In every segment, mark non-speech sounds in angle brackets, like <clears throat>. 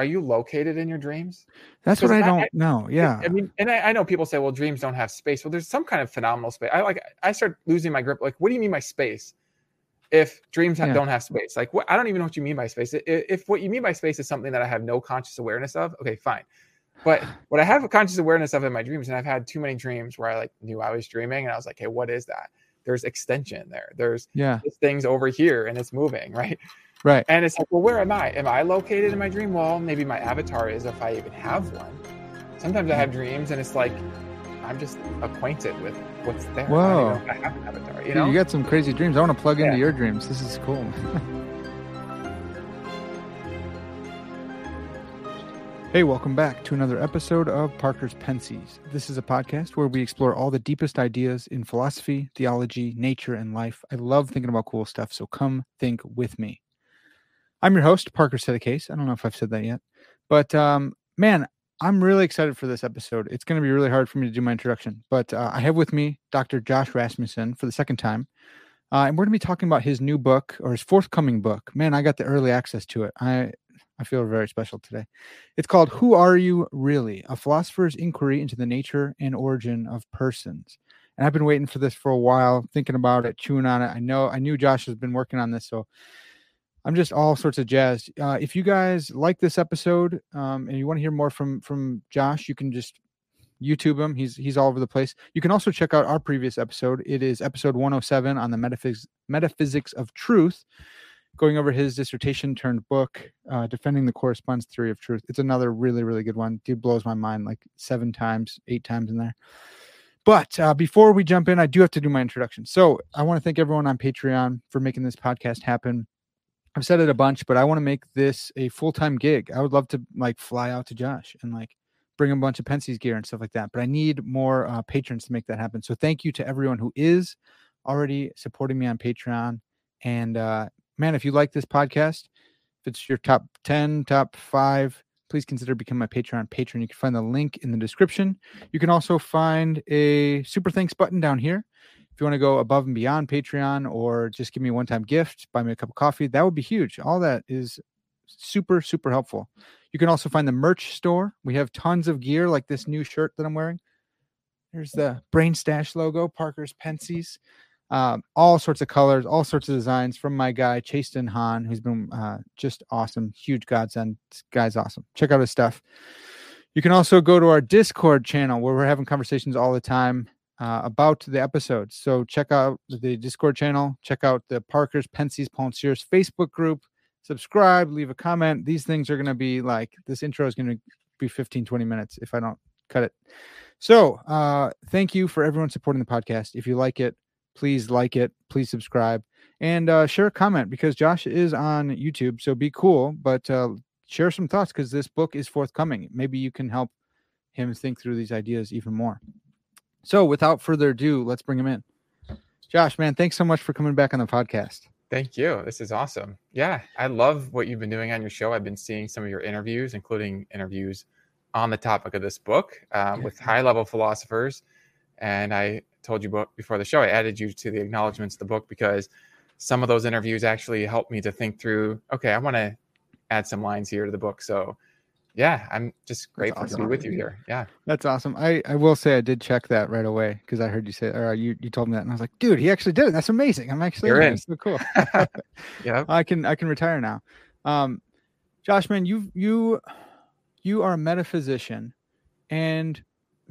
are you located in your dreams? That's what I don't I, know. Yeah. I mean, and I, I, know people say, well, dreams don't have space. Well, there's some kind of phenomenal space. I like, I start losing my grip. Like, what do you mean by space? If dreams yeah. don't have space, like what, I don't even know what you mean by space. If, if what you mean by space is something that I have no conscious awareness of, okay, fine. But <sighs> what I have a conscious awareness of in my dreams, and I've had too many dreams where I like knew I was dreaming, and I was like, hey, what is that? There's extension there. There's yeah, this thing's over here and it's moving, <laughs> right? Right. And it's like, well, where am I? Am I located in my dream? Well, maybe my avatar is if I even have one. Sometimes I have dreams and it's like I'm just acquainted with what's there. Whoa. I, I have an avatar. You Dude, know? you got some crazy dreams. I want to plug yeah. into your dreams. This is cool. <laughs> Hey, welcome back to another episode of Parker's Pensées. This is a podcast where we explore all the deepest ideas in philosophy, theology, nature, and life. I love thinking about cool stuff, so come think with me. I'm your host, Parker Case. I don't know if I've said that yet, but um, man, I'm really excited for this episode. It's going to be really hard for me to do my introduction, but uh, I have with me Dr. Josh Rasmussen for the second time. Uh, and we're going to be talking about his new book or his forthcoming book. Man, I got the early access to it. I I feel very special today. It's called Who Are You Really? A Philosopher's Inquiry into the Nature and Origin of Persons. And I've been waiting for this for a while, thinking about it, chewing on it. I know I knew Josh has been working on this, so I'm just all sorts of jazz. Uh, if you guys like this episode um, and you want to hear more from from Josh, you can just YouTube him. He's he's all over the place. You can also check out our previous episode. It is episode 107 on the metaphysics metaphysics of truth, going over his dissertation turned book, uh, defending the correspondence theory of truth. It's another really really good one. Dude blows my mind like seven times, eight times in there. But uh, before we jump in, I do have to do my introduction. So I want to thank everyone on Patreon for making this podcast happen. I've said it a bunch, but I want to make this a full time gig. I would love to like fly out to Josh and like bring a bunch of Pensées gear and stuff like that. But I need more uh, patrons to make that happen. So thank you to everyone who is already supporting me on Patreon. And uh, man, if you like this podcast, if it's your top 10, top five, please consider becoming my Patreon patron. You can find the link in the description. You can also find a super thanks button down here you want to go above and beyond Patreon or just give me a one time gift, buy me a cup of coffee, that would be huge. All that is super, super helpful. You can also find the merch store. We have tons of gear like this new shirt that I'm wearing. There's the Brain Stash logo, Parker's Pensées. Um, all sorts of colors, all sorts of designs from my guy Chasten Han, who's been uh, just awesome, huge godsend. This guy's awesome. Check out his stuff. You can also go to our Discord channel where we're having conversations all the time uh, about the episodes. So check out the Discord channel, check out the Parker's Pensées Sears Facebook group, subscribe, leave a comment. These things are going to be like this intro is going to be 15, 20 minutes if I don't cut it. So uh, thank you for everyone supporting the podcast. If you like it, please like it, please subscribe, and uh, share a comment because Josh is on YouTube. So be cool, but uh, share some thoughts because this book is forthcoming. Maybe you can help him think through these ideas even more. So, without further ado, let's bring him in. Josh, man, thanks so much for coming back on the podcast. Thank you. This is awesome. Yeah, I love what you've been doing on your show. I've been seeing some of your interviews, including interviews on the topic of this book um, with high level philosophers. And I told you before the show, I added you to the acknowledgments of the book because some of those interviews actually helped me to think through okay, I want to add some lines here to the book. So yeah, I'm just grateful awesome. to be with you here. Yeah, that's awesome. I, I will say I did check that right away because I heard you say or you you told me that and I was like, dude, he actually did it. That's amazing. I'm actually You're in. so cool. <laughs> yeah, I can I can retire now. Um, Josh, man, you you you are a metaphysician, and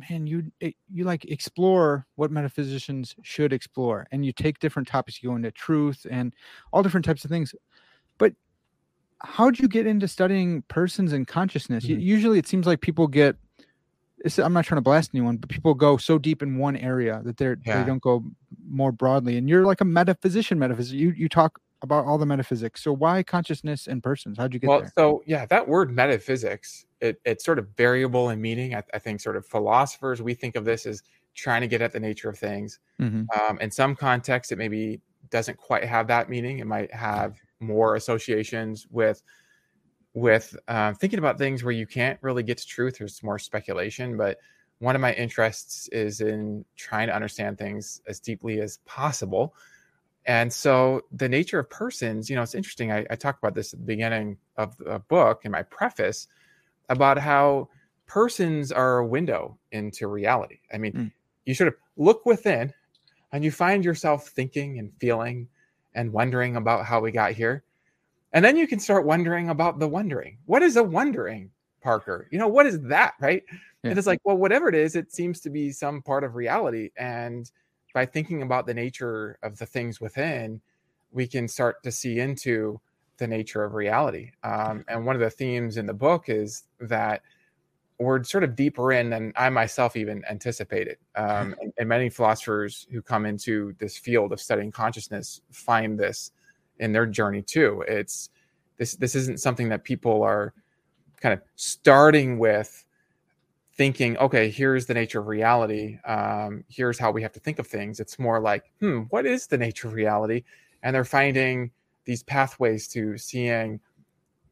man, you you like explore what metaphysicians should explore, and you take different topics. You go into truth and all different types of things, but how'd you get into studying persons and consciousness? Mm-hmm. Usually, it seems like people get. I'm not trying to blast anyone, but people go so deep in one area that they're yeah. they don't go more broadly. And you're like a metaphysician, metaphysics. You you talk about all the metaphysics. So why consciousness and persons? How'd you get well, there? So yeah, that word metaphysics, it, it's sort of variable in meaning. I, I, think sort of philosophers we think of this as trying to get at the nature of things. Mm-hmm. Um, in some contexts, it maybe doesn't quite have that meaning. It might have more associations with with uh, thinking about things where you can't really get to truth. There's more speculation, but one of my interests is in trying to understand things as deeply as possible. And so the nature of persons, you know, it's interesting. I, I talk about this at the beginning of the book in my preface about how persons are a window into reality. I mean, mm. you sort of look within and you find yourself thinking and feeling and wondering about how we got here. And then you can start wondering about the wondering. What is a wondering, Parker? You know, what is that, right? Yeah. And it's like, well, whatever it is, it seems to be some part of reality. And by thinking about the nature of the things within, we can start to see into the nature of reality. Um, and one of the themes in the book is that we're sort of deeper in than I myself even anticipated. Um, and, and, many philosophers who come into this field of studying consciousness find this in their journey too. It's this this isn't something that people are kind of starting with thinking, okay, here's the nature of reality. Um, here's how we have to think of things. It's more like, hmm, what is the nature of reality? And they're finding these pathways to seeing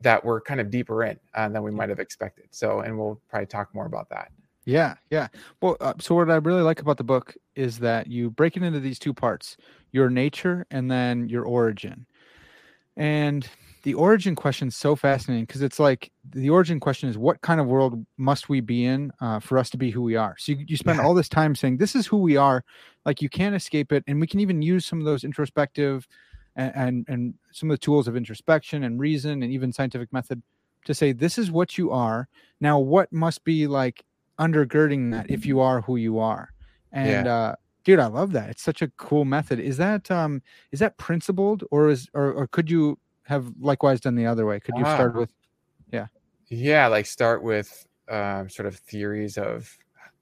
that we're kind of deeper in uh, than we might have expected. So, and we'll probably talk more about that. Yeah, yeah. Well, uh, so what I really like about the book is that you break it into these two parts: your nature and then your origin. And the origin question is so fascinating because it's like the origin question is what kind of world must we be in uh, for us to be who we are so you, you spend yeah. all this time saying this is who we are like you can't escape it and we can even use some of those introspective and, and, and some of the tools of introspection and reason and even scientific method to say this is what you are now what must be like undergirding that if you are who you are and yeah. uh dude i love that it's such a cool method is that um is that principled or is or, or could you have likewise done the other way? Could you ah. start with, yeah, yeah, like start with um, sort of theories of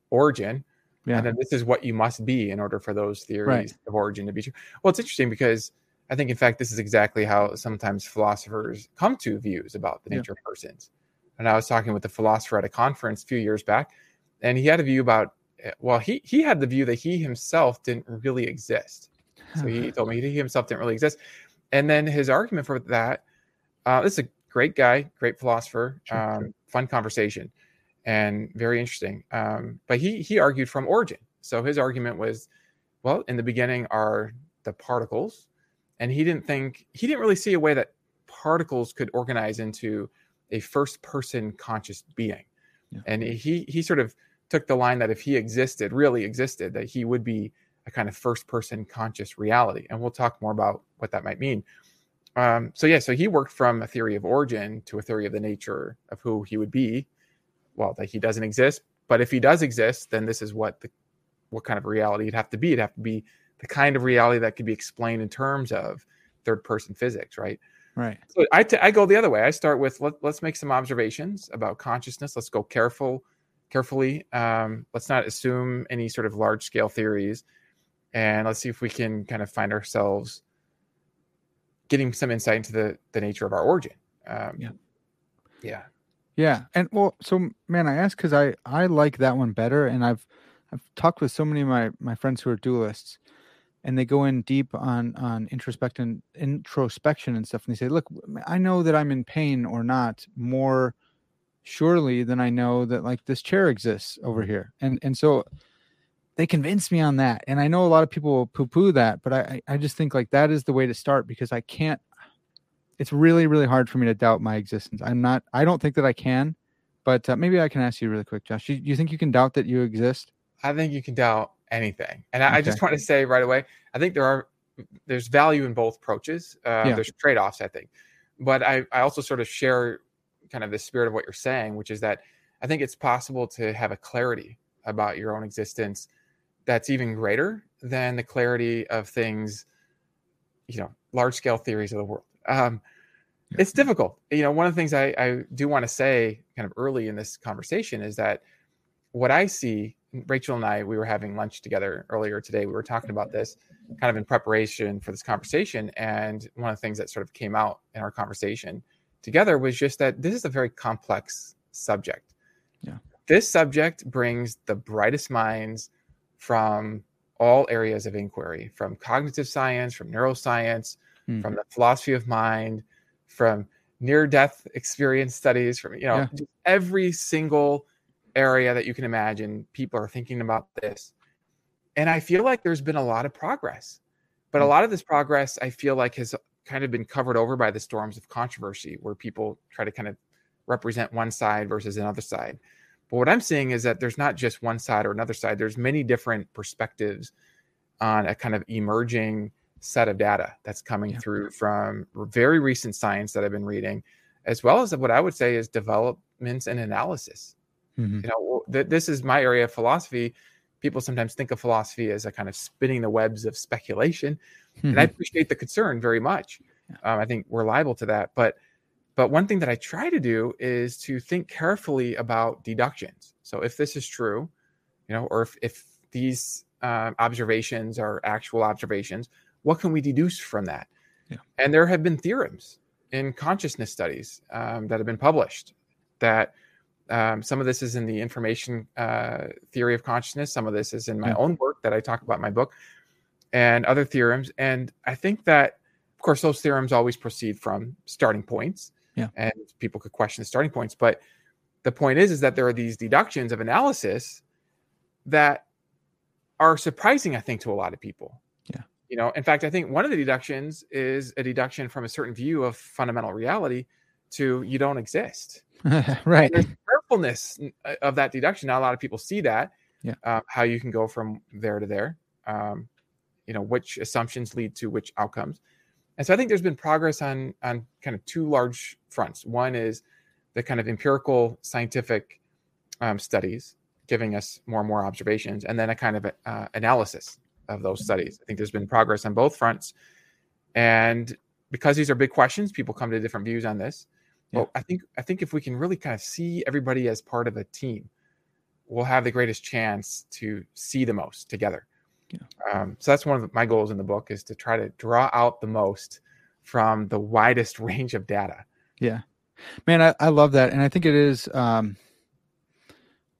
origin, yeah. and then this is what you must be in order for those theories right. of origin to be true. Well, it's interesting because I think, in fact, this is exactly how sometimes philosophers come to views about the nature yeah. of persons. And I was talking with a philosopher at a conference a few years back, and he had a view about eh, well, he he had the view that he himself didn't really exist. So he told me he himself didn't really exist. And then his argument for that, uh, this is a great guy, great philosopher, um, fun conversation, and very interesting. Um, but he he argued from origin. So his argument was, well, in the beginning are the particles, and he didn't think he didn't really see a way that particles could organize into a first person conscious being. Yeah. And he he sort of took the line that if he existed, really existed, that he would be a kind of first person conscious reality. And we'll talk more about what that might mean. Um, so, yeah, so he worked from a theory of origin to a theory of the nature of who he would be. Well, that he doesn't exist, but if he does exist, then this is what the what kind of reality it'd have to be. It'd have to be the kind of reality that could be explained in terms of third person physics, right? Right. So I, t- I go the other way. I start with let, let's make some observations about consciousness. Let's go careful, carefully. Um, let's not assume any sort of large scale theories and let's see if we can kind of find ourselves getting some insight into the the nature of our origin. Um, yeah, yeah, yeah. And well, so man, I ask because I I like that one better, and I've I've talked with so many of my my friends who are dualists, and they go in deep on on introspection introspection and stuff, and they say, look, I know that I'm in pain or not more surely than I know that like this chair exists over here, and and so they convinced me on that. And I know a lot of people will poo poo that, but I, I just think like that is the way to start because I can't, it's really, really hard for me to doubt my existence. I'm not, I don't think that I can, but uh, maybe I can ask you really quick, Josh. You, you think you can doubt that you exist? I think you can doubt anything. And I, okay. I just want to say right away, I think there are, there's value in both approaches. Uh, yeah. There's trade offs, I think. But I, I also sort of share kind of the spirit of what you're saying, which is that I think it's possible to have a clarity about your own existence that's even greater than the clarity of things, you know, large scale theories of the world. Um, yeah. It's difficult. You know, one of the things I, I do want to say kind of early in this conversation is that what I see, Rachel and I, we were having lunch together earlier today. We were talking about this kind of in preparation for this conversation. And one of the things that sort of came out in our conversation together was just that this is a very complex subject. Yeah. This subject brings the brightest minds from all areas of inquiry from cognitive science, from neuroscience, mm. from the philosophy of mind, from near death experience studies, from, you know, yeah. every single area that you can imagine. People are thinking about this. And I feel like there's been a lot of progress, But a Mm. lot of this progress, I feel like, has kind of been covered over by the storms of controversy, where people try to kind of represent one side versus another side. But what I'm seeing is that there's not just one side or another side. There's many different perspectives on a kind of emerging set of data that's coming Yeah. through from very recent science that I've been reading, as well as what I would say is developments and analysis. Mhm. You know, th- this is my area of philosophy. People sometimes think of philosophy as a kind of spinning the webs of speculation, and I Mhm. appreciate the concern very much. Um, I think we're liable to that, but but one thing that I try to do is to think carefully about deductions. So if this is true, you know, or if if these um, observations are actual observations, what can we deduce from that? Yeah. And there have been theorems in consciousness studies um, that have been published that um, some of this is in the information uh, theory of consciousness. Some of this is in my Yeah. own work that I talk about in my book, and other theorems. And I think that, of course, those theorems always proceed from starting points. Yeah. And people could question the starting points, but the point is, is that there are these deductions of analysis that are surprising, I think, to a lot of people. Yeah. You know, in fact, I think one of the deductions is a deduction from a certain view of fundamental reality to you don't exist <laughs> right. there's carefulness uh, of that deduction. Not a lot of people see that. Yeah. Uh, how you can go from there to there. Um, you know, which assumptions lead to which outcomes. And so I think there's been progress on on kind of two large fronts. One is the kind of empirical scientific um, studies giving us more and more observations, and then a kind of uh, analysis of those studies. I think there's been progress on both fronts, and because these are big questions, people come to different views on this. Yeah. But I think I think if we can really kind of see everybody as part of a team, we'll have the greatest chance to see the most together. Yeah. Um, so that's one of my goals in the book is to try to draw out the most from the widest <laughs> range of data. Yeah, man, I, I love that, and I think it is. Um,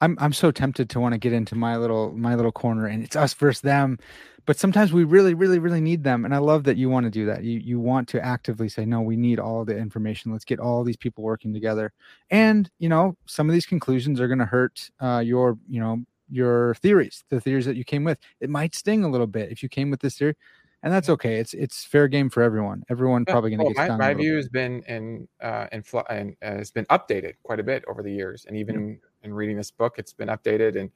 I'm I'm so tempted to want to get into my little my little corner, and it's us versus them. But sometimes we really, really, really need them, and I love that you want to do that. You you want to actively say, no, we need all the information. Let's get all these people working together. And you know, some of these conclusions are going to hurt uh, your you know your theories, the theories that you came with. It might sting a little bit if you came with this theory, and that's okay. It's it's fair game for everyone. Everyone probably going to get my, stung. my view bit. has been in uh, in fl- and uh, has been updated quite a bit over the years, and even in reading this book, it's been updated. And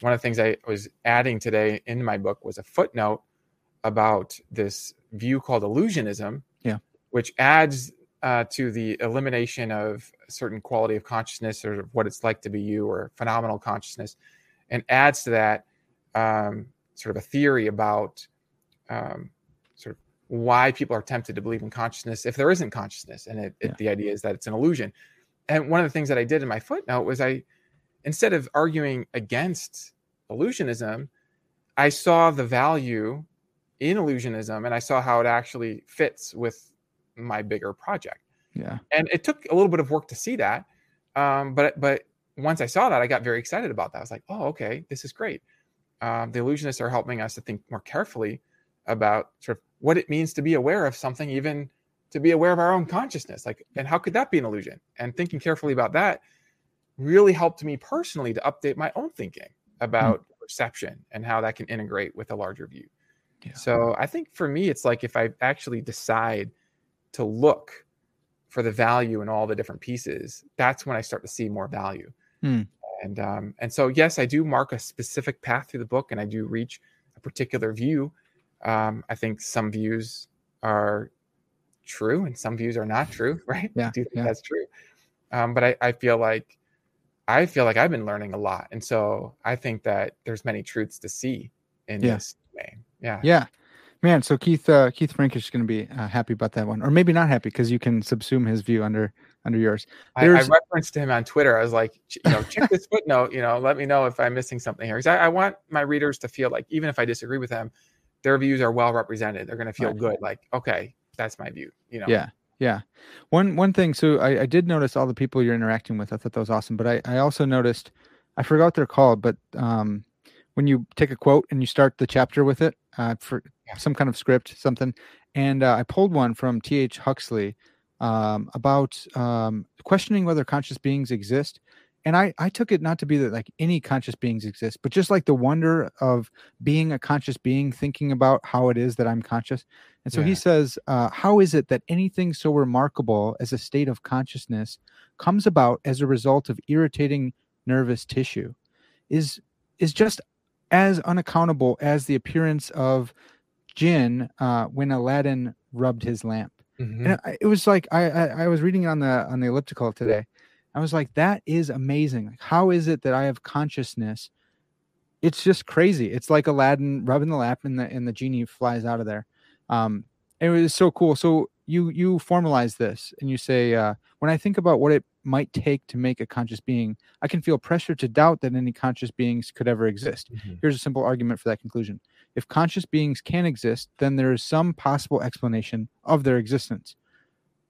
one of the things I was adding today in my book was a footnote about this view called illusionism, Yeah. which adds uh, to the elimination of a certain quality of consciousness or what it's like to be you or phenomenal consciousness, and adds to that um, sort of a theory about um, sort of why people are tempted to believe in consciousness if there isn't consciousness, and it, it- Yeah. the idea is that it's an illusion. And one of the things that I did in my footnote was I, instead of arguing against illusionism, I saw the value in illusionism and I saw how it actually fits with my bigger project. Yeah. And it took a little bit of work to see that. Um, but but once I saw that, I got very excited about that. I was like, oh, okay, this is great. Um, the illusionists are helping us to think more carefully about sort of what it means to be aware of something, even to be aware of our own consciousness. Like, and how could that be an illusion? And thinking carefully about that really helped me personally to update my own thinking about perception and how that can integrate with a larger view. Yeah. So I think for me, it's like if I actually decide to look for the value in all the different pieces, that's when I start to see more value. Hmm. And um, and so yes, I do mark a specific path through the book, and I do reach a particular view. Um, I think some views are true, and some views are not true. <laughs> Right? Yeah, I do think yeah. that's true. Um, but I, I feel like I feel like I've been learning a lot, and so I think that there's many truths to see in Yeah. this domain. Yeah. Yeah, man. So Keith uh, Keith Frankish is going to be uh, happy about that one, or maybe not happy because you can subsume his view under under yours. I, I referenced him on Twitter. I was like, you know, check this footnote. You know, let me know if I'm missing something here. Because I, I want my readers to feel like, even if I disagree with them, their views are well represented. They're going to feel Right. good. Like, okay, that's my view. You know. Yeah, yeah. One one thing. So I, I did notice all the people you're interacting with. I thought that was awesome. But I I also noticed, I forgot what they're called, but um, when you take a quote and you start the chapter with it, uh, for some kind of script, something, and uh, I pulled one from T. H. Huxley um, about um, questioning whether conscious beings exist. And I I took it not to be that like any conscious beings exist, but just like the wonder of being a conscious being, thinking about how it is that I'm conscious. And so he says, uh, how is it that anything so remarkable as a state of consciousness comes about as a result of irritating nervous tissue? Is is just as unaccountable as the appearance of jinn uh, when Aladdin rubbed his lamp. Mhm. And it was like I, I I was reading on the on the elliptical today. I was like, that is amazing. Like, how is it that I have consciousness? It's just crazy. It's like Aladdin rubbing the lamp and the and the genie flies out of there. Um, it was so cool. So you you formalize this and you say, uh, when I think about what it might take to make a conscious being, I can feel pressure to doubt that any conscious beings could ever exist. Mhm. Here's a simple argument for that conclusion. If conscious beings can exist, then there is some possible explanation of their existence.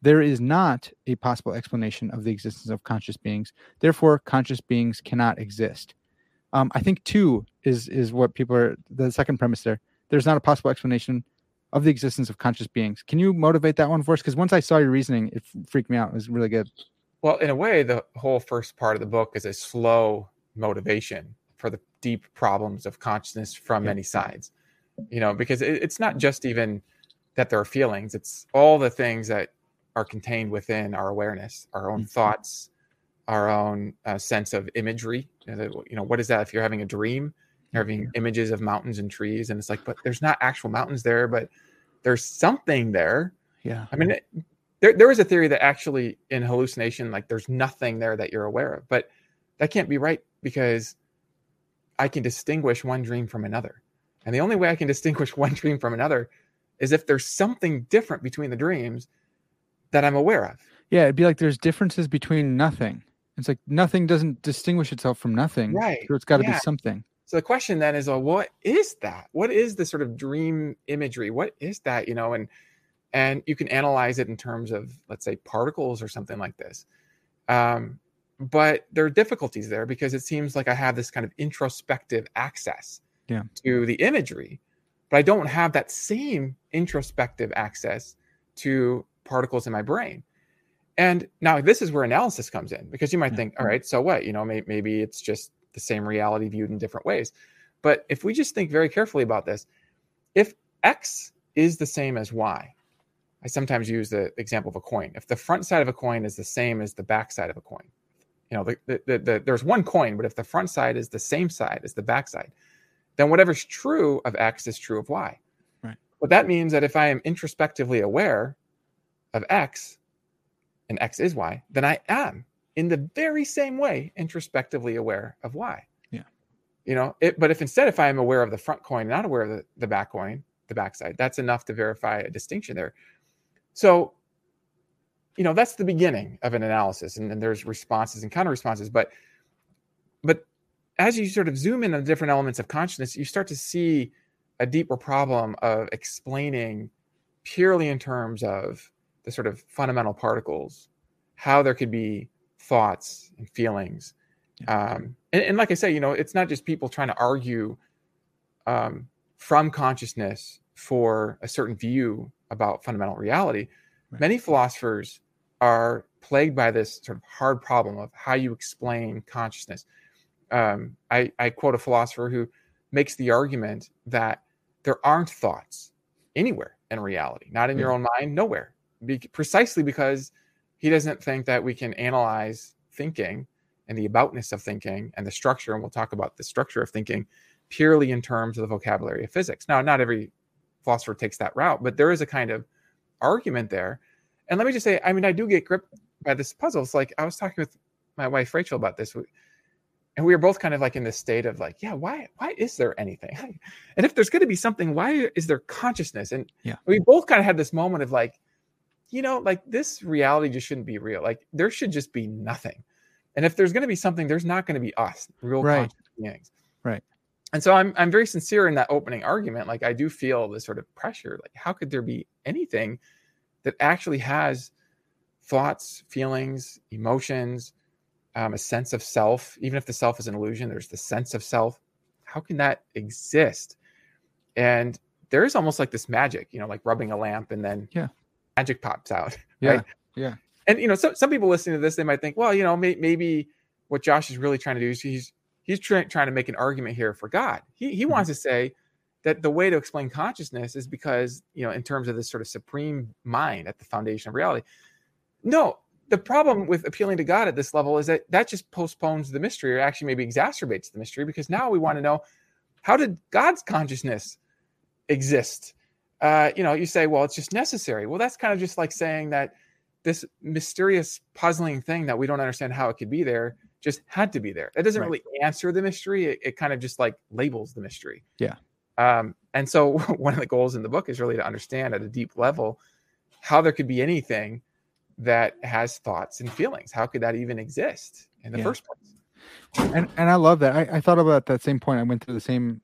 There is not a possible explanation of the existence of conscious beings. Therefore, conscious beings cannot exist. Um, I think two is is what people are the second premise there. There's not a possible explanation of the existence of conscious beings. Can you motivate that one for us? Because once I saw your reasoning, it freaked me out. It was really good. Well, in a way, the whole first part of the book is a slow motivation for the deep problems of consciousness from Yeah. many sides. You know, because it, it's not just even that there are feelings; it's all the things that are contained within our awareness, our own Mhm. thoughts, our own uh, sense of imagery. You know, you know, what is that? If you're having a dream, you're having images of mountains and trees, and it's like, but there's not actual mountains there, but there's something there. Yeah. I mean, it, there there is a theory that actually in hallucination, like there's nothing there that you're aware of, but that can't be right because I can distinguish one dream from another, and the only way I can distinguish <laughs> one dream from another is if there's something different between the dreams that I'm aware of. Yeah, it'd be like there's differences between nothing. It's like nothing doesn't distinguish itself from nothing. Right, So it's got to yeah. be something. So the question then is, well, what is that? What is the sort of dream imagery? What is that? You know, and and you can analyze it in terms of, let's say, particles or something like this. Um, but there are difficulties there because it seems like I have this kind of introspective access Yeah. to the imagery, but I don't have that same introspective access to particles in my brain. And now this is where analysis comes in because you might Yeah. think, all right, so what? You know, may, maybe it's just the same reality viewed in different ways. But if we just think very carefully about this, if X is the same as Y, I sometimes use the example of a coin. If the front side of a coin is the same as the back side of a coin, you know, the, the, the, the, there's one coin, but if the front side is the same side as the back side, then whatever's true of X is true of Y. Right. But that means that if I am introspectively aware of X and X is Y, then I am in the very same way introspectively aware of Y. Yeah. You know, it, but if instead, if I am aware of the front coin, not aware of the, the back coin, the backside, that's enough to verify a distinction there. So, you know, that's the beginning of an analysis, and then there's responses and counter responses. But, but as you sort of zoom in on the different elements of consciousness, you start to see a deeper problem of explaining purely in terms of the sort of fundamental particles, how there could be thoughts and feelings. Um, and, and like I say, you know, it's not just people trying to argue um, from consciousness for a certain view about fundamental reality. Right. Many philosophers are plagued by this sort of hard problem of how you explain consciousness. Um, I, I quote a philosopher who makes the argument that there aren't thoughts anywhere in reality, not in your own mind, nowhere, Be- precisely because he doesn't think that we can analyze thinking and the aboutness of thinking and the structure, and we'll talk about the structure of thinking purely in terms of the vocabulary of physics. Now, not every philosopher takes that route, but there is a kind of argument there. And let me just say, I mean, I do get gripped by this puzzle. It's like I was talking with my wife Rachel about this, and we were both kind of like in this state of like, yeah, why why is there anything? <laughs> And if there's going to be something, why is there consciousness? And Yeah. we both kind of had this moment of like, you know, like this reality just shouldn't be real. Like there should just be nothing. And if there's going to be something, there's not going to be us, real Right. conscious beings. Right. And so I'm I'm very sincere in that opening argument. Like I do feel this sort of pressure. Like how could there be anything that actually has thoughts, feelings, emotions, um, a sense of self? Even if the self is an illusion, there's the sense of self. How can that exist? And there is almost like this magic, you know, like rubbing a lamp and then Yeah. Magic pops out. <laughs> Yeah. Right? Yeah. And you know, so, some people listening to this, they might think, well, you know, may, maybe what Josh is really trying to do is he's he's try, trying to make an argument here for God. He he mm-hmm. wants to say that the way to explain consciousness is because you know in terms of this sort of supreme mind at the foundation of reality. No, the problem with appealing to God at this level is that that just postpones the mystery or actually maybe exacerbates the mystery because now we want to know how did God's consciousness exist? Uh, you know, you say, well, it's just necessary. Well, that's kind of just like saying that this mysterious, puzzling thing that we don't understand how it could be there just had to be there. That doesn't right. really answer the mystery. It, it, kind of just like labels the mystery. Yeah. Um, and so <laughs> one of the goals in the book is really to understand at a deep level how there could be anything that has thoughts and feelings. How could that even exist in the yeah. first place? And and I love that. I, I thought about that same point. I went through the same.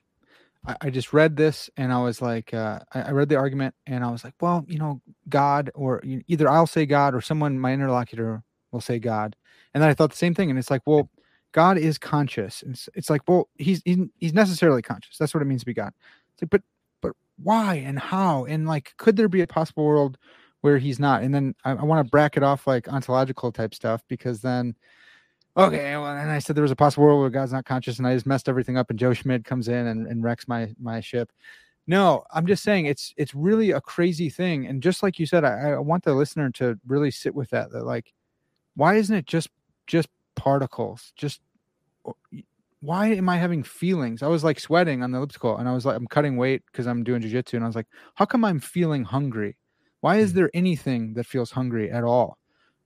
I, I just read this and I was like, uh, I, I, read the argument and I was like, well, you know, God, or either I'll say God or someone, my interlocutor, will say God. And then I thought the same thing. And it's like, well, God is conscious. It's, it's like, well, he's, he's he's necessarily conscious. That's what it means to be God. It's like, but but why and how and like, could there be a possible world where he's not. And then I, I want to bracket off like ontological type stuff because then, okay, well, and I said there was a possible world where God's not conscious, and I just messed everything up, and Joe Schmid comes in and, and wrecks my my ship. No, I'm just saying it's it's really a crazy thing, and just like you said, I, I want the listener to really sit with that. That like, why isn't it just just particles? Just why am I having feelings? I was like sweating on the elliptical, and I was like, I'm cutting weight because I'm doing jujitsu, and I was like, how come I'm feeling hungry? Why is hmm. there anything that feels hungry at all?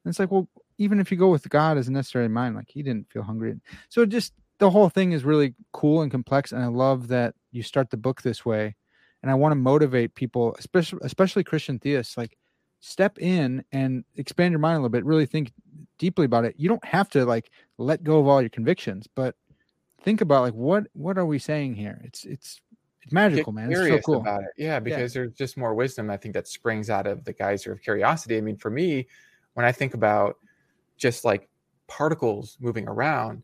And it's like, well, even if you go with God as a necessary mind, like he didn't feel hungry. So just the whole thing is really cool and complex. And I love that you start the book this way. And I want to motivate people, especially especially Christian theists, like step in and expand your mind a little bit, really think deeply about it. You don't have to like let go of all your convictions, but think about like what what are we saying here? It's it's it's magical, man. It's so cool. about it. Yeah, because yeah. there's just more wisdom I think that springs out of the geyser of curiosity. I mean, for me, when I think about just like particles moving around,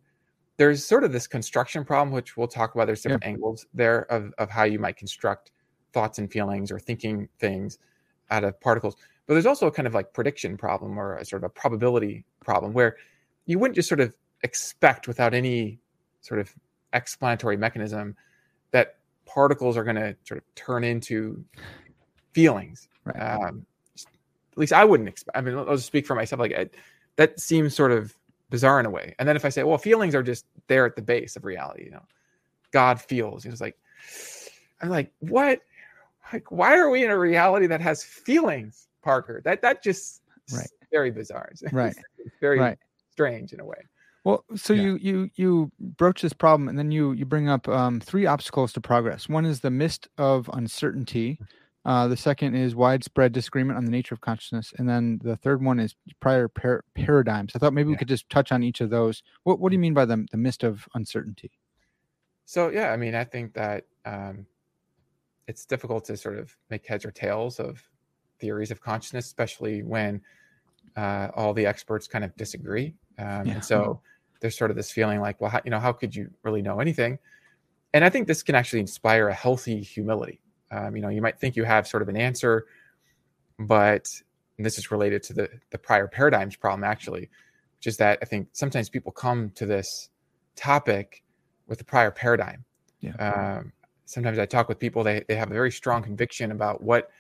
there's sort of this construction problem, which we'll talk about. There's different yeah. angles there of, of how you might construct thoughts and feelings or thinking things out of particles. But there's also a kind of like prediction problem or a sort of a probability problem where you wouldn't just sort of expect without any sort of explanatory mechanism that particles are going to sort of turn into feelings. Right. Um, at least I wouldn't expect. I mean, I'll just speak for myself. Like I, that seems sort of bizarre in a way. And then if I say, well, feelings are just there at the base of reality, you know, God feels. It's like, I'm like, what? Like, why are we in a reality that has feelings, Parker? That that just right. very bizarre. <laughs> Right. <laughs> very right. strange in a way. Well, so yeah. you you you broach this problem, and then you you bring up um, three obstacles to progress. One is the mist of uncertainty. Uh, the second is widespread disagreement on the nature of consciousness, and then the third one is prior par- paradigms. I thought maybe yeah. we could just touch on each of those. What what do you mean by the the mist of uncertainty? So yeah, I mean, I think that um, it's difficult to sort of make heads or tails of theories of consciousness, especially when uh, all the experts kind of disagree. Um, yeah. And so there's sort of this feeling like, well, how, you know, how could you really know anything? And I think this can actually inspire a healthy humility. Um, you know, you might think you have sort of an answer, but this is related to the the prior paradigms problem actually, which is that I think sometimes people come to this topic with the prior paradigm. Yeah. Um, sometimes I talk with people; they they have a very strong conviction about what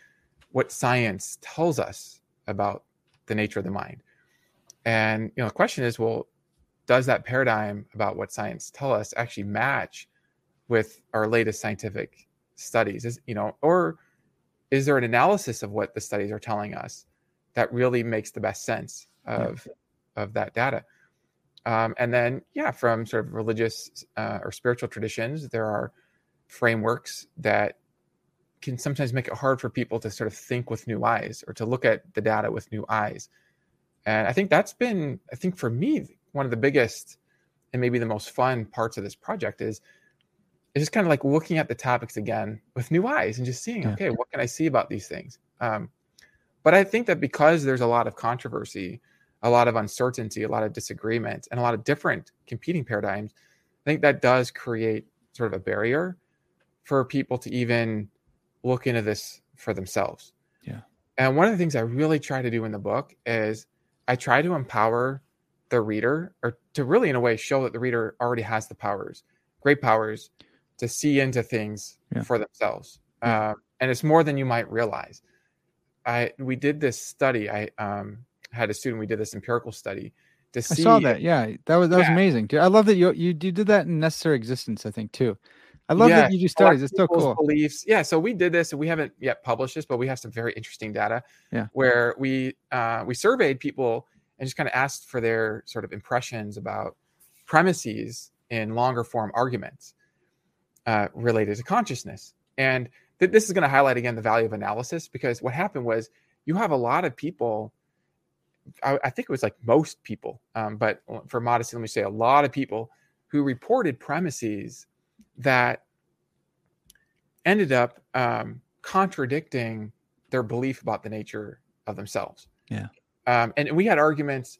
what science tells us about the nature of the mind. And you know, the question is, well, does that paradigm about what science tell us actually match with our latest scientific studies is you know or is there an analysis of what the studies are telling us that really makes the best sense of yeah. of that data um, and then yeah from sort of religious uh, or spiritual traditions there are frameworks that can sometimes make it hard for people to sort of think with new eyes or to look at the data with new eyes and i think that's been i think for me one of the biggest and maybe the most fun parts of this project is is just kind of like looking at the topics again with new eyes and just seeing, yeah. okay, what can I see about these things? Um, but I think that because there's a lot of controversy, a lot of uncertainty, a lot of disagreement, and a lot of different competing paradigms, I think that does create sort of a barrier for people to even look into this for themselves. Yeah. And one of the things I really try to do in the book is I try to empower the reader or to really in a way show that the reader already has the powers great powers to see into things Yeah. for themselves Yeah. uh, and it's more than you might realize i we did this study i um, had a student we did this empirical study to I see I saw that. Yeah, that was that was Yeah. amazing, dude. I love that you you you did that in Necessary Existence. I think too. I love Yeah, that you do studies. It's so cool. Beliefs. Yeah. So we did this, and we haven't yet published this, but we have some very interesting data. Yeah. Where we uh, we surveyed people and just kind of asked for their sort of impressions about premises in longer form arguments uh, related to consciousness, and th- this is going to highlight again the value of analysis because what happened was you have a lot of people. I, I think it was like most people, um, but for modesty, let me say a lot of people who reported premises that ended up um, contradicting their belief about the nature of themselves. Yeah. Um, and we had arguments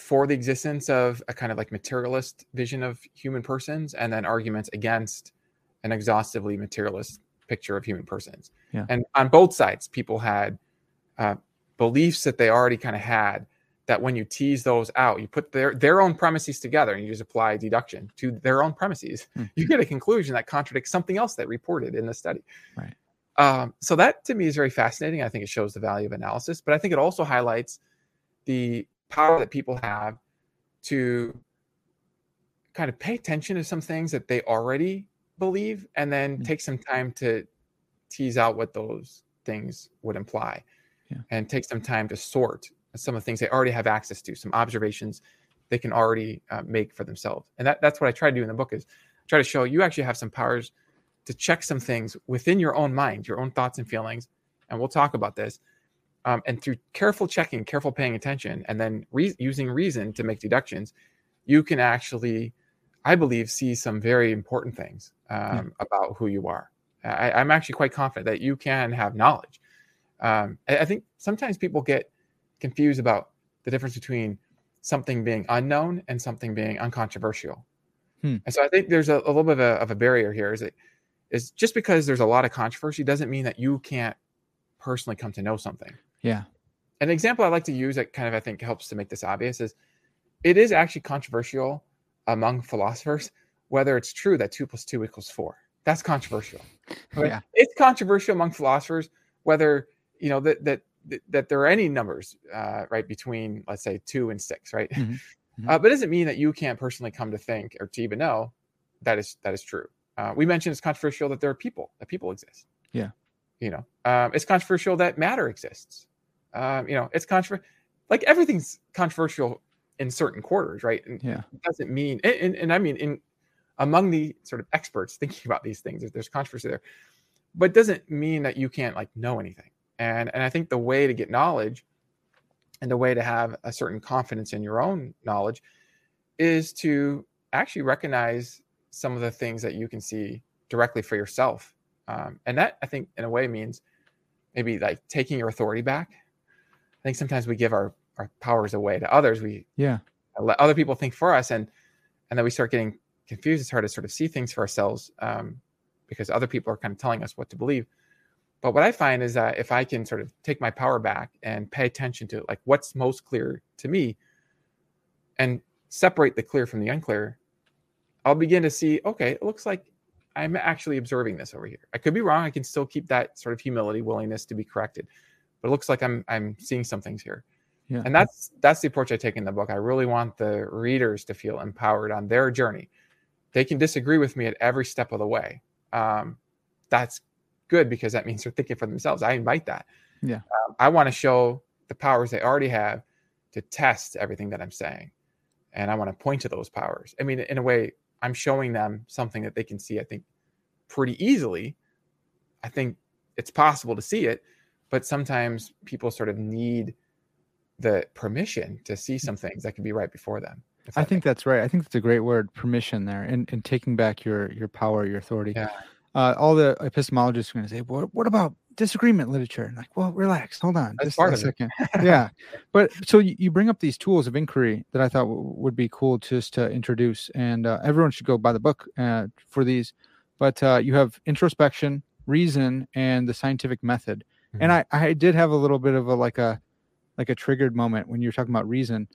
for the existence of a kind of like materialist vision of human persons, and then arguments against an exhaustively materialist picture of human persons. Yeah. And on both sides, people had uh, beliefs that they already kind of had that when you tease those out, you put their their own premises together and you just apply deduction to their own premises, Hmm. you get a conclusion that contradicts something else that reported in the study. Right. Um, so that to me is very fascinating. I think it shows the value of analysis, but I think it also highlights the power that people have to kind of pay attention to some things that they already believe and then Mm. take some time to tease out what those things would imply Yeah. and take some time to sort some of the things they already have access to some observations they can already uh, make for themselves and that, that's what i try to do in the book is try to show you actually have some powers to check some things within your own mind your own thoughts and feelings and we'll talk about this um, and through careful checking careful paying attention and then re- using reason to make deductions you can actually i believe see some very important things um, about who you are. I, i'm actually quite confident that you can have knowledge. Um, I, I think sometimes people get confused about the difference between something being unknown and something being uncontroversial. Hmm. and so i think there's a, a little bit of a, of a barrier here is it is just because there's a lot of controversy doesn't mean that you can't personally come to know something Yeah. an example I like to use that kind of I think helps to make this obvious is it is actually controversial among philosophers whether it's true that two plus two equals four. That's controversial. Okay? Yeah. It's controversial among philosophers whether you know that that that, there are any numbers uh, right between let's say two and six, right? Mhm. <laughs> Mhm. Uh, but it doesn't mean that you can't personally come to think or to even know that is that is true. Uh, we mentioned it's controversial that there are people that people exist. Yeah. You know, um, it's controversial that matter exists um, you know, it's controversial. Like everything's controversial in certain quarters, right? And Yeah. it doesn't mean, and, and, and I mean, in among the sort of experts <laughs> thinking about these things, there's, there's controversy there, but it doesn't mean that you can't like know anything. And and I think the way to get knowledge, and the way to have a certain confidence in your own knowledge, is to actually recognize some of the things that you can see directly for yourself. Um, and that I think in a way means maybe like taking your authority back. I think sometimes we give our, our powers away to others. We Yeah. let other people think for us, and and then we start getting confused. It's hard to sort of see things for ourselves um, because other people are kind of telling us what to believe. But what I find is that if I can sort of take my power back and pay attention to like what's most clear to me, and separate the clear from the unclear, I'll begin to see. Okay, it looks like I'm actually observing this over here. I could be wrong. I can still keep that sort of humility, willingness to be corrected. But it looks like I'm I'm seeing some things here. Yeah. And that's that's the approach I take in the book. I really want the readers to feel empowered on their journey. They can disagree with me at every step of the way. Um, that's good because that means they're thinking for themselves. I invite that. Yeah. Um, I want to show the powers they already have to test everything that I'm saying, and I want to point to those powers. I mean, in a way, I'm showing them something that they can see. I think pretty easily. I think it's possible to see it, but sometimes people sort of need the permission to see some things that can be right before them. I think that's right. I think that's a great word, permission there, and, and taking back your your power, your authority. Yeah. Uh, all the epistemologists are going to say, "What what about disagreement literature?" And like, well, relax, hold on, That's just part a of it. second. <laughs> yeah, but so you, you bring up these tools of inquiry that I thought w- would be cool just to introduce, and uh, everyone should go buy the book uh, for these. But uh, you have introspection, reason, and the scientific method. And I I did have a little bit of a like a like a triggered moment when you were talking about reason.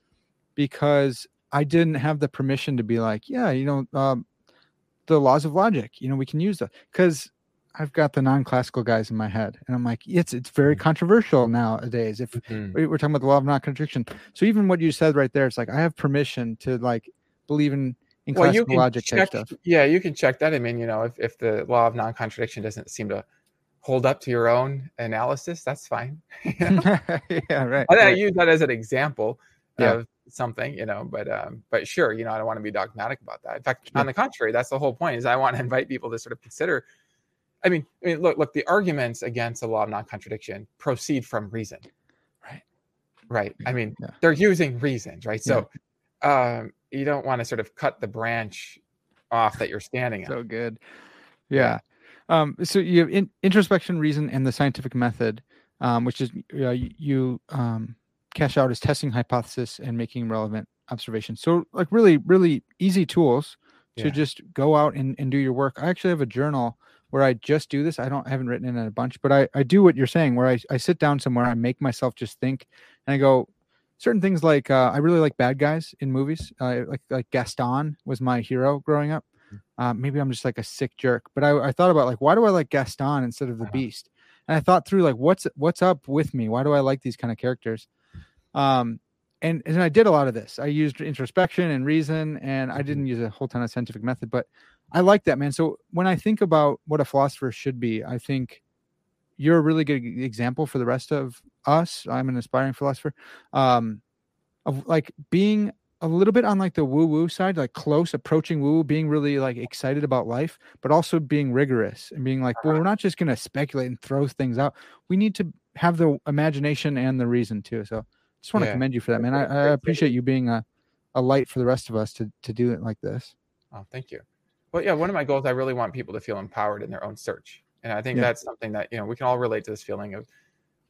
because I didn't have the permission to be like, yeah, you know, um, the laws of logic, you know, we can use that because I've got the non-classical guys in my head, and I'm like, it's it's very Mhm. controversial nowadays. If Mhm. we- we're talking about the law of non-contradiction, so even what you said right there, it's like I have permission to like believe in in Well, you classical can logic type check. stuff. Yeah, you can check that. I mean, you know, if, if the law of non-contradiction doesn't seem to hold up to your own analysis, that's fine. <laughs> <laughs> Yeah, right. I, I right. use that as an example Yeah. of something, you know. But um, but sure, you know, I don't want to be dogmatic about that. In fact, Sure. on the contrary, that's the whole point. Is I want to <laughs> invite people to sort of consider. I mean, I mean, look, look. The arguments against the law of non-contradiction proceed from reason. Right. Right. I mean, Yeah. they're using reasons, right? So, um, you don't want to sort of cut the branch off that you're standing on. so good yeah um so you have in, introspection reason and the scientific method um which is uh, you, you um cash out as testing hypothesis and making relevant observations so like really really easy tools to Yeah. just go out and, and do your work i actually have a journal where i just do this i don't I haven't written in a bunch but i i do what you're saying where i, I sit down somewhere i make myself just think and i go certain things like uh, I really like bad guys in movies. Uh, like like Gaston was my hero growing up. Uh, maybe I'm just like a sick jerk, but I, I thought about like why do I like Gaston instead of the Uh-huh. Beast? And I thought through like what's what's up with me? Why do I like these kind of characters? Um, and and I did a lot of this. I used introspection and reason, and I Mhm. didn't use a whole ton of scientific method, but I like that man. So when I think about what a philosopher should be, I think you're a really good example for the rest of us. I'm an aspiring philosopher. Um, of like being a little bit on like the woo woo side, like close approaching woo woo, being really like excited about life, but also being rigorous and being like, well, uh-huh. we're not just going to speculate and throw things out. We need to have the imagination and the reason too. So just want to Yeah. commend you for that, man. I, I appreciate you being a, a light for the rest of us to, to do it like this. Oh, thank you. Well, yeah, one of my goals, I really want people to feel empowered in their own search. And I think Yeah. that's something that, you know, we can all relate to this feeling of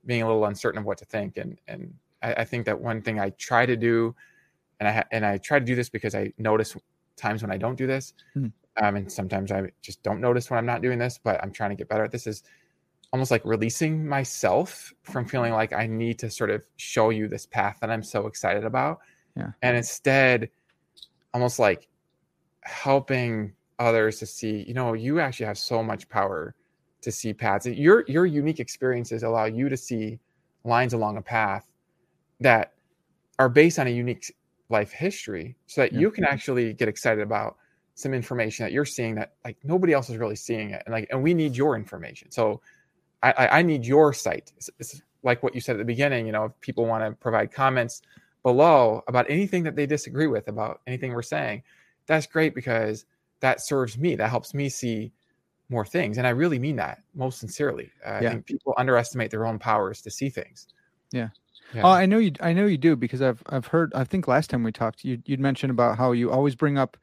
being a little uncertain of what to think. And, and I, I think that one thing I try to do, and I, and I try to do this because I notice times when I don't do this. Hmm. Um, and sometimes I just don't notice when I'm not doing this, but I'm trying to get better at this is almost like releasing myself from feeling like I need to sort of show you this path that I'm so excited about. Yeah. And instead, almost like helping others to see, you know, you actually have so much power to see paths. Your your unique experiences allow you to see lines along a path that are based on a unique life history so that Yeah. you can actually get excited about some information that you're seeing that like nobody else is really seeing it and like and we need your information so i i, I need your sight it's, it's like what you said at the beginning you know if people want to provide comments below about anything that they disagree with about anything we're saying that's great because that serves me that helps me see more things and i really mean that most sincerely uh, Yeah. i think people underestimate their own powers to see things Yeah. Yeah. Oh, I know you. I know you do because I've I've heard. I think last time we talked, you you'd mentioned about how you always bring up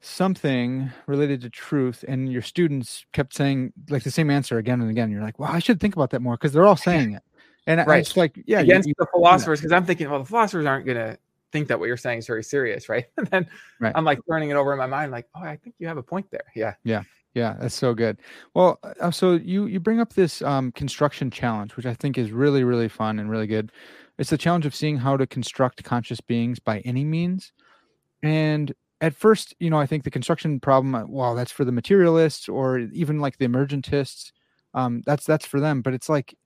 something related to truth, and your students kept saying like the same answer again and again. You're like, well, I should think about that more because they're all <laughs> saying it, and I- Right. it's like, yeah, you- against you- the <laughs> philosophers because I'm thinking, well, the philosophers aren't going to think that what you're saying is very serious, <laughs> right? And then Right. I'm like turning it over in my mind, like, oh, I think you have a point there. Yeah. Yeah, that's so good. Well, uh, so you you bring up this um, construction challenge, which I think is really really fun and really good. It's the challenge of seeing how to construct conscious beings by any means. And at first, you know, I think the construction problem, uh, well, that's for the materialists or even like the emergentists. Um, that's that's for them. But it's like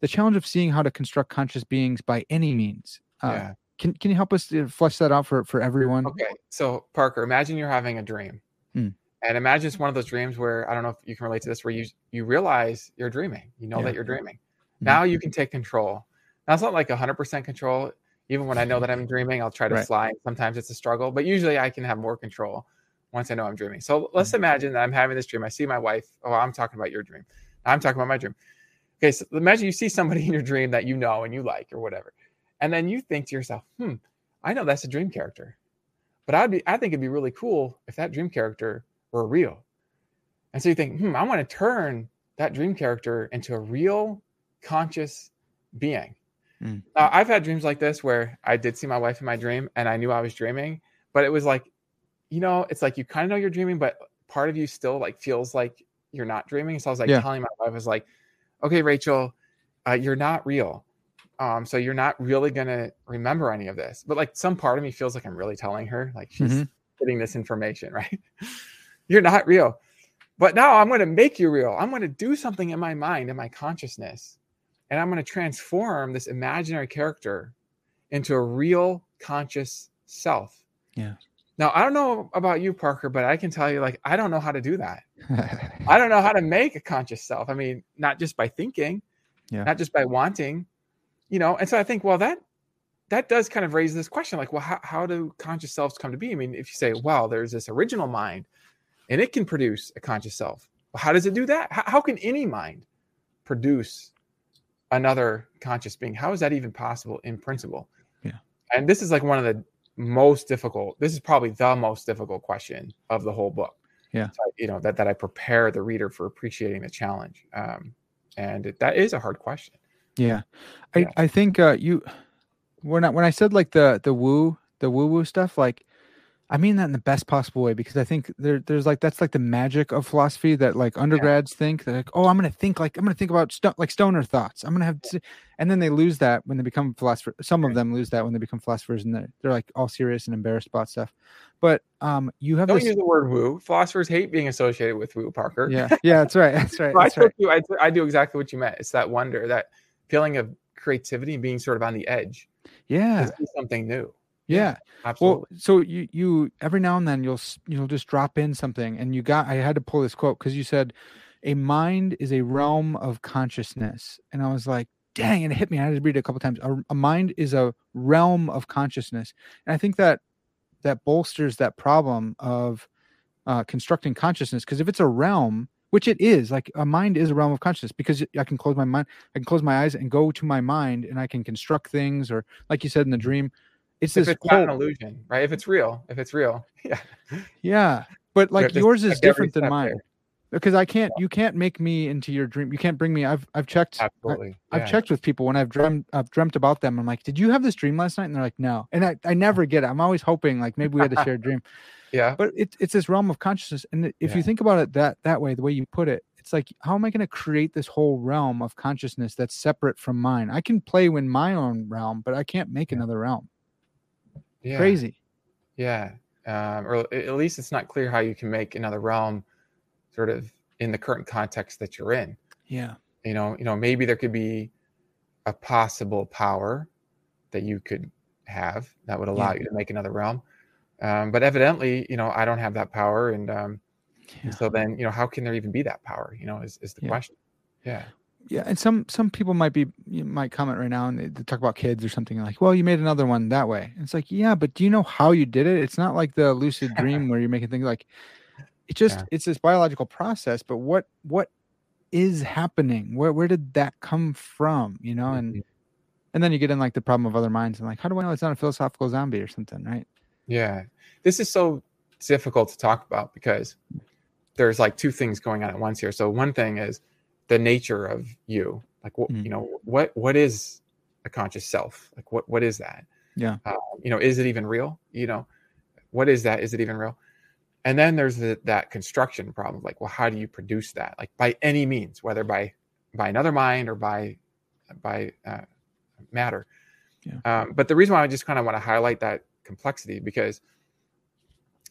the challenge of seeing how to construct conscious beings by any means. Uh, yeah. Can can you help us to flesh that out for for everyone? Okay. So, Parker, imagine you're having a dream. Hmm. And imagine it's one of those dreams where I don't know if you can relate to this, where you you realize you're dreaming. You know Yeah. that you're dreaming. Mhm. Now you can take control. Now it's not like 100% control. Even when I know that I'm dreaming, I'll try to Right. fly. Sometimes it's a struggle, but usually I can have more control once I know I'm dreaming. So let's Mm-hmm. imagine that I'm having this dream. I see my wife. Oh, I'm talking about your dream. I'm talking about my dream. Okay, so imagine you see somebody <laughs> in your dream that you know and you like or whatever. And then you think to yourself, hmm, I know that's a dream character. But I'd be I think it'd be really cool if that dream character were real. And so you think, hmm, I want to turn that dream character into a real conscious being. Mm. Now, I've had dreams like this where I did see my wife in my dream and I knew I was dreaming, but it was like, you know, it's like you kind of know you're dreaming, but part of you still like feels like you're not dreaming. So I was like Yeah. telling my wife, I was like, okay, Rachel, uh, you're not real. Um, so you're not really gonna remember any of this. But like some part of me feels like I'm really telling her, like she's Mhm. getting this information, <laughs> right? You're not real. But now I'm gonna make you real. I'm gonna do something in my mind, in my consciousness, and I'm gonna transform this imaginary character into a real conscious self. Yeah. Now I don't know about you, Parker, but I can tell you, like, I don't know how to do that. <laughs> I don't know how to make a conscious self. I mean, not just by thinking, Yeah. not just by wanting, you know. And so I think, well, that that does kind of raise this question, like, well, how, how do conscious selves come to be? I mean, if you say, well, there's this original mind, and it can produce a conscious self. How does it do that? How, how can any mind produce another conscious being? How is that even possible in principle? Yeah. And this is like one of the most difficult. This is probably the most difficult question of the whole book. Yeah. So, you know that that I prepare the reader for appreciating the challenge, um, and it, that is a hard question. Yeah, I Yeah. I think uh, you when I when I said like the the woo the woo woo stuff like I mean that in the best possible way because I think there there's like that's like the magic of philosophy that like undergrads think that like oh I'm gonna think like I'm gonna think about sto- like stoner thoughts I'm gonna have to, and then they lose that when they become philosophers some of them lose that when they become philosophers and they're, they're like all serious and embarrassed about stuff but um you have Don't this use the word woo. Philosophers hate being associated with woo, Parker. yeah yeah that's right <laughs> that's right So I right you. I, I do exactly what you meant. It's that wonder, that feeling of creativity and being sort of on the edge. yeah something new. Yeah Absolutely. Well, so you you every now and then you'll you'll just drop in something, and you got I had to pull this quote because you said, "A mind is a realm of consciousness," and I was like, "Dang!" And it hit me. I had to read it a couple times. A, a mind is a realm of consciousness, and I think that that bolsters that problem of uh, constructing consciousness because if it's a realm which it is like a mind is a realm of consciousness because i can close my mind i can close my eyes and go to my mind and i can construct things or like you said in the dream it's if this it's not an illusion, right? If it's real, if it's real, <laughs> yeah. Yeah, but like yours is like, different than mine there. because I can't. You can't make me into your dream. You can't bring me. I've I've checked. I, Absolutely. I've yeah. checked with people when I've dreamt. I've dreamt about them. I'm like, did you have this dream last night? And they're like, no. And I, I never get it. I'm always hoping like maybe we had a shared dream. <laughs> Yeah. But it's it's this realm of consciousness. And if Yeah. you think about it that that way, the way you put it, it's like, how am I going to create this whole realm of consciousness that's separate from mine? I can play in my own realm, but I can't make Yeah. another realm. Yeah. Crazy. Yeah. Um, or at least it's not clear how you can make another realm sort of in the current context that you're in. Yeah. You know, you know, maybe there could be a possible power that you could have that would allow you to make another realm. Um, but evidently, you know, I don't have that power. And, um, Yeah. and so then, you know, how can there even be that power? You know, is, is the Yeah. question. Yeah. Yeah and some some people might be you might comment right now and they, they talk about kids or something like well you made another one that way and it's like yeah but do you know how you did it it's not like the lucid dream where you're making things like it just Yeah. it's this biological process but what what is happening where where did that come from you know and Mhm. and then you get in like the problem of other minds and like how do i know it's not a philosophical zombie or something right Yeah. This is so difficult to talk about because there's like two things going on at once here. So one thing is the nature of you. Like what Mm. you know, what what is a conscious self? Like what what is that? Yeah. Uh, you know, is it even real? You know, what is that? Is it even real? And then there's the, that construction problem. Like, well, how do you produce that? Like by any means, whether by by another mind or by by uh, matter. Yeah. Um, but the reason why I just kind of want to highlight that complexity because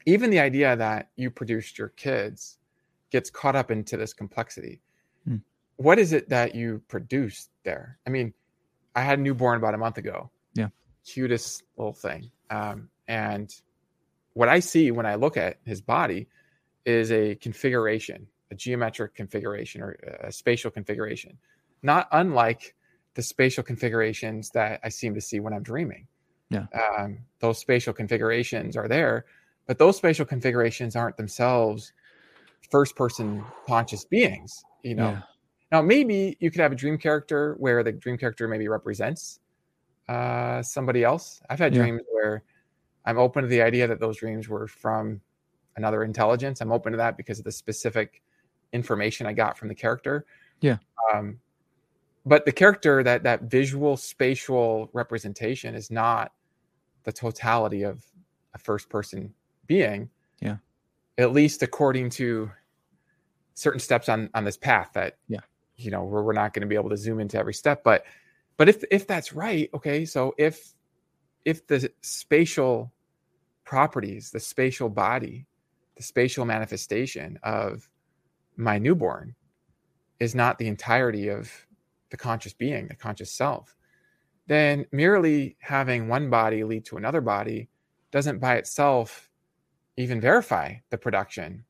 even the idea that you produced your kids gets caught up into this complexity. Hmm. What is it that you produced there? I mean, I had a newborn about a month ago. Yeah. Cutest little thing. Um, and what I see when I look at his body is a configuration, a geometric configuration or a spatial configuration, not unlike the spatial configurations that I seem to see when I'm dreaming. Yeah. Um, those spatial configurations are there, but those spatial configurations aren't themselves first person conscious beings, you know. Yeah. Now, maybe you could have a dream character where the dream character maybe represents uh, somebody else. I've had Yeah. dreams where I'm open to the idea that those dreams were from another intelligence. I'm open to that because of the specific information I got from the character. Yeah. Um, but the character that that visual spatial representation is not the totality of a first person being. Yeah. At least according to certain steps on on this path that Yeah. you know we're, we're not going to be able to zoom into every step but but if if that's right, okay, so if if the spatial properties, the spatial body, the spatial manifestation of my newborn is not the entirety of the conscious being, the conscious self, then merely having one body lead to another body doesn't by itself even verify the production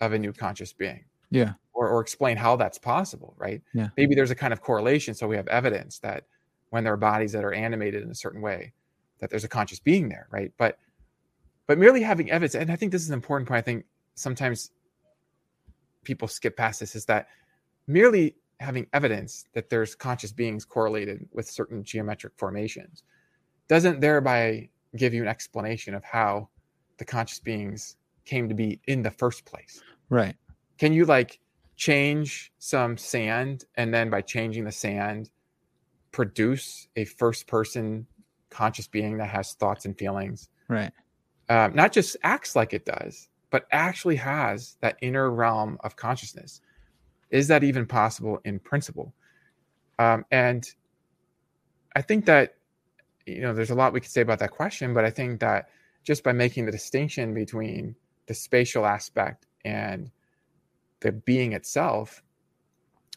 of a new conscious being. Yeah. Or, or explain how that's possible, right? Yeah. Maybe there's a kind of correlation. So we have evidence that when there are bodies that are animated in a certain way, that there's a conscious being there, right? But but merely having evidence, and I think this is an important point. I think sometimes people skip past this is that merely having evidence that there's conscious beings correlated with certain geometric formations doesn't thereby give you an explanation of how the conscious beings came to be in the first place. Right. Can you like change some sand and then by changing the sand produce a first person conscious being that has thoughts and feelings? Right. Um, not just acts like it does, but actually has that inner realm of consciousness. Is that even possible in principle? Um, and I think that, you know, there's a lot we could say about that question, but I think that just by making the distinction between the spatial aspect and the being itself,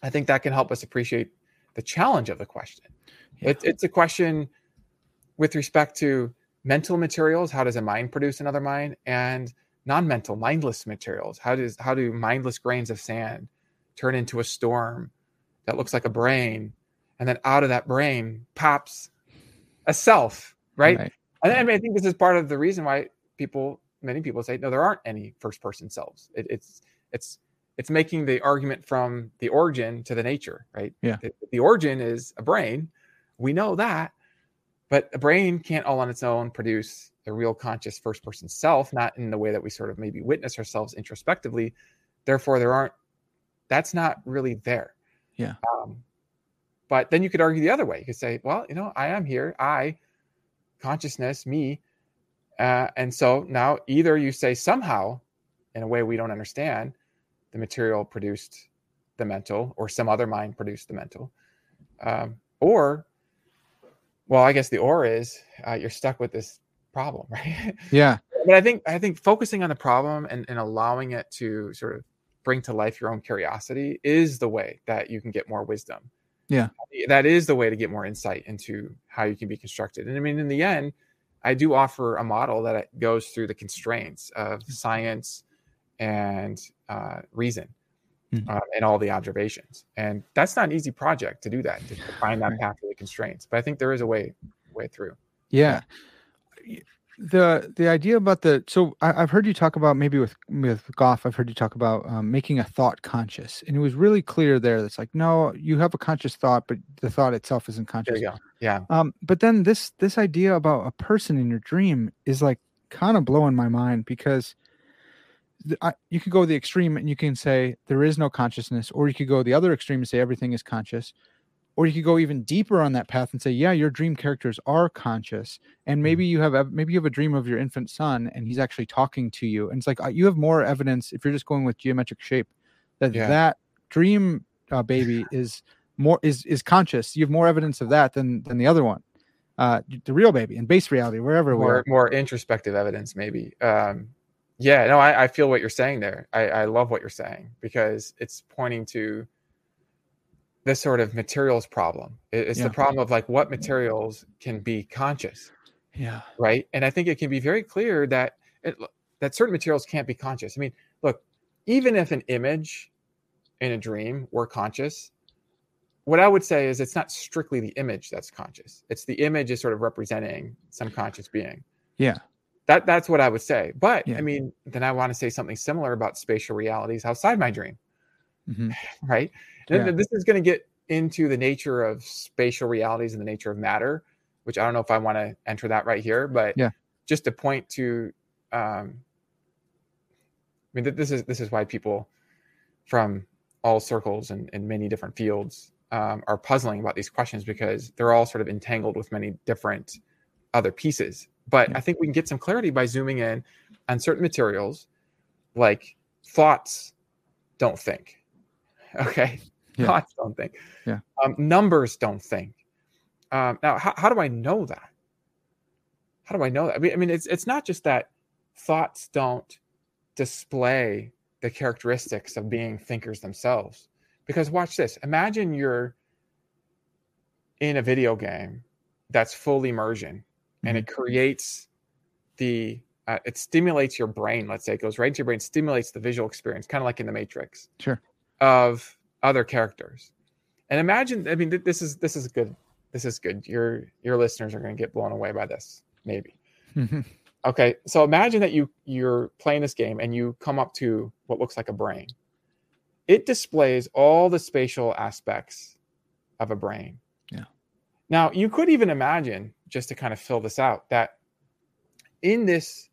I think that can help us appreciate the challenge of the question. Yeah. It, it's a question with respect to mental materials. How does a mind produce another mind? And non-mental, mindless materials. How does how do mindless grains of sand turn into a storm that looks like a brain, and then out of that brain pops a self, right? right. And I mean, I think this is part of the reason why people, many people say, no, there aren't any first-person selves. It, it's it's it's making the argument from the origin to the nature, right? Yeah. The, the origin is a brain. We know that, but a brain can't all on its own produce a real conscious first person self, not in the way that we sort of maybe witness ourselves introspectively. Therefore, there aren't, that's not really there. Yeah. Um, but then you could argue the other way. You could say, well, you know, I am here. I, consciousness, me. Uh, and so now either you say somehow, in a way we don't understand, the material produced the mental, or some other mind produced the mental. Um, or, well, I guess the or is uh, you're stuck with this problem, <laughs> right? Yeah. but I think I think focusing on the problem and, and allowing it to sort of bring to life your own curiosity is the way that you can get more wisdom. Yeah. That is the way to get more insight into how you can be constructed. And I mean, in the end, I do offer a model that goes through the constraints of science and uh, reason mm-hmm. uh, and all the observations. And that's not an easy project to do that, to find that path through the constraints. But I think there is a way way through. Yeah the the idea about the so I, have heard you talk about maybe with with Goff I've heard you talk about um, making a thought conscious and it was really clear there that's like no you have a conscious thought but the thought itself isn't conscious yeah um but then this this idea about a person in your dream is like kind of blowing my mind because I, you could go the extreme and you can say there is no consciousness or you could go the other extreme and say everything is conscious or you could go even deeper on that path and say yeah your dream characters are conscious and mm-hmm. maybe you have maybe you have a dream of your infant son and he's actually talking to you and it's like uh, you have more evidence if you're just going with geometric shape that yeah. that dream uh, baby <laughs> is more is is conscious you have more evidence of that than than the other one uh the real baby in base reality wherever more we are. more introspective evidence maybe um yeah no I, I feel what you're saying there I, I love what you're saying because it's pointing to this sort of materials problem. It's yeah. the problem of like what materials can be conscious. Yeah. Right. And I think it can be very clear that it, that certain materials can't be conscious. I mean, look, even if an image in a dream were conscious, what I would say is it's not strictly the image that's conscious. It's the image is sort of representing some conscious being. Yeah. That that's what I would say. But yeah. I mean, then I want to say something similar about spatial realities outside my dream. Mm-hmm. <sighs> Right yeah. this is going to get into the nature of spatial realities and the nature of matter, which I don't know if I want to enter that right here, but yeah, just to point to, um, I mean, this is this is why people from all circles and, and many different fields um, are puzzling about these questions because they're all sort of entangled with many different other pieces. But yeah. I think we can get some clarity by zooming in on certain materials, like thoughts don't think. <laughs> Okay, yeah. thoughts don't think. Yeah. Um, numbers don't think. Um, now, how, how do I know that? How do I know that? I mean, I mean, it's it's not just that thoughts don't display the characteristics of being thinkers themselves. Because watch this. Imagine you're in a video game that's full immersion. And it mm-hmm. creates the uh, it stimulates your brain let's say it goes right into your brain stimulates the visual experience kind of like in the matrix sure. of other characters. And imagine i mean th- this is this is good this is good. Your your listeners are going to get blown away by this maybe. <laughs> Okay so imagine that you you're playing this game and you come up to what looks like a brain. It displays all the spatial aspects of a brain now you could even imagine just to kind of fill this out that in this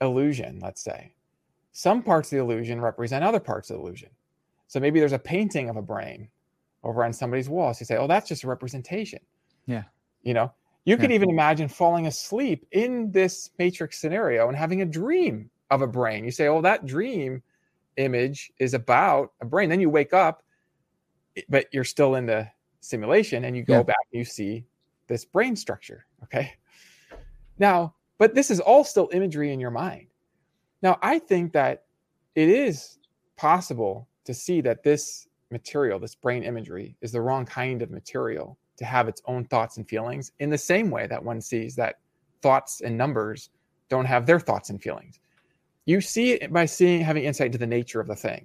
illusion let's say some parts of the illusion represent other parts of the illusion so maybe there's a painting of a brain over on somebody's wall so you say oh that's just a representation yeah you know you could even imagine falling asleep in this matrix scenario and having a dream of a brain. You say, "Oh, that dream image is about a brain." Then you wake up, but you're still in the simulation, and you go yeah. back and you see this brain structure. Okay. Now, but this is all still imagery in your mind. Now, I think that it is possible to see that this material, this brain imagery, is the wrong kind of material to have its own thoughts and feelings in the same way that one sees that thoughts and numbers don't have their thoughts and feelings. You see it by seeing having insight into the nature of the thing.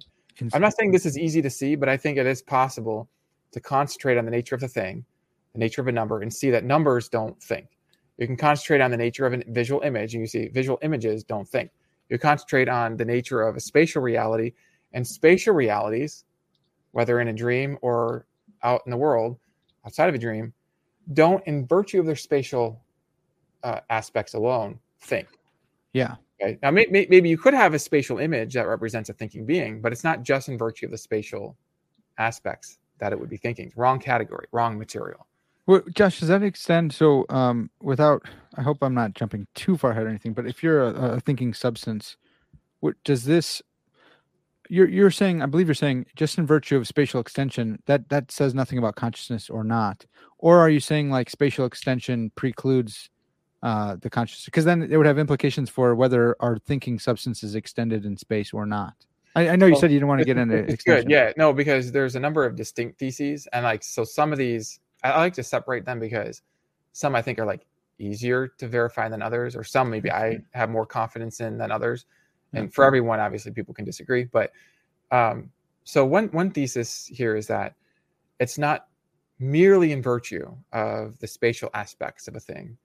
I'm not saying this is easy to see, but I think it is possible to concentrate on the nature of the thing, the nature of a number, and see that numbers don't think. You can concentrate on the nature of a visual image, and you see visual images don't think. You concentrate on the nature of a spatial reality, and spatial realities, whether in a dream or out in the world, outside of a dream don't, in virtue of their spatial uh, aspects alone, think. Yeah. Okay. Now, may, may, maybe you could have a spatial image that represents a thinking being, but it's not just in virtue of the spatial aspects that it would be thinking. Wrong category, wrong material. Well, Josh, does that extend? So, um, without, I hope I'm not jumping too far ahead or anything, but if you're a, a thinking substance, what does this you're you're saying I believe you're saying just in virtue of spatial extension that that says nothing about consciousness or not, or are you saying like spatial extension precludes uh, the consciousness? Because then it would have implications for whether our thinking substance is extended in space or not. I, I know you said you didn't want to get into <laughs> it's extension. good, yeah, no, because there's a number of distinct theses, and like so some of these I, I like to separate them because some I think are like easier to verify than others, or some maybe I have more confidence in than others and for everyone obviously people can disagree but um, so one one thesis here is that it's not merely in virtue of the spatial aspects of a thing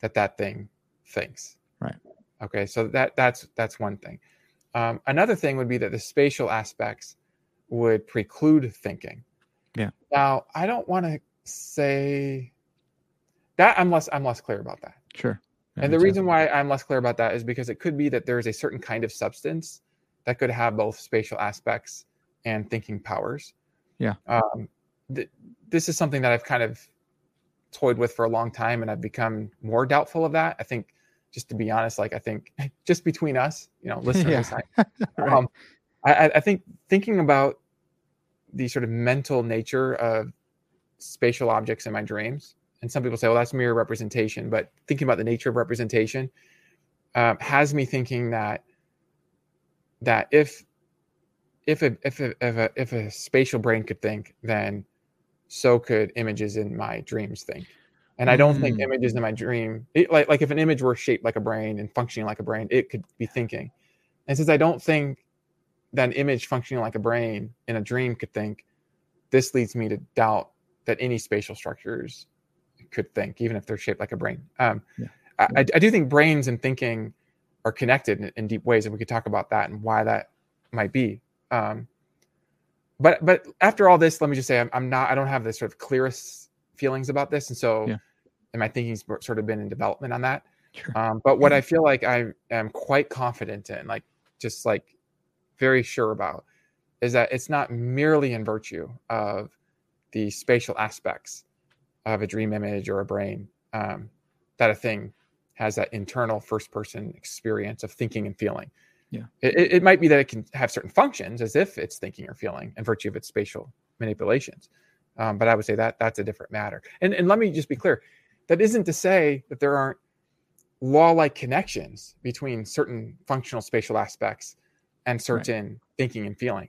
that that thing thinks. Right. Okay so that that's that's one thing um, another thing would be that the spatial aspects would preclude thinking yeah now i don't want to say that i'm less i'm less clear about that sure and the reason why I'm less clear about that is because it could be that there is a certain kind of substance that could have both spatial aspects and thinking powers. Yeah. Um, th- this is something that I've kind of toyed with for a long time, and I've become more doubtful of that. I think, just to be honest, like I think <laughs> just between us, you know, <laughs> listeners, yeah. <laughs> right. um, I, I think thinking about the sort of mental nature of spatial objects in my dreams and some people say, well, that's mere representation. But thinking about the nature of representation um, has me thinking that that if if a, if a, if a if a spatial brain could think, then so could images in my dreams think. And I don't mm. think images in my dream, it, like like if an image were shaped like a brain and functioning like a brain, it could be thinking. And since I don't think that an image functioning like a brain in a dream could think, this leads me to doubt that any spatial structures could think, even if they're shaped like a brain. Um, yeah. I, I, do think brains and thinking are connected in, in, deep ways, and we could talk about that and why that might be. Um, but but after all this, let me just say I'm, I'm, not. I don't have the sort of clearest feelings about this, and so yeah. And my thinking's sort of been in development on that. Sure. Um, but what I feel like I am quite confident in, like just like very sure about, is that it's not merely in virtue of the spatial aspects of a dream image or a brain um, that a thing has that internal first person experience of thinking and feeling yeah it, it, might be that it can have certain functions as if it's thinking or feeling in virtue of its spatial manipulations Um, but I would say that that's a different matter. And and let me just be clear, that isn't to say that there aren't law-like connections between certain functional spatial aspects and certain right. thinking and feeling.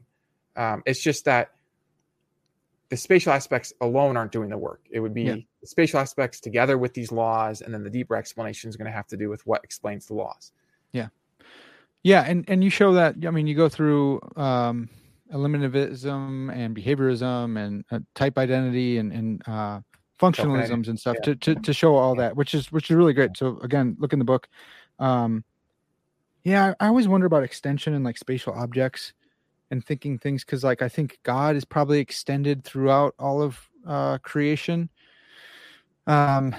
Um, it's just that the spatial aspects alone aren't doing the work. It would be yeah. the spatial aspects together with these laws, and then the deeper explanation is going to have to do with what explains the laws. Yeah, yeah, and and you show that. I mean, you go through um, eliminativism and behaviorism and uh, type identity and and uh, functionalisms and stuff yeah. to, to to show all that, which is which is really great. So again, look in the book. Um, yeah, I always wonder about extension and like spatial objects and thinking things because like I think God is probably extended throughout all of uh, creation. Um,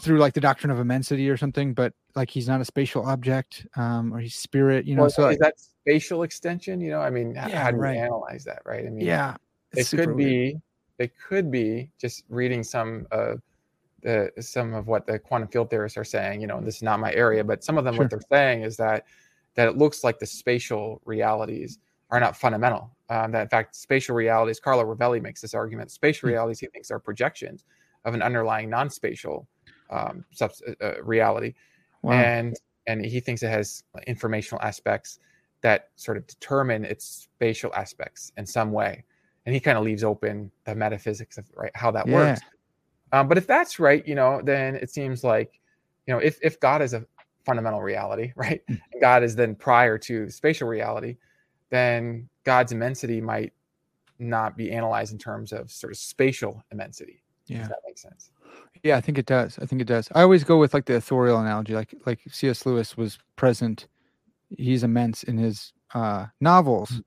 through like the doctrine of immensity or something, but like he's not a spatial object, um, or he's spirit, you know. Well, so is like, that spatial extension? You know, I mean, yeah, how do right. we analyze that, right? I mean, yeah, it could be, it could be just reading some uh the some of what the quantum field theorists are saying. You know, this is not my area, but some of them sure. what they're saying is that that it looks like the spatial realities are not fundamental. Um, that in fact, spatial realities, Carlo Rovelli makes this argument. Spatial mm-hmm. realities, he thinks, are projections of an underlying non-spatial um, sub- uh, uh, reality, wow. and and he thinks it has informational aspects that sort of determine its spatial aspects in some way, and he kind of leaves open the metaphysics of right how that yeah. works. Um, but if that's right, you know, then it seems like, you know, if if God is a fundamental reality, <laughs> right, mm. and God is then prior to spatial reality, then God's immensity might not be analyzed in terms of sort of spatial immensity. Yeah, that makes sense. Yeah, I think it does. I think it does. I always go with like the authorial analogy, like like C.S. Lewis was present. He's immense in his uh, novels, mm.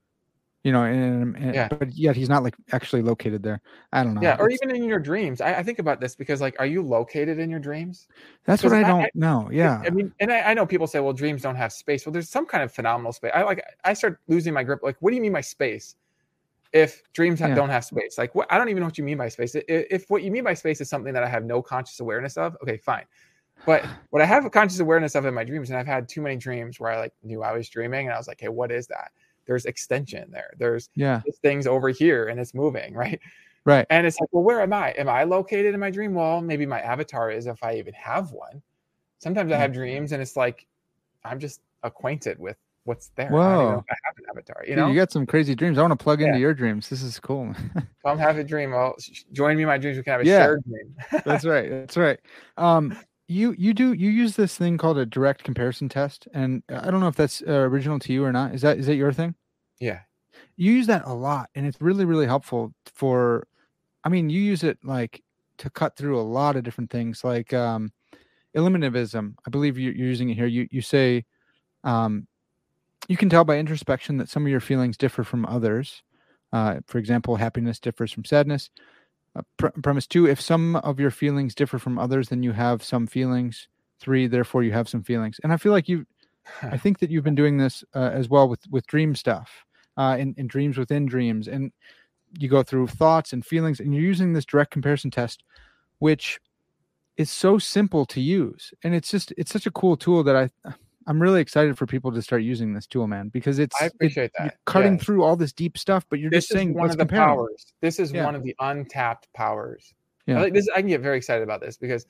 You know, and, and yeah. but yet he's not like actually located there. I don't know. Yeah, or it's, even in your dreams. I, I, think about this because like, are you located in your dreams? That's what I, I don't I, know. Yeah, I mean, and I, know people say, well, dreams don't have space. Well, there's some kind of phenomenal space. I like. I start losing my grip. Like, what do you mean by space? if dreams yeah. don't have space like what i don't even know what you mean by space if, if what you mean by space is something that i have no conscious awareness of okay fine but <sighs> what i have a conscious awareness of in my dreams and i've had too many dreams where i like knew i was dreaming and i was like hey what is that there's extension there there's yeah things over here and it's moving <laughs> right right and it's like well where am i am i located in my dream well maybe my avatar is if i even have one sometimes i have dreams and it's like i'm just acquainted with what's there. Whoa. I, I have an avatar. You know, you got some crazy dreams. I want to plug yeah. into your dreams. This is cool. <laughs> Come have a dream. Well, join me in my dreams. We can have a yeah. shared dream. <laughs> that's right. That's right. Um, you you do you use this thing called a direct comparison test, and I don't know if that's uh, original to you or not. Is that is that your thing? Yeah. You use that a lot, and it's really really helpful for. I mean, you use it like to cut through a lot of different things, like um, eliminativism. I believe you're using it here. You you say um, you can tell by introspection that some of your feelings differ from others. Uh, for example, happiness differs from sadness. Uh, pr- premise two: If some of your feelings differ from others, then you have some feelings. Three: Therefore, you have some feelings. And I feel like you, I <laughs> think that you've been doing this uh, as well with with dream stuff, uh, in, in dreams within dreams, and you go through thoughts and feelings, and you're using this direct comparison test, which is so simple to use, and it's just it's such a cool tool that I I'm really excited for people to start using this tool, man, because it's I appreciate it, that cutting through all this deep stuff, but you're this just saying one of the comparing. powers. This is yeah. one of the untapped powers. Yeah. I, like this, I can get very excited about this because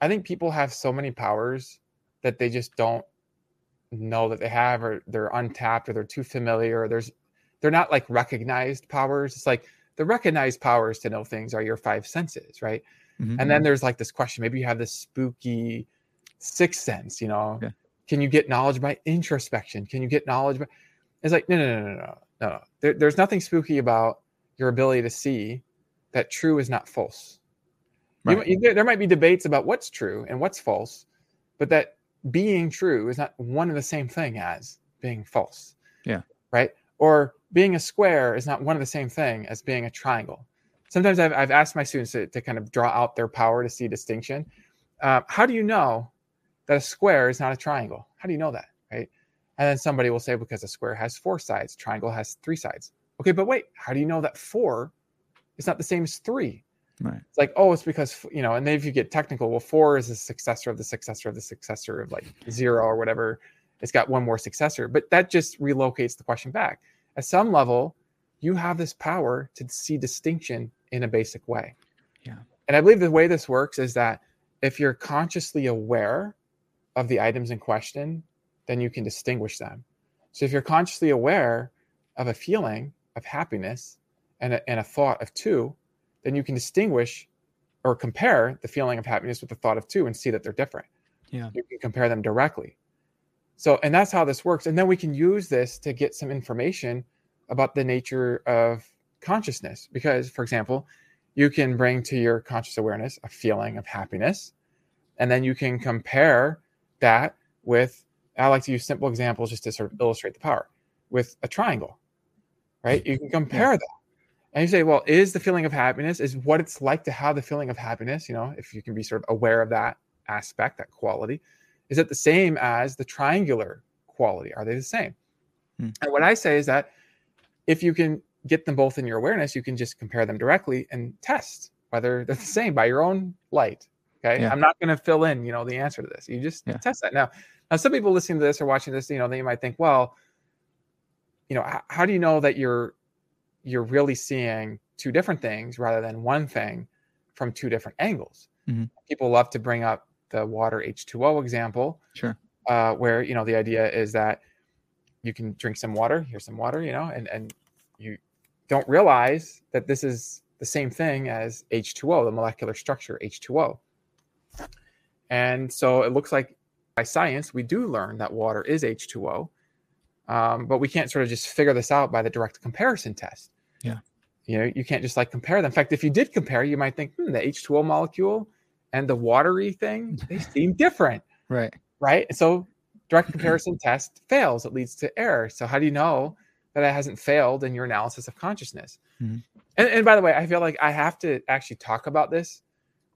I think people have so many powers that they just don't know that they have, or they're untapped, or they're too familiar, or there's they're not like recognized powers. It's like the recognized powers to know things are your five senses, right? Mm-hmm. And then there's like this question: maybe you have this spooky sixth sense, you know. Yeah can you get knowledge by introspection? Can you get knowledge by? It's like no, no, no, no, no, no. There, there's nothing spooky about your ability to see that true is not false. Right. You, there might be debates about what's true and what's false, but that being true is not one and the same thing as being false. Yeah. Right. Or being a square is not one of the same thing as being a triangle. Sometimes I've, I've asked my students to, to kind of draw out their power to see distinction. Uh, how do you know that a square is not a triangle. How do you know that? Right. And then somebody will say, because a square has four sides, triangle has three sides. Okay, but wait, how do you know that four is not the same as three? Right. It's like, oh, it's because you know, and then if you get technical, well, four is a successor of the successor of the successor of like zero or whatever. It's got one more successor, but that just relocates the question back. At some level, you have this power to see distinction in a basic way. Yeah. And I believe the way this works is that if you're consciously aware of the items in question, then you can distinguish them. So if you're consciously aware of a feeling of happiness and a, and a thought of two, then you can distinguish or compare the feeling of happiness with the thought of two and see that they're different. Yeah. You can compare them directly. So, and that's how this works. And then we can use this to get some information about the nature of consciousness. Because, for example, you can bring to your conscious awareness a feeling of happiness, and then you can compare that with, I like to use simple examples just to sort of illustrate the power, with a triangle, right? You can compare yeah. that. And you say, well, is the feeling of happiness, is what it's like to have the feeling of happiness, you know, if you can be sort of aware of that aspect, that quality, is it the same as the triangular quality? Are they the same? Hmm. And what I say is that if you can get them both in your awareness, you can just compare them directly and test whether they're the same by your own light. Okay. Yeah. I'm not going to fill in, you know, the answer to this. You just yeah. test that. Now, now some people listening to this or watching this, you know, they might think, well, you know, how, how do you know that you're you're really seeing two different things rather than one thing from two different angles? Mm-hmm. People love to bring up the water H2O example. Sure. Uh, where, you know, the idea is that you can drink some water, here's some water, you know, and, and you don't realize that this is the same thing as H2O, the molecular structure H2O. And so it looks like by science, we do learn that water is H2O, um, but we can't sort of just figure this out by the direct comparison test. Yeah. You know, you can't just like compare them. In fact, if you did compare, you might think, hmm, the H2O molecule and the watery thing, they <laughs> seem different. Right. Right. And so direct comparison <clears throat> test fails. It leads to error. So how do you know that it hasn't failed in your analysis of consciousness? Mm-hmm. And, and, by the way, I feel like I have to actually talk about this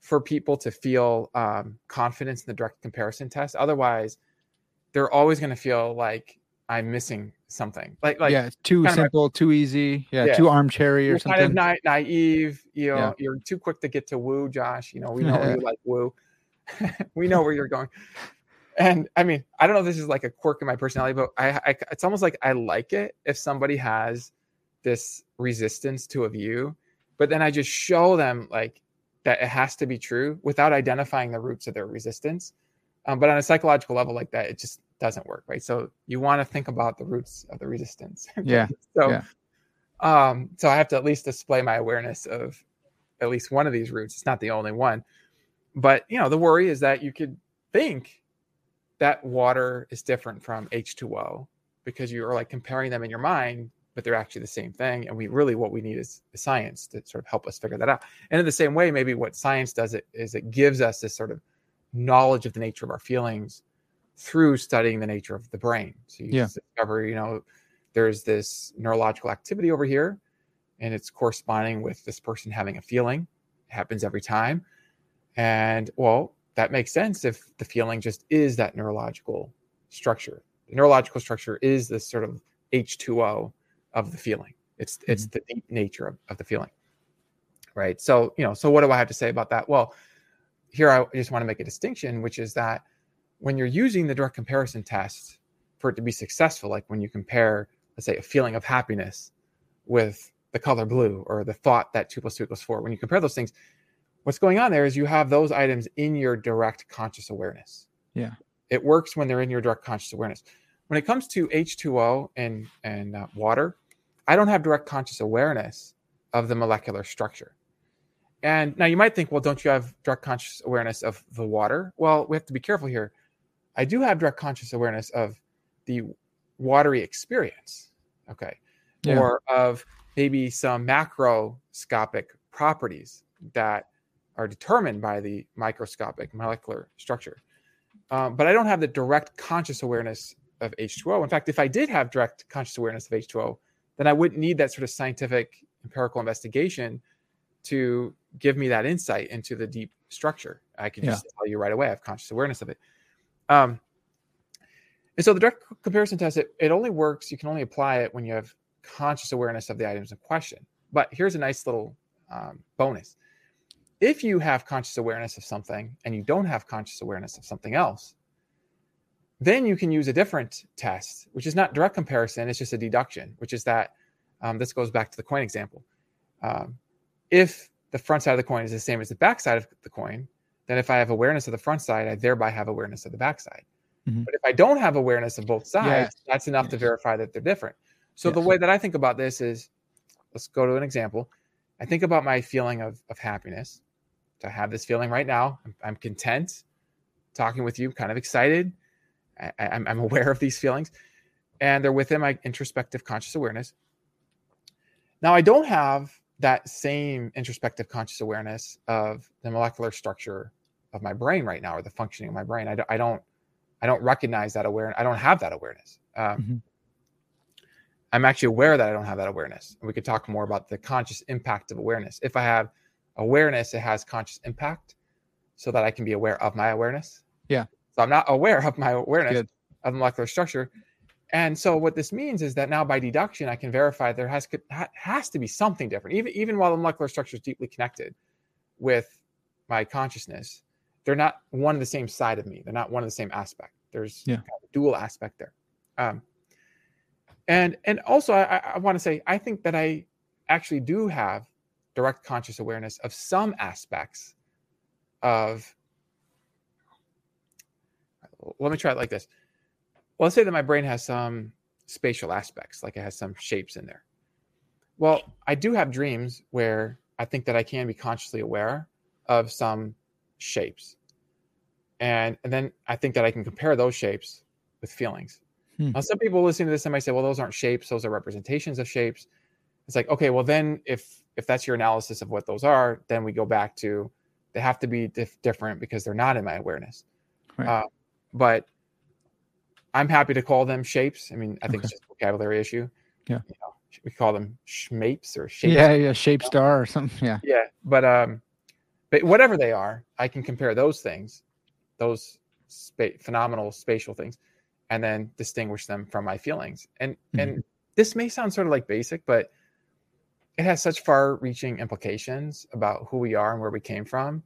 for people to feel um, confidence in the direct comparison test. Otherwise, they're always going to feel like I'm missing something. Like, like yeah, too simple, too easy. Yeah, yeah, too armchairy or you're something. Kind of na- naive. You know, yeah. you're too quick to get to woo, Josh. You know, we know you <laughs> like woo. <laughs> we know where you're going. And I mean, I don't know if this is like a quirk in my personality, but I, I it's almost like I like it if somebody has this resistance to a view, but then I just show them like that it has to be true without identifying the roots of their resistance. Um, but on a psychological level like that, it just doesn't work, right? So you want to think about the roots of the resistance. <laughs> Yeah. so, yeah. um, so I have to at least display my awareness of at least one of these roots. It's not the only one, but you know, the worry is that you could think that water is different from H2O because you are like comparing them in your mind, but they're actually the same thing. And we really, what we need is science to sort of help us figure that out. And in the same way, maybe what science does it is it gives us this sort of knowledge of the nature of our feelings through studying the nature of the brain. So you yeah. discover, you know, there's this neurological activity over here, and it's corresponding with this person having a feeling. It happens every time. And well, that makes sense if the feeling just is that neurological structure. The neurological structure is this sort of H2O of the feeling. It's mm-hmm. it's the deep nature of, of the feeling. Right. So, you know, so what do I have to say about that? Well, here I just want to make a distinction, which is that when you're using the direct comparison test for it to be successful, like when you compare, let's say, a feeling of happiness with the color blue or the thought that two plus two equals four, when you compare those things, what's going on there is you have those items in your direct conscious awareness. Yeah. It works when they're in your direct conscious awareness. When it comes to H2O and, and uh, water, I don't have direct conscious awareness of the molecular structure. And now you might think, well, don't you have direct conscious awareness of the water? Well, we have to be careful here. I do have direct conscious awareness of the watery experience, okay, yeah. or of maybe some macroscopic properties that are determined by the microscopic molecular structure. Um, but I don't have the direct conscious awareness of H2O. In fact, if I did have direct conscious awareness of H2O, then I wouldn't need that sort of scientific empirical investigation to give me that insight into the deep structure. I can yeah. just tell you right away I have conscious awareness of it. Um, and so the direct comparison test, it, it only works, you can only apply it when you have conscious awareness of the items in question. But here's a nice little um, bonus. If you have conscious awareness of something and you don't have conscious awareness of something else, then you can use a different test, which is not direct comparison, it's just a deduction, which is that um, this goes back to the coin example. Um, if the front side of the coin is the same as the back side of the coin, then if I have awareness of the front side, I thereby have awareness of the back side. Mhm. But if I don't have awareness of both sides, Yes. that's enough to verify that they're different. So the way that I think about this is let's go to an example. I think about my feeling of, of happiness. So I have this feeling right now. I'm, I'm content talking with you, kind of excited. I, I'm, I'm aware of these feelings and they're within my introspective conscious awareness. Now, I don't have that same introspective conscious awareness of the molecular structure of my brain right now or the functioning of my brain. I don't, I don't, I don't recognize that awareness. I don't have that awareness. Um, Mhm. I'm actually aware that I don't have that awareness. And we could talk more about the conscious impact of awareness. If I have awareness, it has conscious impact so that I can be aware of my awareness. Yeah. So I'm not aware of my awareness Good. of the molecular structure. And so what this means is that now by deduction, I can verify there has has to be something different. Even even while the molecular structure is deeply connected with my consciousness, they're not one of the same side of me. They're not one of the same aspect. There's Yeah. kind of a dual aspect there. Um, and and also I, I want to say I think that I actually do have direct conscious awareness of some aspects of. Let me try it like this. Well, let's say that my brain has some spatial aspects, like it has some shapes in there. Well, I do have dreams where I think that I can be consciously aware of some shapes. And, and then I think that I can compare those shapes with feelings. Hmm. Now, some people listening to this, they might say, well, those aren't shapes, those are representations of shapes. It's like, okay, well, then if if that's your analysis of what those are, then we go back to they have to be dif- different because they're not in my awareness. Right. Uh, but I'm happy to call them shapes. I mean, I think it's just a vocabulary issue. Yeah. You know, we call them schmapes or shapes. Yeah, yeah, shape star or something. Yeah. Yeah, but um, but whatever they are, I can compare those things, those spa- phenomenal spatial things, and then distinguish them from my feelings. And and this may sound sort of like basic, but it has such far-reaching implications about who we are and where we came from.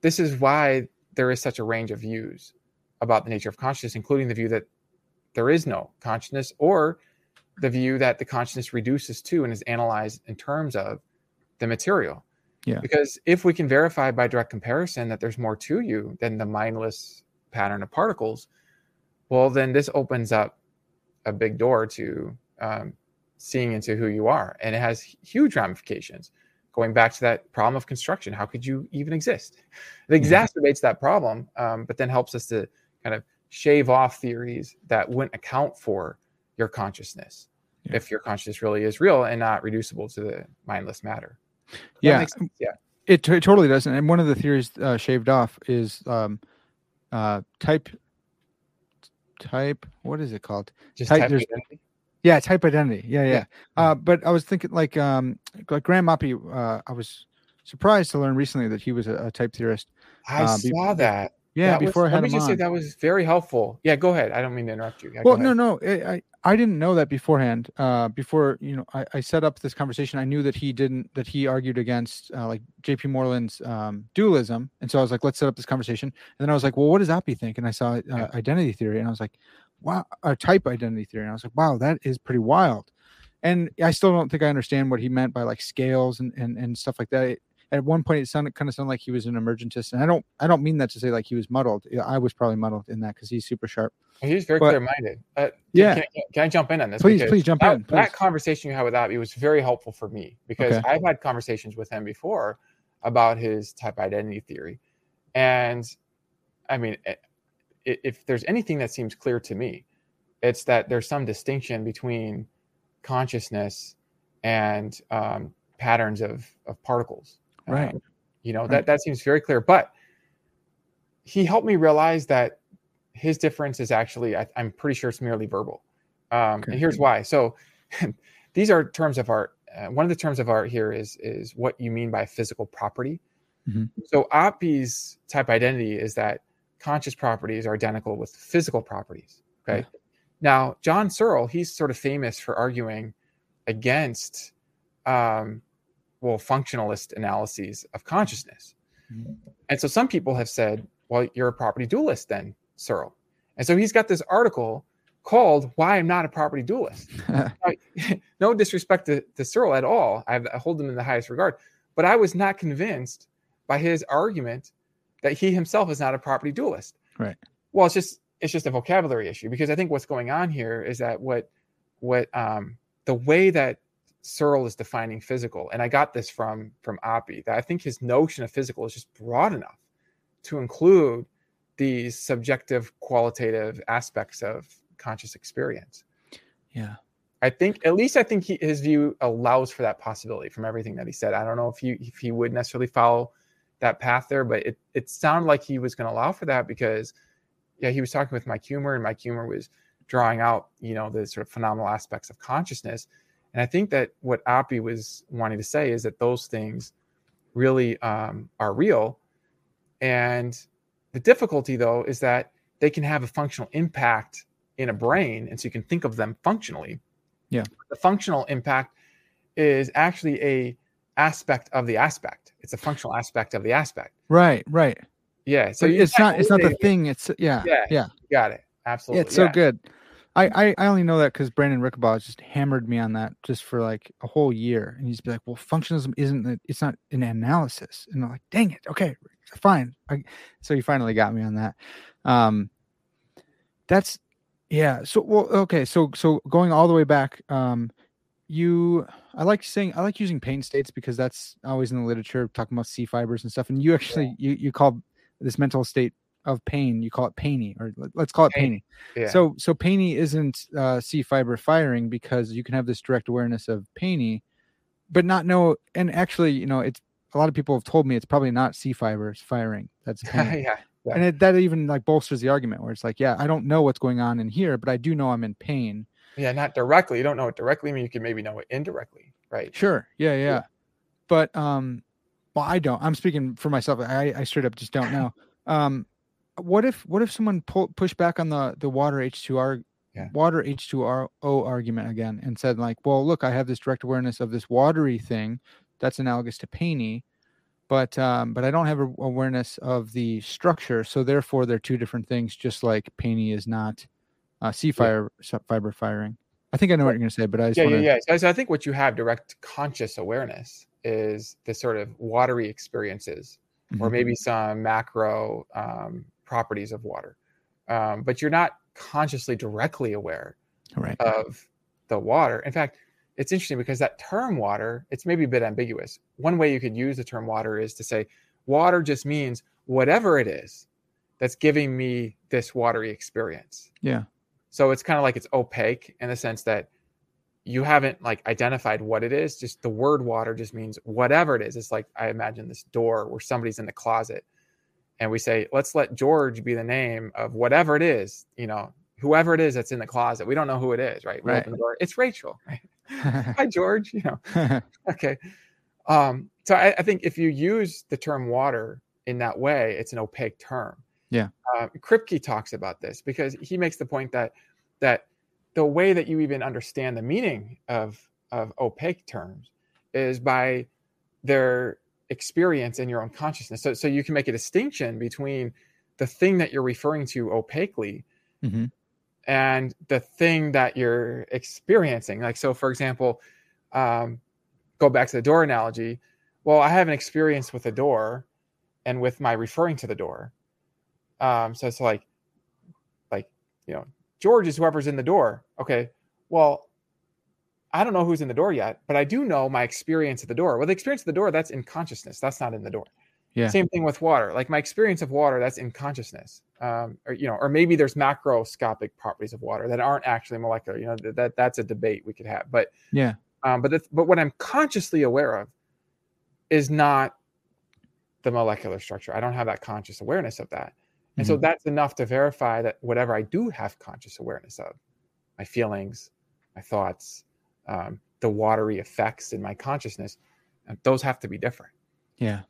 This is why there is such a range of views about the nature of consciousness, including the view that there is no consciousness, or the view that the consciousness reduces to and is analyzed in terms of the material. Yeah. Because if we can verify by direct comparison that there's more to you than the mindless pattern of particles, well, then this opens up a big door to um, seeing into who you are. And it has huge ramifications. Going back to that problem of construction, how could you even exist? It Yeah. exacerbates that problem, um, but then helps us to kind of shave off theories that wouldn't account for your consciousness Yeah. if your consciousness really is real and not reducible to the mindless matter. That Yeah. Yeah. It, t- it totally doesn't. And one of the theories uh, shaved off is um, uh, type type. What is it called? Just Type- type identity. Yeah, type identity. Yeah, yeah. Yeah. Uh, but I was thinking like um, like Graham Oppy. Uh, I was surprised to learn recently that he was a, a type theorist. I uh, be- saw that. Yeah, That was- before I let me just say that was very helpful. Yeah, go ahead. I don't mean to interrupt you. Yeah, well, no, no, I, I I didn't know that beforehand. Uh, before you know, I, I set up this conversation. I knew that he didn't that he argued against uh, like J.P. Moreland's um, dualism, and so I was like, let's set up this conversation. And then I was like, well, what does Oppy think? And I saw uh, Yeah. identity theory, and I was like, wow, or type identity theory, and I was like, wow, that is pretty wild. And I still don't think I understand what he meant by like scales and and, and stuff like that. It- at one point, it sounded kind of sounded like he was an emergentist, and I don't I don't mean that to say like he was muddled. I was probably muddled in that because he's super sharp. He's very but- clear-minded. Uh, Yeah. Can, can, can I jump in on this? Please, Because please jump that, in, That conversation you had with Oppy was very helpful for me because Okay. I've had conversations with him before about his type identity theory, and I mean, i- if there's anything that seems clear to me, it's that there's some distinction between consciousness and um, patterns of of particles. Right. Um, you know Right. that that seems very clear, but he helped me realize that his difference is actually I, i'm pretty sure it's merely verbal um, Okay. and here's why so <laughs> these are terms of art uh, one of the terms of art here is is what you mean by physical property Mhm. so Oppy's type identity is that conscious properties are identical with physical properties okay now john searle he's sort of famous for arguing against um, well functionalist analyses of consciousness Mhm. and so some people have said, well, you're a property dualist then, Searle. And so he's got this article called Why I'm Not a Property Dualist. <laughs> <laughs> No disrespect to, to Searle at all. I, I hold him in the highest regard. but I was not convinced by his argument that he himself is not a property dualist. Right. Well, it's just it's just a vocabulary issue because I think what's going on here is that what what um the way that Searle is defining physical, and I got this from from Oppy, that I think his notion of physical is just broad enough to include these subjective qualitative aspects of conscious experience. Yeah. I think at least I think he, his view allows for that possibility from everything that he said. I don't know if he if he would necessarily follow that path there, but it it sounded like he was going to allow for that because yeah, he was talking with Mike Huemer and Mike Huemer was drawing out, you know, the sort of phenomenal aspects of consciousness. And I think that what Oppy was wanting to say is that those things really um, are real. And the difficulty, though, is that they can have a functional impact in a brain. And so you can think of them functionally. Yeah. The functional impact is actually a aspect of the aspect. It's a functional aspect of the aspect. Right, right. Yeah. So it's not it's not the thing. It's yeah, Yeah. yeah. Got it. Absolutely. Yeah, it's so good. I, I, I only know that because Brandon Rickabaugh just hammered me on that just for like a whole year, and he's be like, "Well, functionalism isn't it's not an analysis," and I'm like, "Dang it, okay, fine." I, so he finally got me on that. Um, that's yeah. So well, okay. So so going all the way back, um, you I like saying I like using pain states because that's always in the literature talking about C fibers and stuff, and you actually you you call this mental state of pain you call it painy or let- let's call it Pain. painy Yeah. so so painy isn't uh, C fiber firing because you can have this direct awareness of painy, but not know. And actually, you know, it's a lot of people have told me it's probably not C fibers firing. That's <laughs> pain. yeah. yeah. and it, that even like bolsters the argument where it's like, yeah, I don't know what's going on in here, but I do know I'm in pain. Yeah. Not directly. You don't know it directly. I mean, you can maybe know it indirectly. Right. Sure, yeah, yeah, but um, well, I don't. I'm speaking for myself. I I straight up just don't know. Um, what if what if someone pull, push back on the the water H2R Yeah. water H2RO argument again and said like, well, look, I have this direct awareness of this watery thing that's analogous to painy, but um, but I don't have a awareness of the structure, so therefore they're two different things. Just like painy is not uh, C fire fiber firing. I think I know what you're going to say, but I just Yeah. want Yeah. Yeah. So, I think what you have direct conscious awareness is the sort of watery experiences or Mhm. maybe some macro um, properties of water. Um, but you're not consciously directly aware right. of the water. In fact, it's interesting because that term water, it's maybe a bit ambiguous. One way you could use the term water is to say water just means whatever it is that's giving me this watery experience. Yeah. So it's kind of like it's opaque in the sense that you haven't like identified what it is. Just the word water just means whatever it is. It's like I imagine this door where somebody's in the closet and we say, let's let George be the name of whatever it is, you know, whoever it is that's in the closet. We don't know who it is, right? We Right. open the door. It's Rachel, right? <laughs> Hi, George. You know, <laughs> okay. Um, so I, I think if you use the term water in that way, it's an opaque term. Yeah. Uh, Kripke talks about this because he makes the point that that the way that you even understand the meaning of of opaque terms is by their experience in your own consciousness. So so you can make a distinction between the thing that you're referring to opaquely hmm and the thing that you're experiencing. Like, so for example, um, go back to the door analogy. Well, I have an experience with the door and with my referring to the door. Um, so it's like, like, you know, George is whoever's in the door. Okay. Well, I don't know who's in the door yet, but I do know my experience at the door. Well, the experience of the door, that's in consciousness. That's not in the door. Yeah. Same thing with water. Like my experience of water, that's in consciousness. Um, or you know, or maybe there's macroscopic properties of water that aren't actually molecular. You know, that, that that's a debate we could have. But Yeah. um, but but what I'm consciously aware of is not the molecular structure. I don't have that conscious awareness of that, and so Mhm. that's enough to verify that whatever I do have conscious awareness of, my feelings, my thoughts, um, the watery effects in my consciousness, uh, those have to be different. Yeah.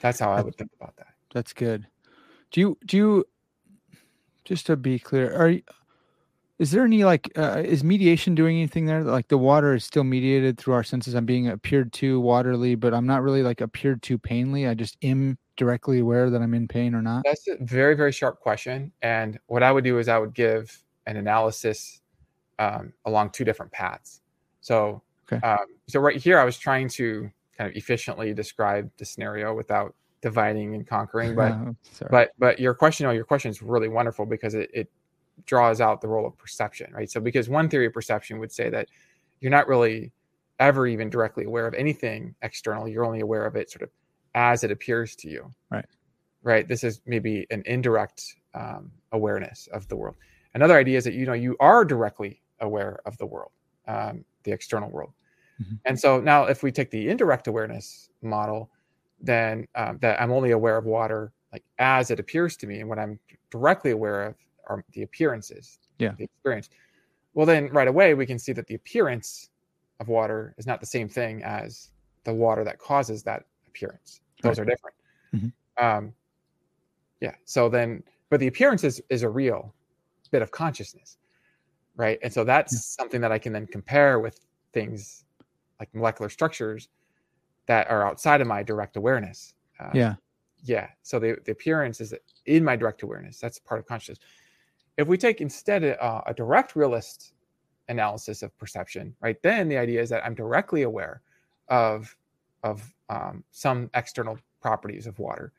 That's how I would think about that. That's good. Do you do you just to be clear, are you, is there any like uh, is mediation doing anything there? Like the water is still mediated through our senses. I'm being appeared to waterly, but I'm not really like appeared to painly. I just am directly aware that I'm in pain or not. That's a very, very sharp question. And what I would do is I would give an analysis um, along two different paths. So, Okay. um, so right here, I was trying to kind of efficiently describe the scenario without dividing and conquering. But <laughs> but but your question, oh, your question is really wonderful because it, it draws out the role of perception, right? So because one theory of perception would say that you're not really ever even directly aware of anything external. You're only aware of it sort of as it appears to you. Right. Right. This is maybe an indirect um, awareness of the world. Another idea is that you know you are directly aware of the world, um, the external world. Mhm. And so now, if we take the indirect awareness model, then um, that I'm only aware of water like as it appears to me, and what I'm directly aware of are the appearances, Yeah. the experience. Well, then right away we can see that the appearance of water is not the same thing as the water that causes that appearance. Those are different. Mhm. Um, yeah. So then, but the appearance is, is a real bit of consciousness, right? And so that's something that I can then compare with things like molecular structures that are outside of my direct awareness. Uh, yeah. yeah. So the, the appearance is in my direct awareness. That's part of consciousness. If we take instead a, a direct realist analysis of perception, right, then the idea is that I'm directly aware of of um, some external properties of water,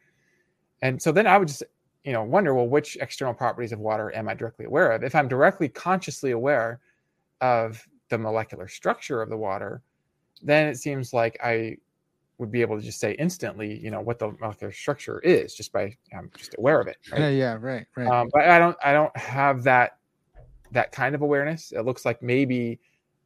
and so then I would just you know wonder, well, which external properties of water am I directly aware of? If I'm directly consciously aware of the molecular structure of the water, then it seems like I would be able to just say instantly, you know, what the molecular structure is just by I'm just aware of it. <laughs> Right? Yeah. Yeah. Right. Right. Um, but I don't I don't have that that kind of awareness. It looks like maybe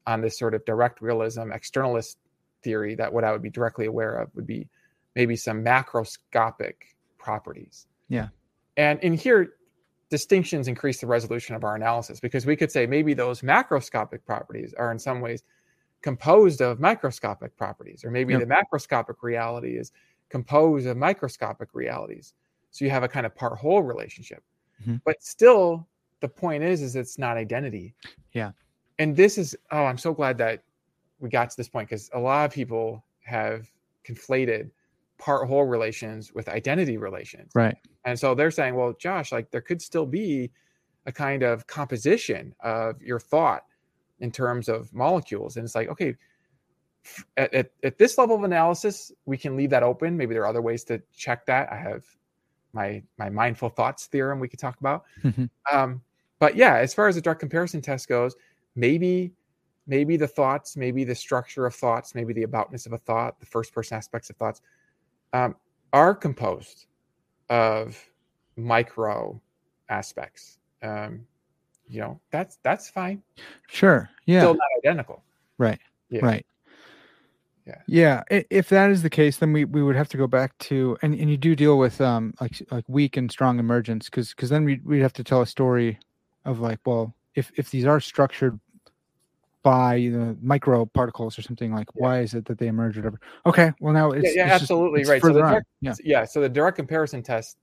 on this sort of direct realism externalist theory that what I would be directly aware of would be maybe some macroscopic properties. Yeah. And in here, distinctions increase the resolution of our analysis because we could say maybe those macroscopic properties are in some ways composed of microscopic properties, or maybe Yep. the macroscopic reality is composed of microscopic realities. So you have a kind of part whole relationship. Mhm. But still, the point is, is it's not identity. Yeah. And this is, oh, I'm so glad that we got to this point because a lot of people have conflated part whole relations with identity relations. right. And so they're saying, well, Josh, like there could still be a kind of composition of your thought in terms of molecules. And it's like, okay, at, at, at this level of analysis, we can leave that open. Maybe there are other ways to check that. I have my my mindful thoughts theorem we could talk about. Mhm. Um, but yeah, as far as the direct comparison test goes, maybe maybe the thoughts, maybe the structure of thoughts, maybe the aboutness of a thought, the first person aspects of thoughts, um, are composed of micro aspects. Um, you know, that's that's fine. Sure. Yeah. Still not identical. Right. Yeah. Right. Yeah. Yeah. If that is the case, then we, we would have to go back to and, and you do deal with um like like weak and strong emergence because because then we we'd have to tell a story of like well if if these are structured by the micro particles or something like Yeah. why is it that they emerge or whatever okay well now it's yeah, it's just- absolutely it's right. So the direct- yeah Yeah. So the direct comparison test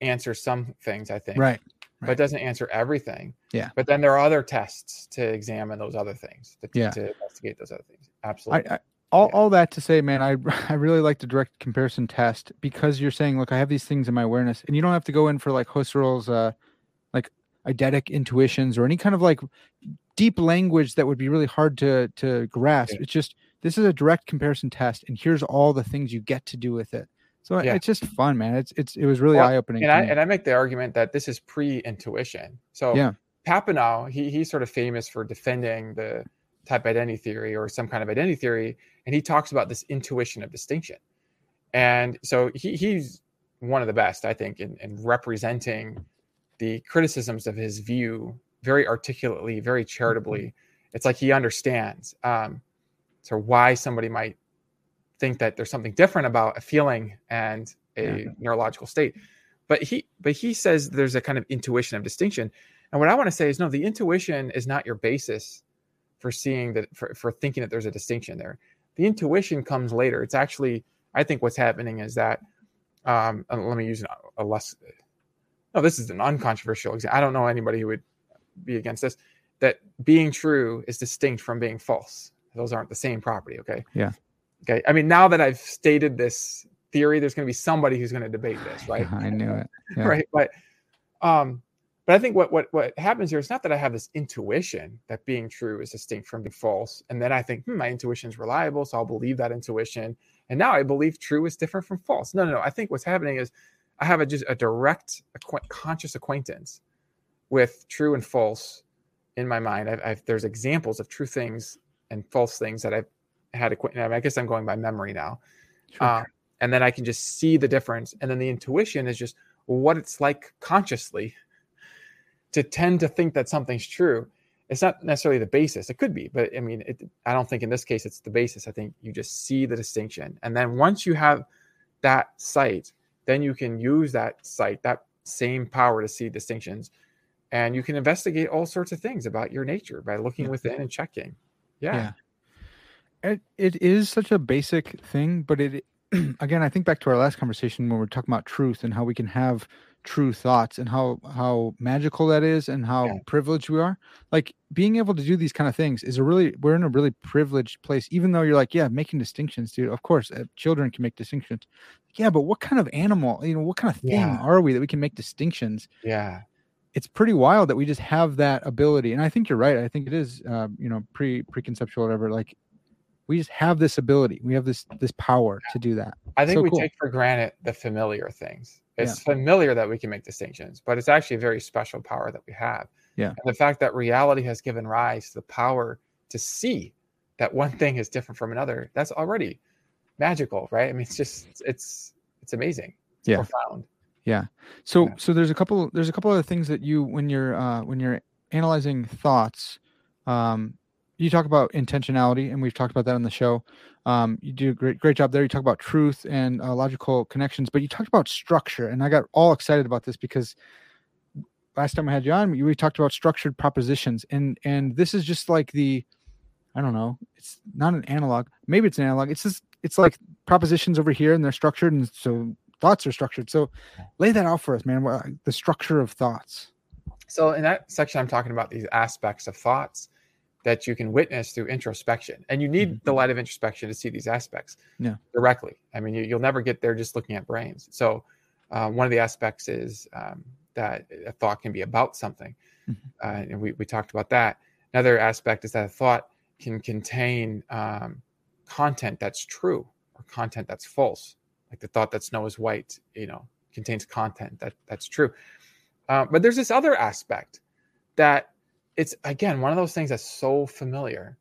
answers some things, I think. right but doesn't answer everything. Yeah. But then there are other tests to examine those other things, to, Yeah. to investigate those other things. I, Absolutely. I all, Yeah. all that to say, man, I <laughs> I really like the direct comparison test because you're saying, look, I have these things in my awareness, and you don't have to go in for like Husserl's uh like eidetic intuitions or any kind of like deep language that would be really hard to to grasp. Yeah. It's just this is a direct comparison test, and here's all the things you get to do with it. So Yeah. it's just fun, man. It's it's it was really Well, eye opening. and I and I make the argument that this is pre-intuition. So Yeah. Papineau, he he's sort of famous for defending the type identity theory or some kind of identity theory, and he talks about this intuition of distinction. And so he, he's one of the best, I think, in, in representing the criticisms of his view very articulately, very charitably. It's like he understands um, so why somebody might think that there's something different about a feeling and a Yeah. neurological state. But he but he says there's a kind of intuition of distinction. And what I want to say is no, the intuition is not your basis for seeing that for, for thinking that there's a distinction there. The intuition comes later. It's actually, I think what's happening is that um let me use a less no, this is an uncontroversial example. I don't know anybody who would be against this. That being true is distinct from being false. Those aren't the same property. Okay. Yeah. Okay. I mean, now that I've stated this theory, there's going to be somebody who's going to debate this, <sighs> right? I knew it. <laughs> Yeah. right. But um, but I think what what what happens here is not that I have this intuition that being true is distinct from being false, and then I think hmm, my intuition is reliable, so I'll believe that intuition, and now I believe true is different from false. No, no, no. I think what's happening is I have a, just a direct acqu- conscious acquaintance with true and false in my mind. I've, I've, there's examples of true things and false things that I've had. I guess I'm going by memory now, sure. uh, and then I can just see the difference, and then the intuition is just what it's like consciously to tend to think that something's true it's not necessarily the basis it could be but i mean it, i don't think in this case it's the basis i think you just see the distinction and then once you have that sight then you can use that sight that same power to see distinctions and you can investigate all sorts of things about your nature by looking within and checking. Yeah. yeah. It, it is such a basic thing but it <clears throat> again i think back to our last conversation when we are talking about truth and how we can have true thoughts and how how magical that is and how yeah. privileged we are. Like being able to do these kind of things is a really we're in a really privileged place even though you're like yeah making distinctions dude. Of course uh, children can make distinctions. Yeah but what kind of animal you know what kind of thing yeah. are we that we can make distinctions yeah it's pretty wild that we just have that ability and i think you're right i think it is uh, you know pre preconceptual whatever like we just have this ability we have this this power to do that i think so we cool. take for granted the familiar things it's yeah. familiar that we can make distinctions, but it's actually a very special power that we have. Yeah. And the fact that reality has given rise to the power to see that one thing is different from another, that's already magical, right? I mean, it's just it's it's amazing. It's yeah. profound. Yeah. So yeah. so there's a couple there's a couple other things that you when you're uh when you're analyzing thoughts, um you talk about intentionality and we've talked about that on the show. Um, you do a great, great job there. You talk about truth and uh, logical connections, but you talked about structure, and I got all excited about this because last time I had you on, we talked about structured propositions, and and this is just like the, I don't know, it's not an analog. Maybe it's an analog. It's just it's like propositions over here, and they're structured, and so thoughts are structured. So, lay that out for us, man. The structure of thoughts. So in that section, I'm talking about these aspects of thoughts that you can witness through introspection. And you need mm-hmm. the light of introspection to see these aspects yeah. directly. I mean, you, will never get there just looking at brains. So, uh, one of the aspects is um, that a thought can be about something. Mm-hmm. Uh, and we, we talked about that. Another aspect is that a thought can contain um, content that's true or content that's false. Like the thought that snow is white, you know, contains content that that's true. Uh, but there's this other aspect that it's again one of those things that's so familiar,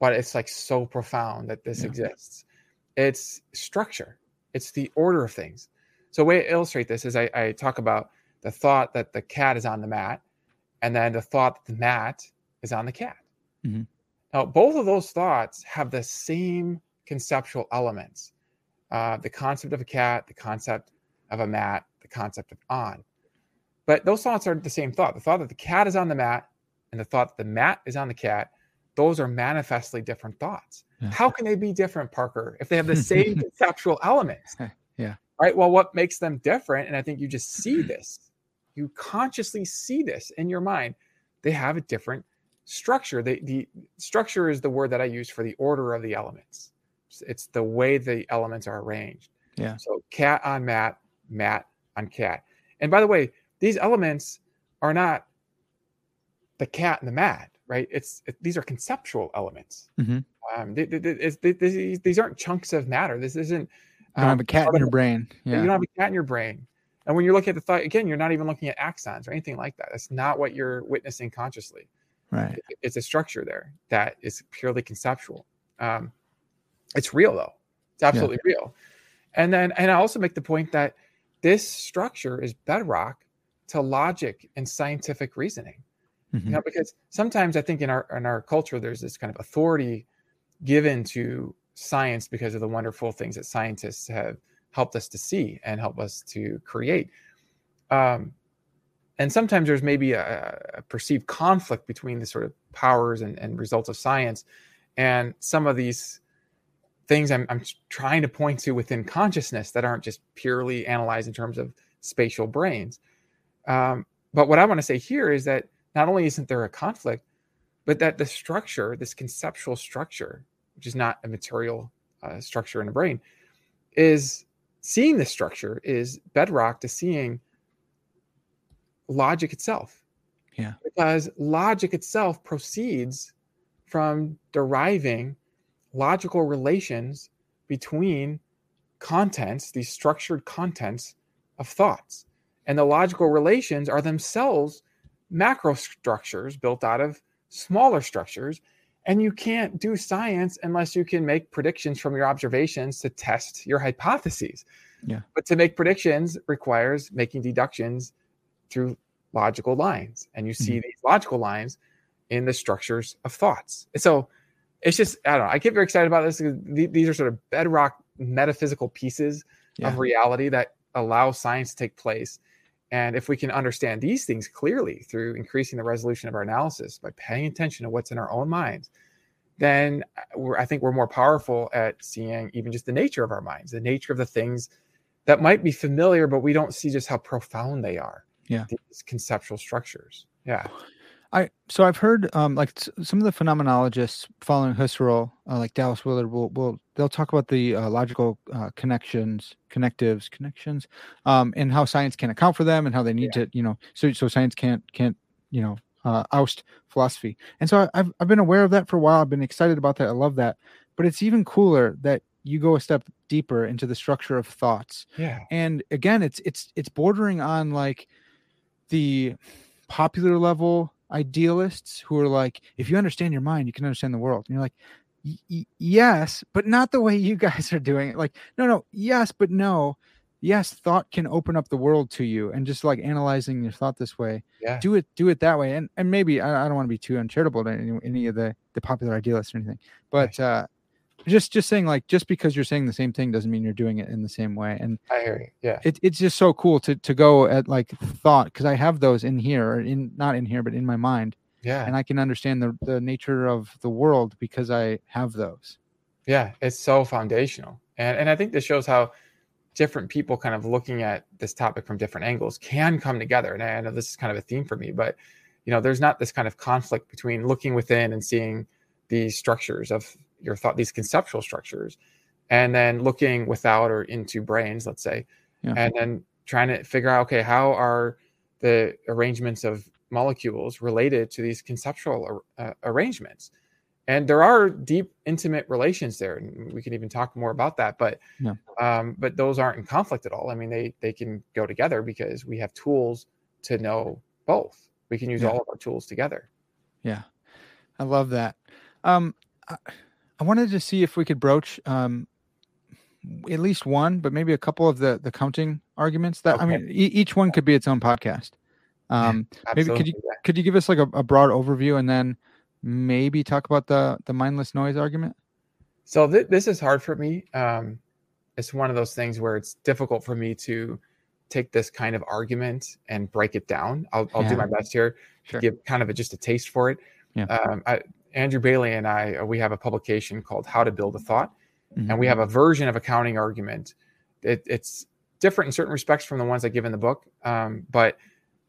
but it's like so profound that this yeah. exists. It's structure. It's the order of things. So, way to illustrate this is I, I talk about the thought that the cat is on the mat, and then the thought that the mat is on the cat. Mm-hmm. Now, both of those thoughts have the same conceptual elements: uh, the concept of a cat, the concept of a mat, the concept of on. But those thoughts are the same thought. The thought that the cat is on the mat and the thought that the mat is on the cat, those are manifestly different thoughts. Yeah. How can they be different, Parker, if they have the <laughs> same conceptual elements? <laughs> Yeah. Right. Well, what makes them different? And I think you just see <clears throat> this. You consciously see this in your mind. They have a different structure. They, the structure is the word that I use for the order of the elements. It's the way the elements are arranged. Yeah. So cat on mat, mat on cat. And by the way, these elements are not the cat and the mat, right? It's it, these are conceptual elements. Mm-hmm. Um, they, they, they, these aren't chunks of matter. This isn't. Um, you don't have a cat in your brain. Yeah. You don't have a cat in your brain. And when you're looking at the thought, again, you're not even looking at axons or anything like that. That's not what you're witnessing consciously. Right. It, it's a structure there that is purely conceptual. Um, it's real though. It's absolutely yeah. real. And then, and I also make the point that this structure is bedrock to logic and scientific reasoning. Mm-hmm. You know, because sometimes I think in our in our culture there's this kind of authority given to science because of the wonderful things that scientists have helped us to see and help us to create. Um, and sometimes there's maybe a, a, perceived conflict between the sort of powers and, and results of science and some of these things I'm, I'm trying to point to within consciousness that aren't just purely analyzed in terms of spatial brains. Um, but what I want to say here is that not only isn't there a conflict, but that the structure, this conceptual structure, which is not a material uh, structure in a brain, is seeing this structure is bedrock to seeing logic itself. Yeah. Because logic itself proceeds from deriving logical relations between contents, these structured contents of thoughts. And the logical relations are themselves macro structures built out of smaller structures. And you can't do science unless you can make predictions from your observations to test your hypotheses. Yeah. But to make predictions requires making deductions through logical lines. And you see mm-hmm. these logical lines in the structures of thoughts. And so it's just, I don't know, I get very excited about this. Because these are sort of bedrock metaphysical pieces yeah. of reality that allow science to take place. And if we can understand these things clearly through increasing the resolution of our analysis by paying attention to what's in our own minds, then uh, I think we're more powerful at seeing even just the nature of our minds, the nature of the things that might be familiar, but we don't see just how profound they are. Yeah. These conceptual structures. Yeah. I so I've heard um, like some of the phenomenologists following Husserl, uh, like Dallas Willard, will will they'll talk about the uh, logical uh, connections, connectives, connections, um, and how science can account for them, and how they need yeah. to, you know, so so science can't can't you know uh, oust philosophy. And so I've I've been aware of that for a while. I've been excited about that. I love that. But it's even cooler that you go a step deeper into the structure of thoughts. Yeah. And again, it's it's it's bordering on like the popular level idealists who are like, if you understand your mind, you can understand the world. And you're like, yes, but not the way you guys are doing it. Like, no, no, yes, but no. Yes, thought can open up the world to you, and just like analyzing your thought this way, yeah. do it, do it that way. And and maybe I, I don't want to be too uncharitable to any, any of the the popular idealists or anything, but uh, just just saying like just because you're saying the same thing doesn't mean you're doing it in the same way. And i hear you. Yeah. it, it's just so cool to to go at like thought because i have those in here or in not in here but in my mind. Yeah. And i can understand the, the nature of the world because i have those. Yeah it's so foundational. And and i think this shows how different people kind of looking at this topic from different angles can come together. And i know this is kind of a theme for me but you know there's not this kind of conflict between looking within and seeing these structures of your thought, these conceptual structures, and then looking without or into brains, let's say, yeah. and then trying to figure out, okay, how are the arrangements of molecules related to these conceptual uh, arrangements? And there are deep, intimate relations there, and we can even talk more about that. But, yeah. um, but those aren't in conflict at all. I mean, they they can go together because we have tools to know both. We can use yeah. all of our tools together. Yeah, I love that. Um, I, I wanted to see if we could broach um, at least one, but maybe a couple of the the counting arguments. That okay. I mean, e- each one could be its own podcast. Um, maybe could you could you give us like a, a, broad overview and then maybe talk about the the mindless noise argument? So th- this is hard for me. Um, it's one of those things where it's difficult for me to take this kind of argument and break it down. I'll, I'll yeah. do my best here sure. to give kind of a, just a taste for it. Yeah. Um, I, Andrew Bailey and I, uh, we have a publication called How to Build a Thought, mm-hmm. and we have a version of a counting argument. It, it's different in certain respects from the ones I give in the book, um, but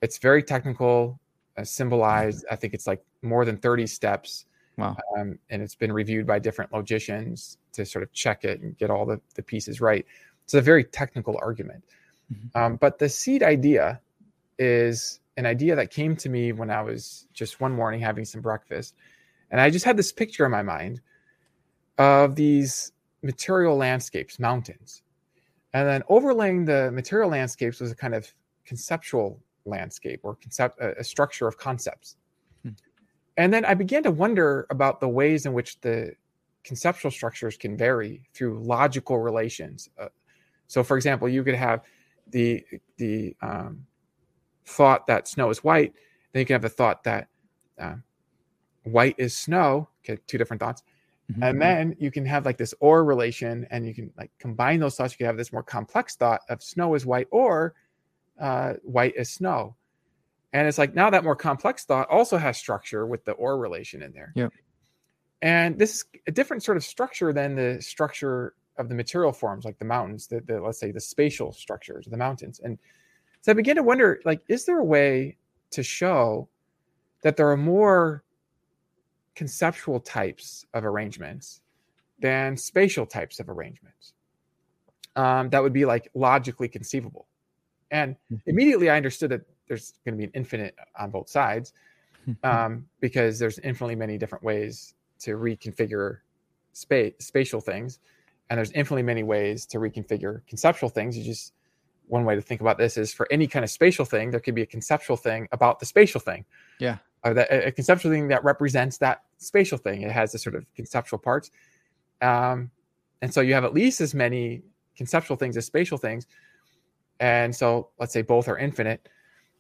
it's very technical, uh, symbolized. I think it's like more than 30 steps. Wow. Um, and it's been reviewed by different logicians to sort of check it and get all the, the pieces right. It's a very technical argument. Mm-hmm. Um, but the seed idea is an idea that came to me when I was just one morning having some breakfast and I just had this picture in my mind of these material landscapes, mountains. And then overlaying the material landscapes was a kind of conceptual landscape or concept a, structure of concepts. Hmm. And then I began to wonder about the ways in which the conceptual structures can vary through logical relations. Uh, so, for example, you could have the the um, thought that snow is white, then you can have the thought that uh, white is snow. Okay, two different thoughts. Mm-hmm. And then you can have like this or relation, and you can like combine those thoughts. You can have this more complex thought of snow is white or uh, white is snow. And it's like now that more complex thought also has structure with the or relation in there. Yeah. And this is a different sort of structure than the structure of the material forms, like the mountains, the, the let's say the spatial structures of the mountains. And so I begin to wonder, like, is there a way to show that there are more conceptual types of arrangements than spatial types of arrangements. Um, that would be like logically conceivable. And mm-hmm. immediately I understood that there's going to be an infinite on both sides <laughs> um, because there's infinitely many different ways to reconfigure space spatial things and there's infinitely many ways to reconfigure conceptual things you just one way to think about this is for any kind of spatial thing there could be a conceptual thing about the spatial thing yeah or that a conceptual thing that represents that spatial thing it has the sort of conceptual parts um, and so you have at least as many conceptual things as spatial things and so let's say both are infinite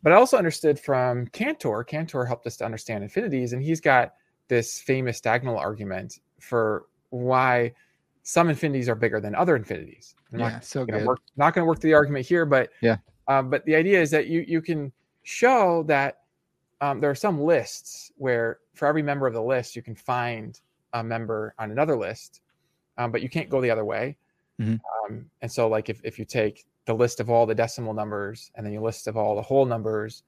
but I also understood from Cantor, Cantor helped us to understand infinities, and he's got this famous diagonal argument for why some infinities are bigger than other infinities. I'm yeah, not so good. Work, not going to work through the argument here, but yeah. Um, but the idea is that you you can show that um, there are some lists where for every member of the list you can find a member on another list, um, but you can't go the other way. Mm-hmm. Um, and so, like if if you take the list of all the decimal numbers and then you list of all the whole numbers,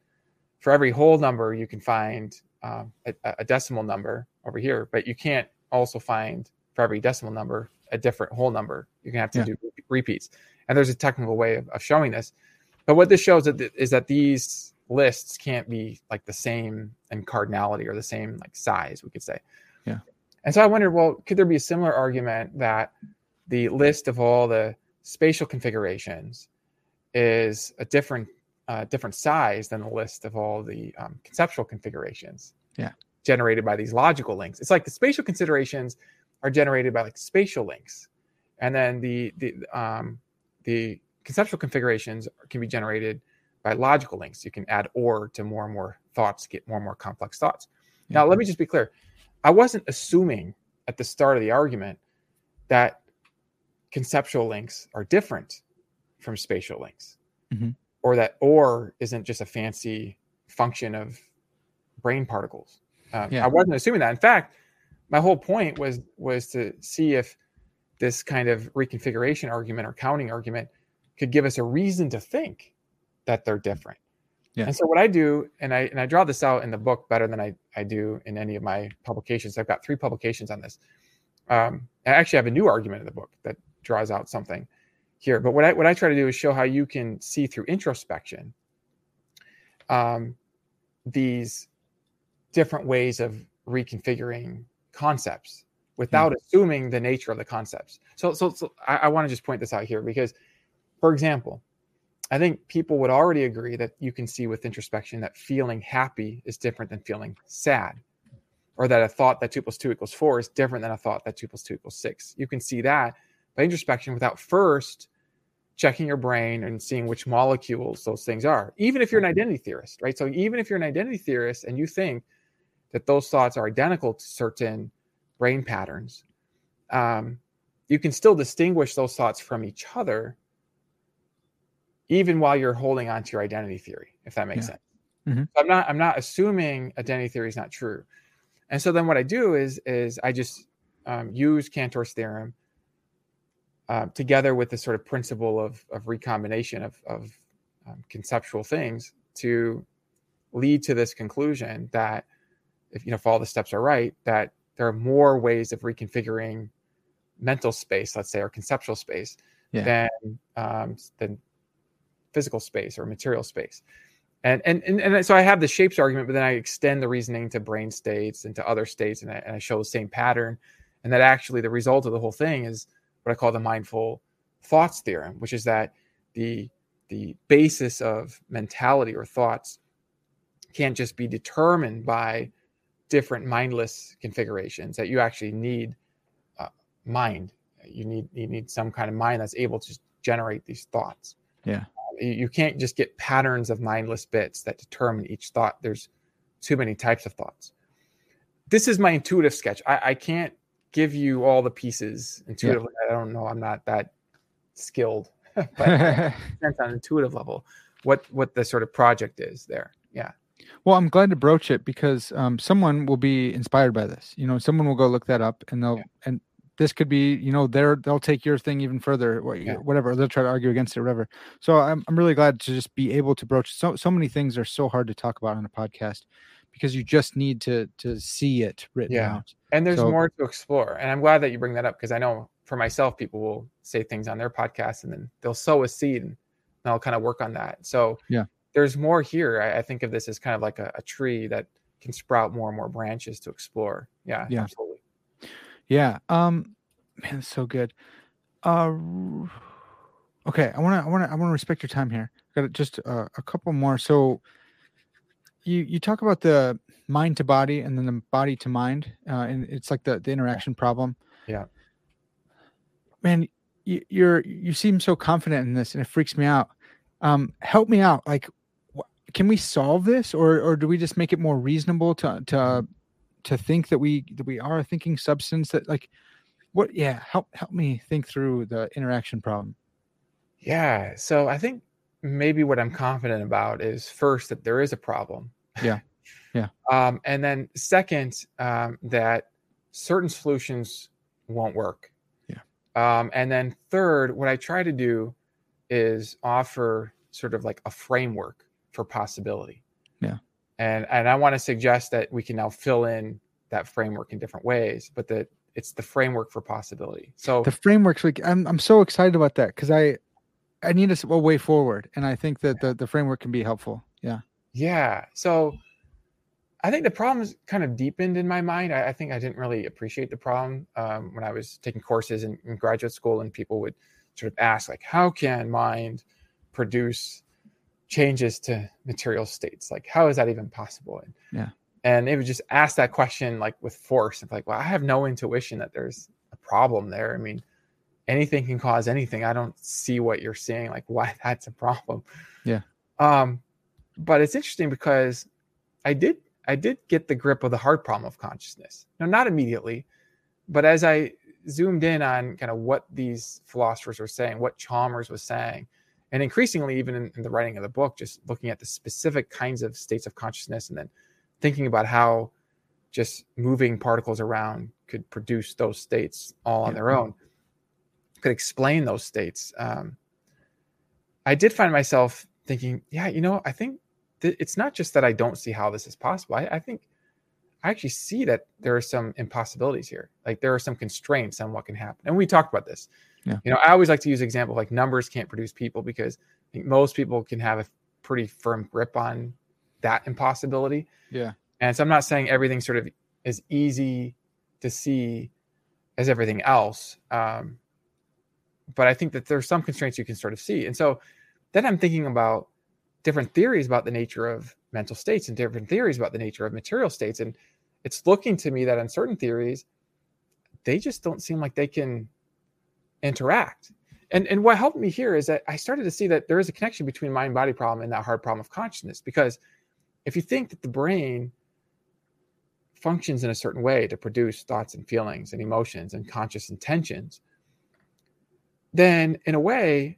for every whole number you can find um, a, a decimal number over here, but you can't also find for every decimal number a different whole number. You're gonna have to yeah. do repeats, and there's a technical way of, of showing this. But what this shows is that these lists can't be like the same in cardinality or the same like size, we could say. Yeah. And so I wondered, well, could there be a similar argument that the list of all the spatial configurations is a different uh, different size than the list of all the um, conceptual configurations? Yeah. Generated by these logical links. It's like the spatial considerations are generated by like spatial links, and then the the um, the conceptual configurations can be generated by logical links. You can add or to more and more thoughts, get more and more complex thoughts. Now, let me just be clear. I wasn't assuming at the start of the argument that conceptual links are different from spatial links, mm-hmm. or that or isn't just a fancy function of brain particles. Um, yeah. I wasn't assuming that. In fact, my whole point was was to see if this kind of reconfiguration argument or counting argument could give us a reason to think that they're different. Yeah. And so what I do, and I and I draw this out in the book better than I, I do in any of my publications. I've got three publications on this. Um, I actually have a new argument in the book that draws out something here. But what I what I try to do is show how you can see through introspection um, these different ways of reconfiguring concepts without mm-hmm. assuming the nature of the concepts. So, so, so I, I want to just point this out here because, for example, I think people would already agree that you can see with introspection that feeling happy is different than feeling sad, or that a thought that two plus two equals four is different than a thought that two plus two equals six. You can see that by introspection without first checking your brain and seeing which molecules those things are, even if you're an identity theorist, right? So even if you're an identity theorist and you think that those thoughts are identical to certain brain patterns, um, you can still distinguish those thoughts from each other even while you're holding on to your identity theory, if that makes yeah. sense. Mm-hmm. So I'm not I'm not assuming identity theory is not true. And so then what I do is is I just um, use Cantor's theorem uh, together with the sort of principle of of recombination of of um, conceptual things to lead to this conclusion that if you know if all the steps are right that there are more ways of reconfiguring mental space let's say or conceptual space yeah. than um, than physical space or material space. And, and and and so I have the shapes argument, but then I extend the reasoning to brain states and to other states, and I, and I show the same pattern, and that actually the result of the whole thing is what I call the mindful thoughts theorem, which is that the the basis of mentality or thoughts can't just be determined by different mindless configurations. That you actually need uh, mind. You need you need some kind of mind that's able to generate these thoughts. Yeah you can't just get patterns of mindless bits that determine each thought. There's too many types of thoughts. This is my intuitive sketch. I, I can't give you all the pieces intuitively. Yeah. I don't know. I'm not that skilled, <laughs> but <laughs> on intuitive level, what what the sort of project is there. Yeah. Well, I'm glad to broach it because um, someone will be inspired by this. You know, someone will go look that up and they'll yeah. and this could be you know they're they'll take your thing even further yeah. whatever they'll try to argue against it whatever so I'm, I'm really glad to just be able to broach so so many things are so hard to talk about on a podcast because you just need to to see it written yeah. out and there's so, more to explore and i'm glad that you bring that up because i know for myself people will say things on their podcast and then they'll sow a seed and i'll kind of work on that so yeah there's more here. I, I, think of this as kind of like a, a, tree that can sprout more and more branches to explore. Yeah, yeah, absolutely. Yeah. Um, man, so good. Uh, okay. I want to, I want to, I want to respect your time here. Got just uh, a couple more. So, you you talk about the mind to body and then the body to mind, uh, and it's like the the interaction problem. Yeah. Man, you, you're you seem so confident in this, and it freaks me out. Um, help me out. Like, can we solve this, or or do we just make it more reasonable to to. To think that we that we are a thinking substance? That like, what? Yeah, help help me think through the interaction problem. Yeah. So I think maybe what I'm confident about is first that there is a problem. Yeah. Yeah. <laughs> um, and then second, um, that certain solutions won't work. Yeah. Um, and then third, what I try to do is offer sort of like a framework for possibility. Yeah. And and I want to suggest that we can now fill in that framework in different ways, but that it's the framework for possibility. So the frameworks like I'm I'm so excited about that because I I need a, a way forward, and I think that the the framework can be helpful. Yeah. Yeah. So I think the problem's kind of deepened in my mind. I, I think I didn't really appreciate the problem um, when I was taking courses in, in, graduate school, and people would sort of ask, like, how can mind produce changes to material states? Like, how is that even possible? And, yeah. And they would just ask that question like with force. Of like, well, I have no intuition that there's a problem there. I mean, anything can cause anything. I don't see what you're saying, like why <laughs> that's a problem. Yeah. Um, but it's interesting because I did I did get the grip of the hard problem of consciousness. Now, not immediately, but as I zoomed in on kind of what these philosophers were saying, what Chalmers was saying, and increasingly, even in, in, the writing of the book, just looking at the specific kinds of states of consciousness and then thinking about how just moving particles around could produce those states all on yeah. their own could explain those states. Um, I did find myself thinking, yeah, you know, I think th- it's not just that I don't see how this is possible. I, I, think I actually see that there are some impossibilities here. Like there are some constraints on what can happen. And we talked about this. Yeah. You know, I always like to use example like numbers can't produce people because I think most people can have a pretty firm grip on that impossibility. Yeah. And so I'm not saying everything sort of is easy to see as everything else. Um, but I think that there's some constraints you can sort of see. And so then I'm thinking about different theories about the nature of mental states and different theories about the nature of material states. And it's looking to me that in certain theories, they just don't seem like they can interact. And and what helped me here is that I started to see that there is a connection between mind body problem and that hard problem of consciousness. Because if you think that the brain functions in a certain way to produce thoughts and feelings and emotions and conscious intentions, then in a way,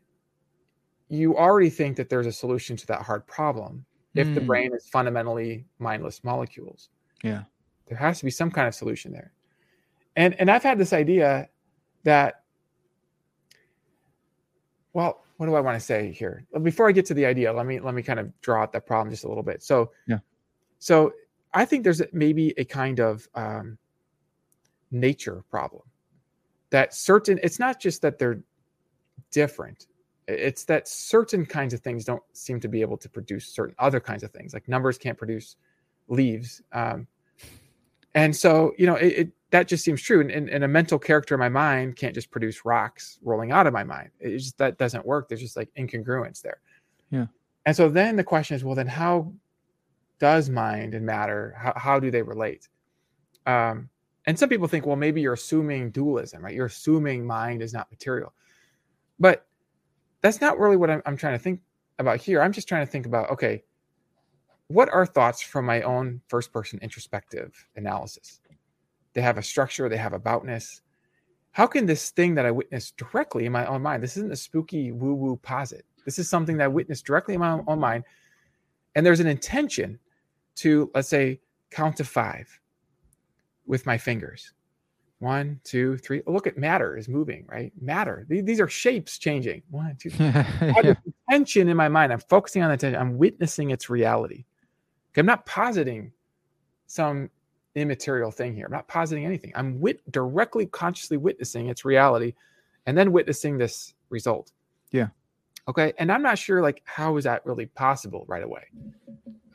you already think that there's a solution to that hard problem if mm. the hmm. brain is fundamentally mindless molecules. Yeah. There has to be some kind of solution there. And and I've had this idea that well, what do I want to say here? Before I get to the idea, let me let me kind of draw out that problem just a little bit. So yeah. So I think there's maybe a kind of um, nature problem that certain. It's not just that they're different. It's that certain kinds of things don't seem to be able to produce certain other kinds of things, like numbers can't produce leaves. Um, and so, you know, it, it that just seems true. And, and, and, a mental character in my mind can't just produce rocks rolling out of my mind. It just that doesn't work. There's just like incongruence there. Yeah. And so then the question is, well, then how does mind and matter? How how do they relate? Um, and some people think, well, maybe you're assuming dualism, right? You're assuming mind is not material. But that's not really what I'm, I'm trying to think about here. I'm just trying to think about okay, what are thoughts from my own first person introspective analysis? They have a structure, they have aboutness. How can this thing that I witnessed directly in my own mind, this isn't a spooky woo woo posit. This is something that I witnessed directly in my own mind. And there's an intention to, let's say, count to five with my fingers. One, two, three. Oh, look at matter is moving, right? Matter. These are shapes changing. One, two. <laughs> yeah. Tension in my mind. I'm focusing on the. I'm witnessing its reality. I'm not positing some immaterial thing here. I'm not positing anything. I'm wit- directly, consciously witnessing its reality, and then witnessing this result. Yeah. Okay. And I'm not sure like how is that really possible right away.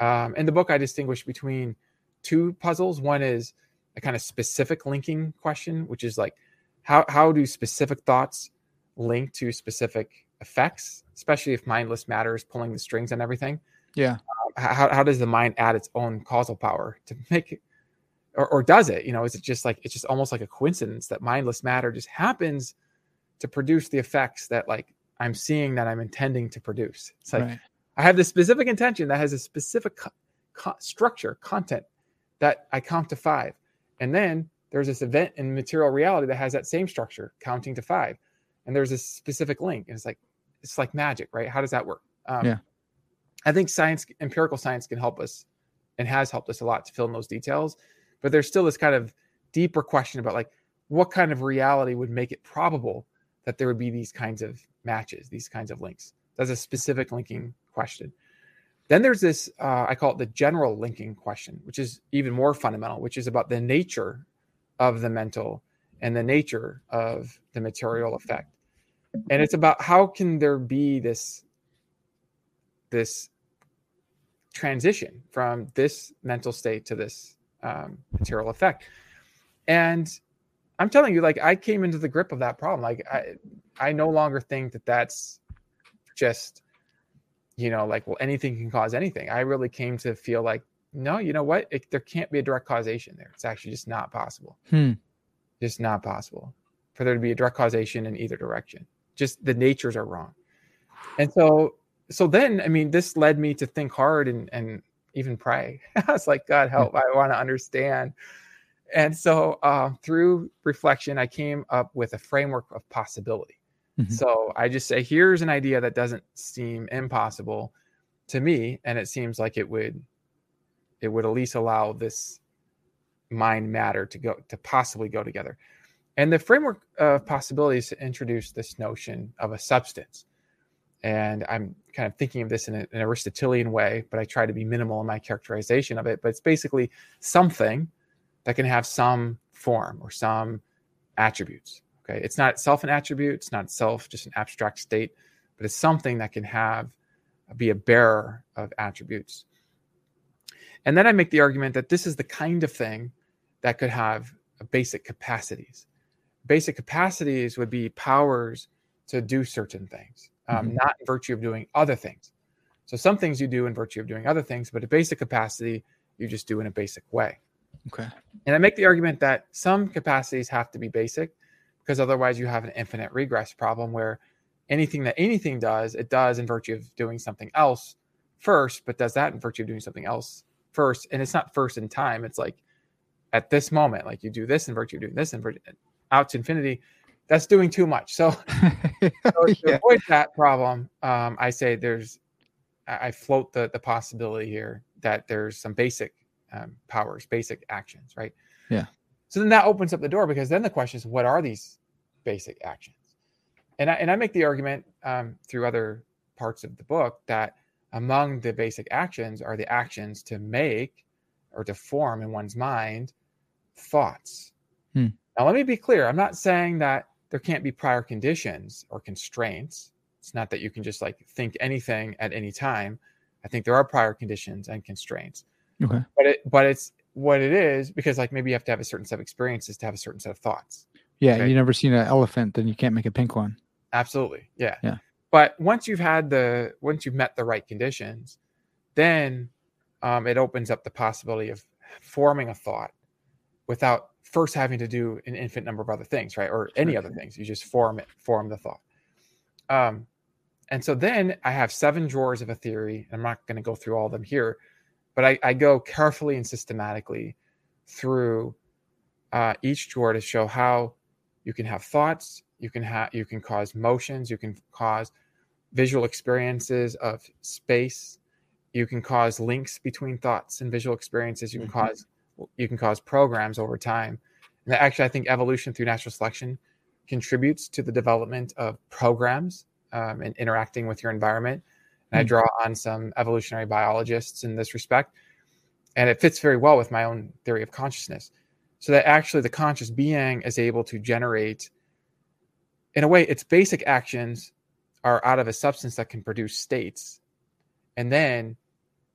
Um, in the book, I distinguish between two puzzles. One is a kind of specific linking question, which is like how how do specific thoughts link to specific effects, especially if mindless matter is pulling the strings and everything. Yeah. How, how does the mind add its own causal power to <laughs> make it, or, or does it? You know, is it just like it's just almost like a coincidence that mindless matter just happens to produce the effects that like I'm seeing that I'm intending to produce. It's like right. I have this specific intention that has a specific co- co- structure, content that I count to five. And then there's this event in material reality that has that same structure, counting to five. And there's a specific link. And it's like, it's like magic, right? How does that work? Um, yeah. I think science, empirical science can help us and has helped us a lot to fill in those details. But there's still this kind of deeper question about like what kind of reality would make it probable that there would be these kinds of matches, these kinds of links. That's a specific linking question. Then there's this, uh, I call it the general linking question, which is even more fundamental, which is about the nature of the mental and the nature of the material effect. And it's about how can there be this this transition from this mental state to this um, material effect. And I'm telling you, like I came into the grip of that problem. Like I, I no longer think that that's just, you know, like well, anything can cause anything. I really came to feel like, no, you know what? It, there can't be a direct causation there. It's actually just not possible. Hmm. Just not possible for there to be a direct causation in either direction. Just the natures are wrong. And so, so then, I mean, this led me to think hard and and even pray. <laughs> I was like, God help! I want to understand and so uh, through reflection, I came up with a framework of possibility. Mm-hmm. So I just say, here's an idea that doesn't seem impossible to me, and it seems like it would, it would at least allow this mind matter to go to possibly go together. And the framework of possibilities to introduce this notion of a substance. And I'm kind of thinking of this in a, an Aristotelian way, but I try to be minimal in my characterization of it. But it's basically something that can have some form or some attributes. Okay. It's not itself an attribute, it's not itself just an abstract state, but it's something that can have be a bearer of attributes. And then I make the argument that this is the kind of thing that could have basic capacities. Basic capacities would be powers to do certain things, um, mm-hmm. not in virtue of doing other things. So some things you do in virtue of doing other things, but a basic capacity you just do in a basic way. Okay. And I make the argument that some capacities have to be basic because otherwise you have an infinite regress problem where anything that anything does, it does in virtue of doing something else first, but does that in virtue of doing something else first. And it's not first in time. It's like at this moment, like you do this in virtue of doing this in virtue out to infinity. That's doing too much. So, <laughs> so to yeah. avoid that problem, um, I say there's I float the the possibility here that there's some basic um, powers, basic actions, right? Yeah. So then that opens up the door because then the question is, what are these basic actions? And I, and I make the argument um, through other parts of the book that among the basic actions are the actions to make or to form in one's mind thoughts. Hmm. Now, let me be clear. I'm not saying that there can't be prior conditions or constraints. It's not that you can just like think anything at any time. I think there are prior conditions and constraints. Okay. But it but it's what it is because like maybe you have to have a certain set of experiences to have a certain set of thoughts. Yeah, okay? you never seen an elephant, then you can't make a pink one. Absolutely. Yeah. Yeah. But once you've had the once you've met the right conditions, then um, it opens up the possibility of forming a thought without first having to do an infinite number of other things, right? Or any other things. You just form it, form the thought. Um, and so then I have seven drawers of a theory. I'm not going to go through all of them here, but I, I go carefully and systematically through uh, each drawer to show how you can have thoughts, you can have you can cause motions, you can cause visual experiences of space, you can cause links between thoughts and visual experiences, you can mm-hmm. cause you can cause programs over time. And actually, I think evolution through natural selection contributes to the development of programs um, and interacting with your environment and I hmm. draw on some evolutionary biologists in this respect. And it fits very well with my own theory of consciousness. So that actually the conscious being is able to generate, in a way, its basic actions are out of a substance that can produce states. And then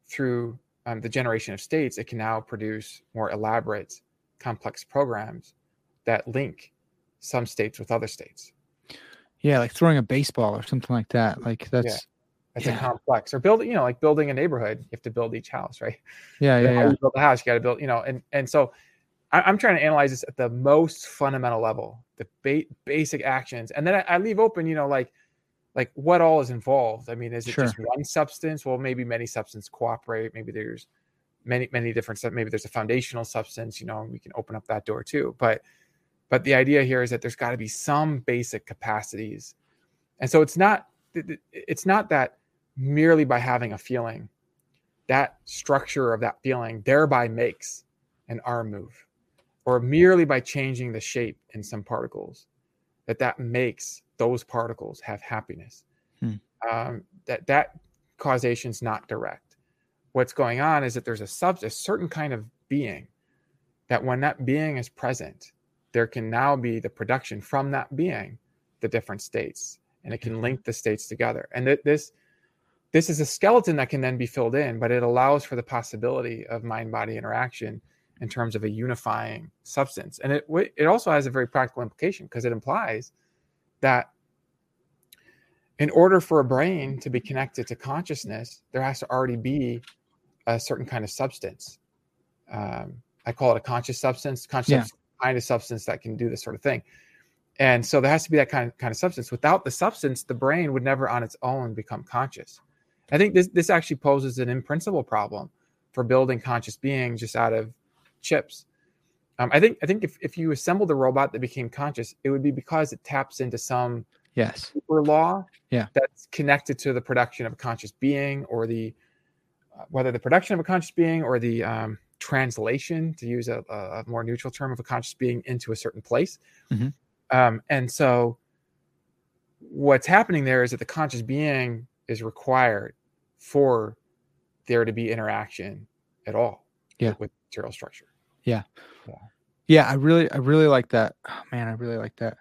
through um, the generation of states, it can now produce more elaborate, complex programs that link some states with other states. Yeah, like throwing a baseball or something like that. Like that's Yeah. That's Yeah. a complex or building, you know, like building a neighborhood. You have to build each house, right? yeah, <laughs> yeah, yeah. you build a house, you got to build, you know, and and so I, I'm trying to analyze this at the most fundamental level, the ba- basic actions, and then I, I leave open, you know, like like what all is involved. I mean, is it Sure. just one substance? Well, maybe many substances cooperate. Maybe there's many many different stuff. Maybe there's a foundational substance. You know, we can open up that door too. But but the idea here is that there's got to be some basic capacities, and so it's not it's not that merely by having a feeling that structure of that feeling thereby makes an arm move or merely by changing the shape in some particles that that makes those particles have happiness Hmm. um, that that causation is not direct what's going on is that there's a sub a certain kind of being that when that being is present there can now be the production from that being the different states and it can Mhm. link the states together and that this this is a skeleton that can then be filled in, but it allows for the possibility of mind body interaction in terms of a unifying substance. And it it also has a very practical implication because it implies that in order for a brain to be connected to consciousness, there has to already be a certain kind of substance. Um, I call it a conscious substance, conscious Yeah. substance, kind of substance that can do this sort of thing. And so there has to be that kind of, kind of substance. Without the substance, the brain would never on its own become conscious. I think this this actually poses an in principle problem for building conscious beings just out of chips. Um, I think I think if, if you assembled a robot that became conscious, it would be because it taps into some Yes. super law Yeah. that's connected to the production of a conscious being or the uh, whether the production of a conscious being or the um, translation to use a, a more neutral term of a conscious being into a certain place Mhm. um, and so what's happening there is that the conscious being is required for there to be interaction at all Yeah. with material structure Yeah, I really I really like that. Oh, man, I really like that.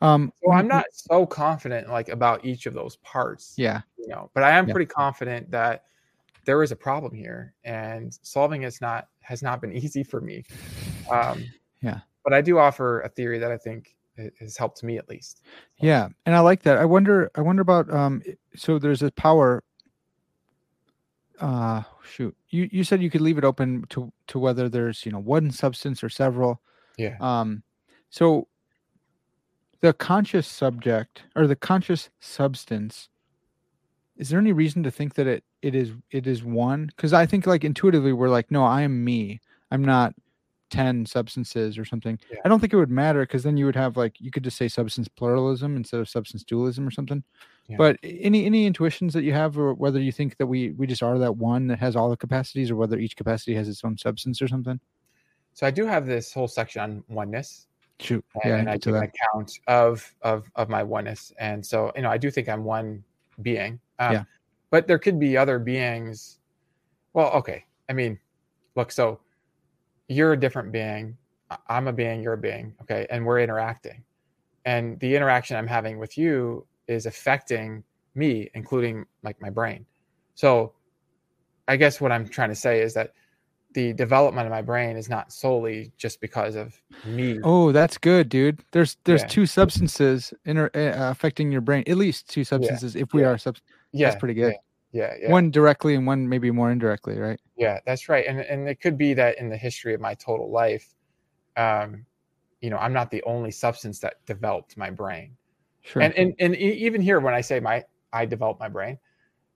Um so i'm mm, not so confident like about each of those parts yeah. you know but i am Yeah. pretty confident that there is a problem here and solving it's not has not been <laughs> easy for me um Yeah. but i do offer a theory that i think has helped me at least Yeah, and I like that. I wonder. I wonder about. Um, so there's a power. Uh, shoot. You you said you could leave it open to to whether there's you know one substance or several. Yeah Um, so the conscious subject or the conscious substance. Is there any reason to think that it it is it is one? Because I think like intuitively we're like, no, I am me. I'm not ten substances or something. Yeah. I don't think it would matter because then you would have like you could just say substance pluralism instead of substance dualism or something. Yeah. But any any intuitions that you have, or whether you think that we we just are that one that has all the capacities, or whether each capacity has its own substance or something? So i do have this whole section on oneness Shoot, and, yeah, and i give an account of of of my oneness. And so you know i do think i'm one being. Um, Yeah. but there could be other beings. Well okay. I mean look so you're a different being. I'm a being you're a being okay? And we're interacting. And the interaction i'm having with you is affecting me including like my brain. So i guess what i'm trying to say is that the development of my brain is not solely just because of me Oh, that's good, dude. There's there's Yeah. two substances inter, uh, affecting your brain. At least two substances. If we yeah. are sub, yeah that's pretty good. yeah yeah One directly and one maybe more indirectly, right? Yeah, that's right. And and it could be that in the history of my total life, um, you know, I'm not the only substance that developed my brain. Sure. And and and even here, when I say my I developed my brain,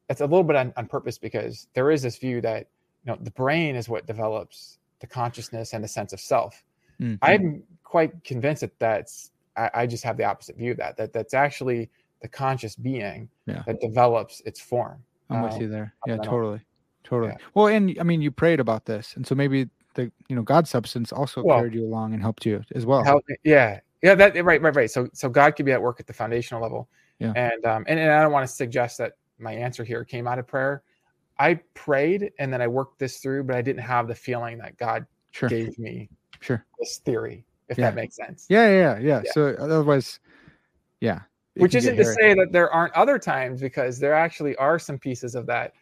it's a little bit on, on purpose because there is this view that you know the brain is what develops the consciousness and the sense of self. Mhm. I'm quite convinced that that's I, I just have the opposite view of that that that's actually the conscious being Yeah. that develops its form. I'm with um, you there. Yeah, totally, totally. Yeah. Well, and I mean, you prayed about this, and so maybe the you know God substance also Well- carried you along and helped you as well. Help yeah yeah that right right right so so god could be at work at the foundational level Yeah. and um and, and i don't want to suggest that my answer here came out of prayer i prayed and then i worked this through but i didn't have the feeling that god Sure, gave me sure. this theory if Yeah. that makes sense Yeah, yeah, yeah, yeah. So otherwise, yeah, which isn't to say that there aren't other times because there actually are some pieces of that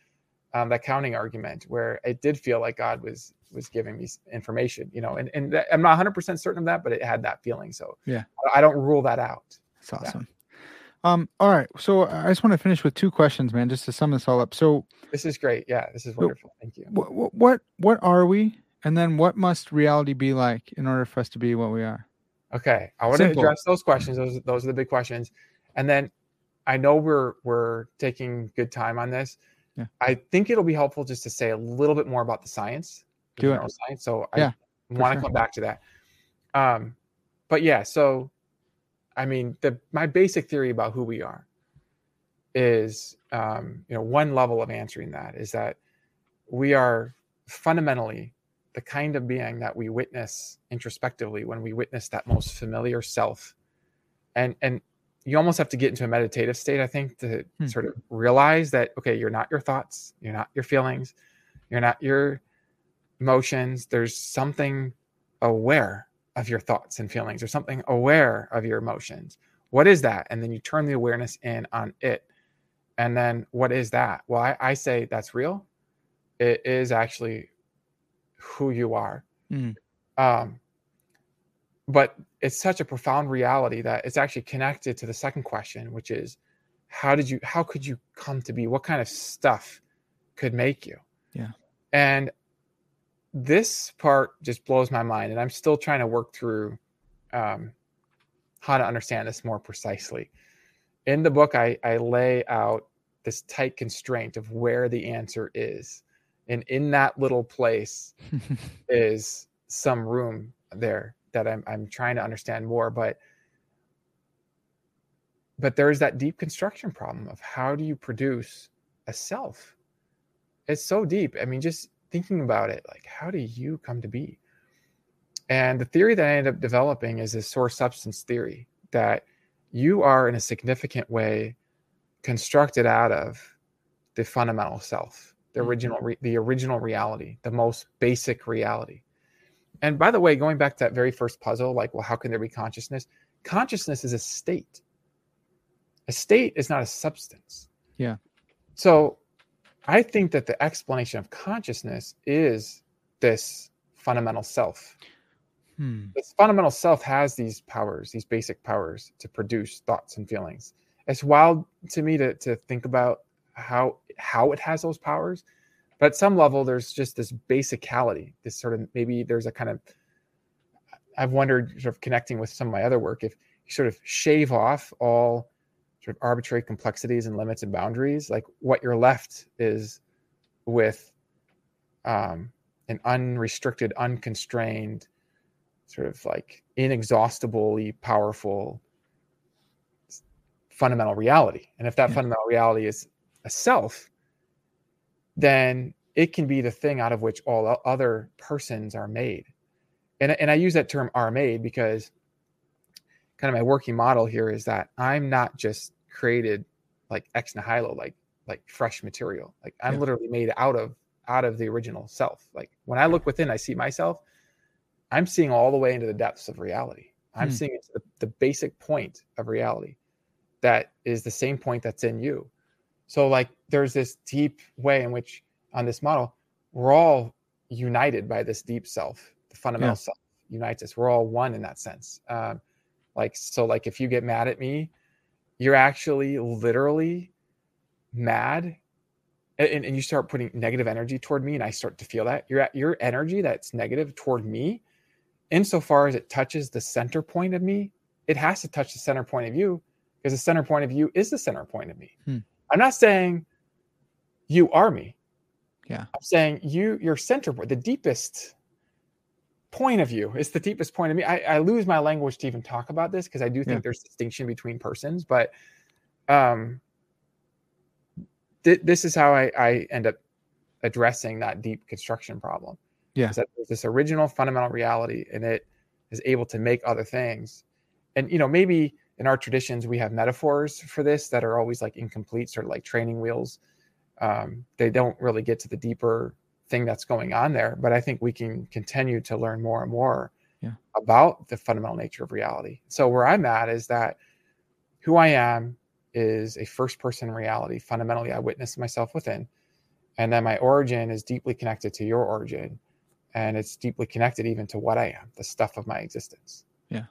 um, that counting argument where it did feel like God was was giving me information, you know, and and that, I'm not 100 percent certain of that, but it had that feeling. So yeah, I don't rule that out. That's awesome. Um, all right, so I just want to finish with two questions, man, just to sum this all up. So this is great. Yeah, this is wonderful. Thank you. What what what are we, and then what must reality be like in order for us to be what we are? Okay, I want Simple. to address those questions. Those those are the big questions, and then I know we're we're taking good time on this. Yeah. I think it'll be helpful just to say a little bit more about the science, Do the it. So I yeah, want to sure. come back to that. Um, but yeah, so I mean, the my basic theory about who we are is, um, you know, one level of answering that is that we are fundamentally the kind of being that we witness introspectively when we witness that most familiar self and and you almost have to get into a meditative state i think to hmm. sort of realize that okay you're not your thoughts you're not your feelings you're not your emotions there's something aware of your thoughts and feelings or something aware of your emotions what is that and then you turn the awareness in on it and then what is that well i, I say that's real it is actually who you are. Mm. Um, but it's such a profound reality that it's actually connected to the second question, which is how did you, how could you come to be? What kind of stuff could make you? Yeah. And this part just blows my mind. And I'm still trying to work through um, how to understand this more precisely. In the book, I, I lay out this tight constraint of where the answer is and in that little place <laughs> is some room there that I'm I'm trying to understand more but but there is that deep construction problem of how do you produce a self it's so deep i mean just thinking about it like how do you come to be? And the theory that i ended up developing is this source substance theory that you are in a significant way constructed out of the fundamental self the mm-hmm. original re- the original reality the most basic reality. And by the way going back to that very first puzzle like well how can there be consciousness? Consciousness is a state. A state is not a substance. Yeah. So i think that the explanation of consciousness is this fundamental self hmm. this fundamental self has these powers these basic powers to produce thoughts and feelings it's wild to me to, to think about how how it has those powers but at some level there's just this basicality this sort of maybe there's a kind of i've wondered sort of connecting with some of my other work if you sort of shave off all sort of arbitrary complexities and limits and boundaries like what you're left is with um, an unrestricted unconstrained sort of like inexhaustibly powerful fundamental reality and if that yeah. fundamental reality is a self, then it can be the thing out of which all other persons are made. And, and I use that term are made because kind of my working model here is that I'm not just created like ex nihilo, like like fresh material. Like I'm yeah. literally made out of out of the original self. Like when I look within, I see myself. I'm seeing all the way into the depths of reality. I'm hmm. seeing the, the basic point of reality that is the same point that's in you. So like there's this deep way in which on this model, we're all united by this deep self, the fundamental yeah. self unites us. We're all one in that sense. Um, like so, like if you get mad at me, you're actually literally mad, and, and you start putting negative energy toward me, and I start to feel that your your energy that's negative toward me, insofar as it touches the center point of me, it has to touch the center point of you, because the center point of you is the center point of me. Hmm. I'm not saying you are me. Yeah. I'm saying you, your center point, the deepest point of view. It's the deepest point of me. I, I lose my language to even talk about this because I do think yeah. there's distinction between persons, but um, th- this is how I, I end up addressing that deep construction problem. Yeah. Is that there's this original fundamental reality and it is able to make other things. And, you know, maybe in our traditions we have metaphors for this that are always like incomplete sort of like training wheels um, they don't really get to the deeper thing that's going on there but i think we can continue to learn more and more yeah. about the fundamental nature of reality so where i'm at is that who I am is a first person reality. Fundamentally, I witness myself within. And then my origin is deeply connected to your origin. And it's deeply connected even to what I am, the stuff of my existence. Yeah.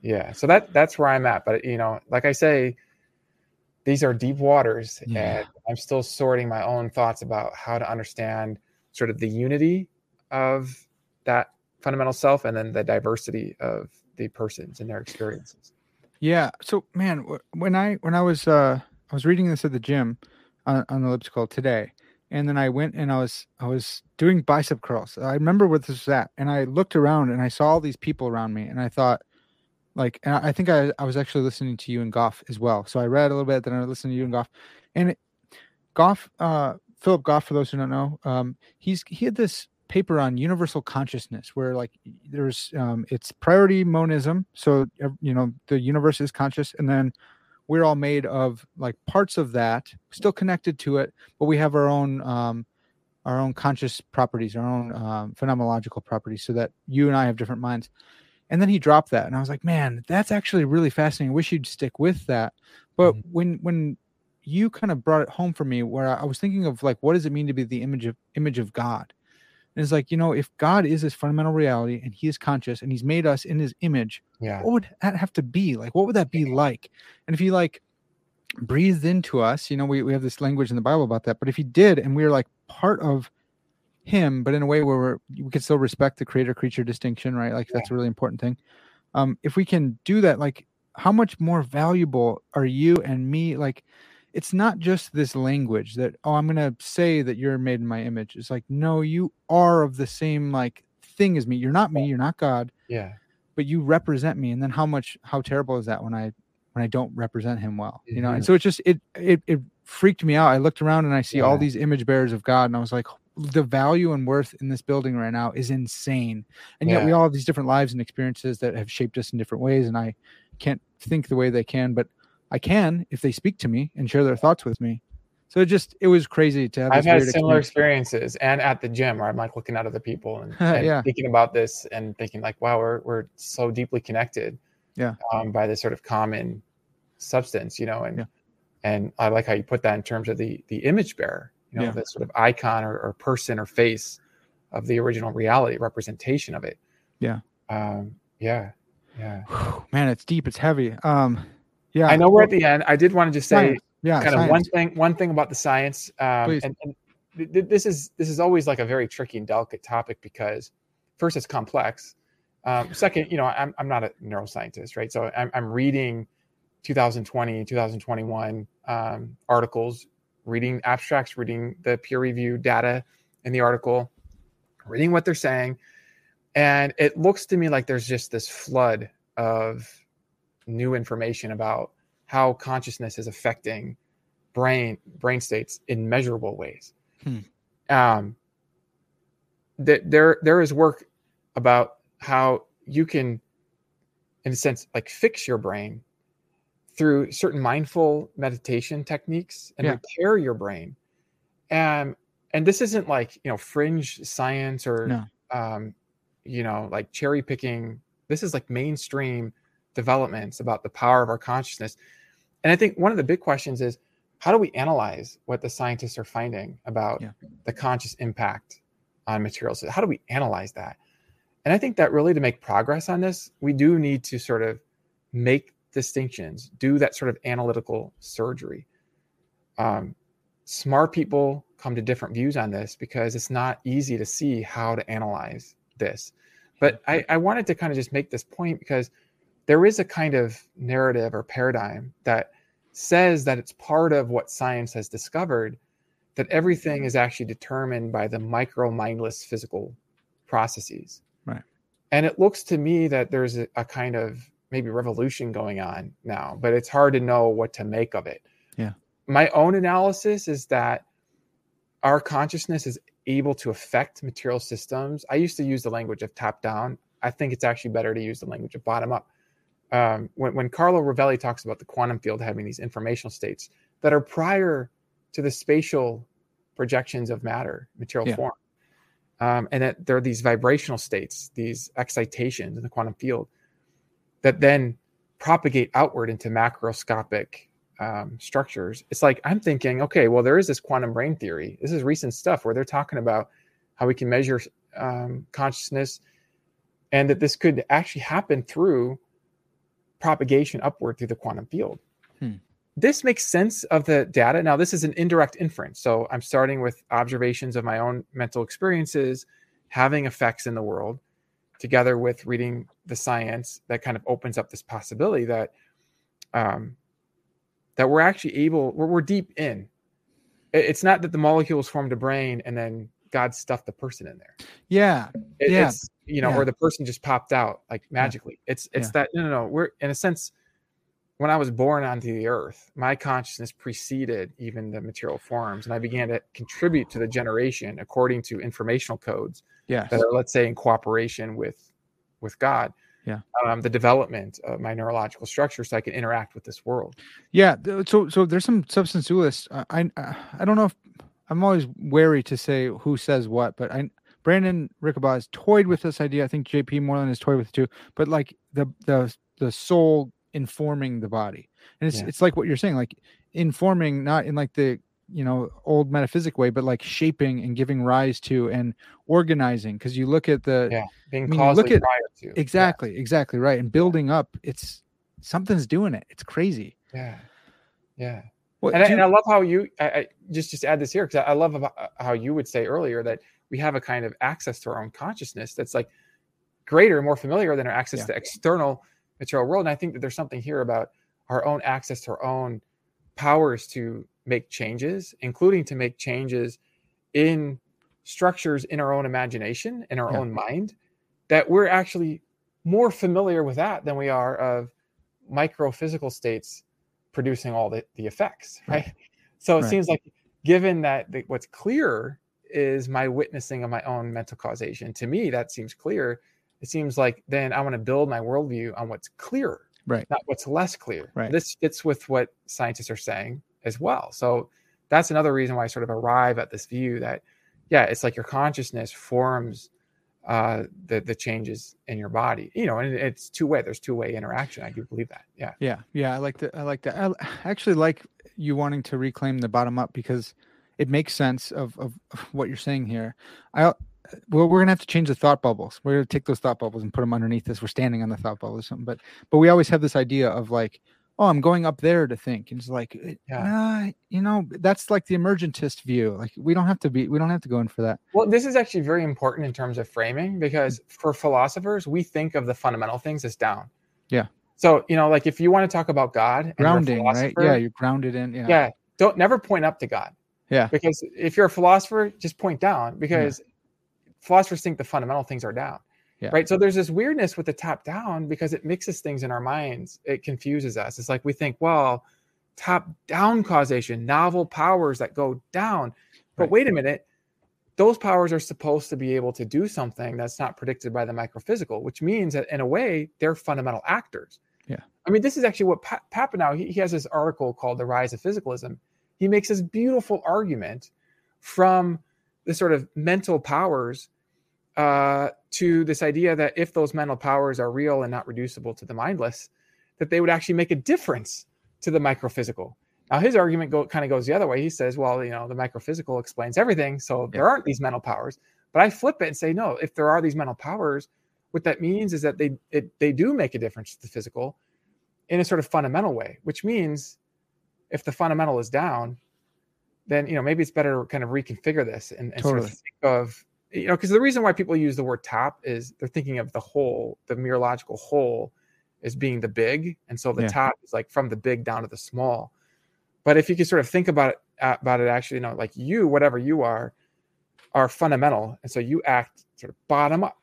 Yeah. So that that's where I'm at. But you know, like I say, these are deep waters Yeah. and I'm still sorting my own thoughts about how to understand sort of the unity of that fundamental self and then the diversity of the persons and their experiences. Yeah. So, man, when I when I was uh I was reading this at the gym on, on elliptical today, and then I went and I was I was doing bicep curls. I remember what this was at, and I looked around and I saw all these people around me, and I thought, like, and I I think I I was actually listening to you and Goff as well. So I read a little bit, then I listened to you and Goff, and it, Goff, uh, Philip Goff, for those who don't know, um, he's he had this paper on universal consciousness where like there's um it's priority monism. So you know the universe is conscious and then we're all made of like parts of that still connected to it but we have our own um our own conscious properties our own um, phenomenological properties so that you and i have different minds. And then he dropped that and i was like man that's actually really fascinating. I wish you'd stick with that. But Mhm. when when you kind of brought it home for me where i was thinking of like what does it mean to be the image of image of god? And it's like you know if god is this fundamental reality and he is conscious and he's made us in his image Yeah. what would that have to be? Like what would that be like? And if he like breathed into us you know we, we have this language in the bible about that but if he did and we are like part of him but in a way where we're, we can still respect the creator creature distinction right? Like that's a really important thing. Um if we can do that like how much more valuable are you and me like it's not just this language that oh i'm going to say that you're made in my image. It's like no you are of the same like thing as me. You're not me you're not god Yeah. but you represent me. And then how much how terrible is that when i when i don't represent him well you know? And Mhm. so it's just it it, it freaked me out. I looked around and i see all these image bearers of god and i was like the value and worth in this building right now is insane. And yet Yeah. we all have these different lives and experiences that have shaped us in different ways and i can't think the way they can but i can if they speak to me and share their thoughts with me so it just it was crazy to have I've had similar experience. experiences and at the gym where I'm like looking at other people and, <laughs> and Yeah. thinking about this and thinking like, wow, we're, we're so deeply connected. Yeah. Um, by this sort of common substance, you know, and, Yeah. and I like how you put that in terms of the, the image bearer, you know, Yeah. the sort of icon or, or person or face of the original reality representation of it. Yeah. Um, yeah. Yeah. man it's deep it's heavy um yeah. I know we're at the end. I did want to just say, Science. yeah kind of one thing one thing about the science um, and, and th- th- this is this is always like a very tricky and delicate topic because first it's complex. Um, second you know I'm, I'm not a neuroscientist right? So i'm, I'm reading 2020 2021 um, articles reading abstracts reading the peer review data in the article reading what they're saying. And it looks to me like there's just this flood of new information about how consciousness is affecting brain brain states in measurable ways. Hmm. Um, th- there there is work about how you can, in a sense, like fix your brain through certain mindful meditation techniques and Yeah. repair your brain. And and this isn't like you know fringe science or No. um, you know like cherry picking. This is like mainstream developments about the power of our consciousness. And I think one of the big questions is how do we analyze what the scientists are finding about Yeah. the conscious impact on materials? How do we analyze that? And I think that really to make progress on this, we do need to sort of make distinctions, do that sort of analytical surgery. Um, smart people come to different views on this because it's not easy to see how to analyze this. But I, I wanted to kind of just make this point because there is a kind of narrative or paradigm that says that it's part of what science has discovered that everything mm-hmm. is actually determined by the micro mindless physical processes. Right. And it looks to me that there's a, a kind of maybe revolution going on now, but it's hard to know what to make of it. Yeah. My own analysis is that our consciousness is able to affect material systems. I used to use the language of top down. I think it's actually better to use the language of bottom up. Um, when, when Carlo Rovelli talks about the quantum field having these informational states that are prior to the spatial projections of matter, material Yeah. form, um, and that there are these vibrational states, these excitations in the quantum field that then propagate outward into macroscopic um, structures. It's like I'm thinking, okay, well, there is this quantum brain theory. This is recent stuff where they're talking about how we can measure um, consciousness, and that this could actually happen through propagation upward through the quantum field. Hmm. This makes sense of the data. Now, this is an indirect inference. So I'm starting with observations of my own mental experiences having effects in the world, together with reading the science that kind of opens up this possibility that um, that we're actually able, we're, we're deep in. It's not that the molecules formed a brain and then God stuffed the person in there. Yeah. It, yeah. It's, you know, yeah. or the person just popped out like magically. Yeah. It's, it's yeah. that, no, no, no. We're in a sense, when I was born onto the earth, my consciousness preceded even the material forms, and I began to contribute to the generation according to informational codes yes. that are, let's say, in cooperation with with God. Yeah. Um, the development of my neurological structure, so I can interact with this world. Yeah. So, so there's some substance dualists. I, I, I don't know if I'm always wary to say who says what, but I, Brandon Rickabaugh has toyed with this idea. I think JP Moreland has toyed with it too. But like the the the soul informing the body and it's yeah. it's like what you're saying like informing not in like the you know old metaphysic way but like shaping and giving rise to and organizing because you look at the yeah being I mean, look at to. exactly yeah. exactly right and building up it's something's doing it it's crazy yeah yeah and, I, you, and I love how you I, I just just add this here because I, I love how you would say earlier that we have a kind of access to our own consciousness that's like greater more familiar than our access yeah. to external material world. And I think that there's something here about our own access to our own powers to make changes, including to make changes in structures in our own imagination, in our yeah. own mind, that we're actually more familiar with that than we are of microphysical states producing all the, the effects, right? right. So it right. seems like given that the, what's clear is my witnessing of my own mental causation, to me, that seems clear it seems like then I want to build my worldview on what's clear, right? Not what's less clear. Right. This fits with what scientists are saying as well. So that's another reason why I sort of arrive at this view that, yeah, it's like your consciousness forms uh, the the changes in your body. You know, and it's two way. There's two way interaction. I do believe that. Yeah. Yeah. Yeah. I like that. I like that. I actually like you wanting to reclaim the bottom up because it makes sense of, of what you're saying here. I well, we're gonna have to change the thought bubbles. We're gonna take those thought bubbles and put them underneath us. We're standing on the thought bubble or something. But but we always have this idea of like, oh, I'm going up there to think. And it's like, eh, yeah. Nah, you know, that's like the emergentist view. Like we don't have to be, we don't have to go in for that. Well, this is actually very important in terms of framing because for philosophers, we think of the fundamental things as down. Yeah. So you know, like if you want to talk about God, grounding, right? Yeah, you're grounded in. Yeah. Yeah. Don't never point up to God. Yeah. Because if you're a philosopher, just point down because yeah philosophers think the fundamental things are down. Yeah. Right. So there's this weirdness with the top down because it mixes things in our minds. It confuses us. It's like we think, well, top down causation, novel powers that go down. But right. wait a minute, those powers are supposed to be able to do something that's not predicted by the microphysical, which means that in a way, they're fundamental actors. Yeah. I mean, this is actually what pa- he, he has this article called The Rise of Physicalism. He makes this beautiful argument from the sort of mental powers uh, to this idea that if those mental powers are real and not reducible to the mindless, that they would actually make a difference to the microphysical. Now, his argument go, kind of goes the other way. He says, well, you know, the microphysical explains everything. So yeah. there aren't these mental powers. But I flip it and say, no, if there are these mental powers, what that means is that they it, they do make a difference to the physical in a sort of fundamental way, which means if the fundamental is down, then you know maybe it's better to kind of reconfigure this and, and totally. sort of think of you know because the reason why people use the word top is they're thinking of the whole the mereological whole as being the big and so the yeah. top is like from the big down to the small but if you can sort of think about it uh, about it actually you know like you whatever you are are fundamental and so you act sort of bottom up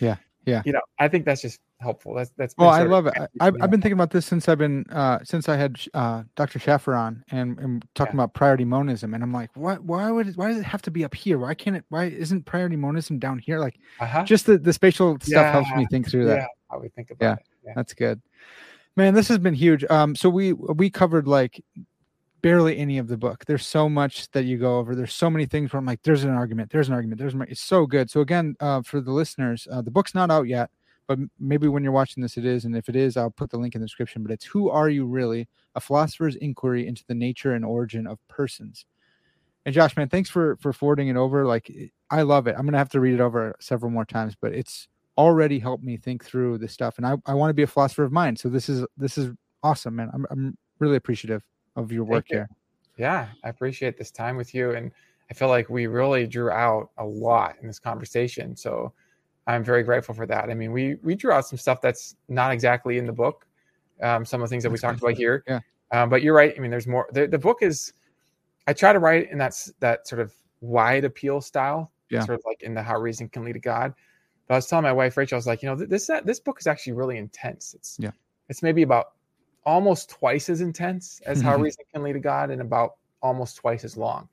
yeah yeah you know i think that's just helpful. That's that's. Well, I love it. I, have I've been thinking about this since I've been uh, since I had uh, Dr. Schaffer on and, and talking yeah. about priority monism, and I'm like, what? Why would it, why does it have to be up here? Why can't it? Why isn't priority monism down here? Like, uh-huh. just the the spatial stuff yeah. helps me think through that. Yeah, how we think about yeah. it. Yeah, that's good. Man, this has been huge. Um, so we we covered like barely any of the book. There's so much that you go over. There's so many things where I'm like, there's an argument, there's an argument, there's an, it's so good. So again, uh, for the listeners, uh, the book's not out yet but maybe when you're watching this, it is. And if it is, I'll put the link in the description. But it's Who Are You Really? A Philosopher's Inquiry into the Nature and Origin of Persons. And Josh, man, thanks for for forwarding it over. Like I love it. I'm gonna have to read it over several more times, but it's already helped me think through this stuff. And I, I want to be a philosopher of mind. So this is this is awesome, man. I'm I'm really appreciative of your work here. Yeah, I appreciate this time with you. And I feel like we really drew out a lot in this conversation. So I'm very grateful for that. I mean, we we drew out some stuff that's not exactly in the book. Um, some of the things that we talked about here. Yeah. Um, but you're right. I mean, there's more. The, the book is. I try to write in that that sort of wide appeal style. Yeah. Sort of like in the how reason can lead to God. But I was telling my wife Rachel, I was like, you know, this this book is actually really intense. It's yeah. It's maybe about almost twice as intense as how reason can lead to God, and about almost twice as long.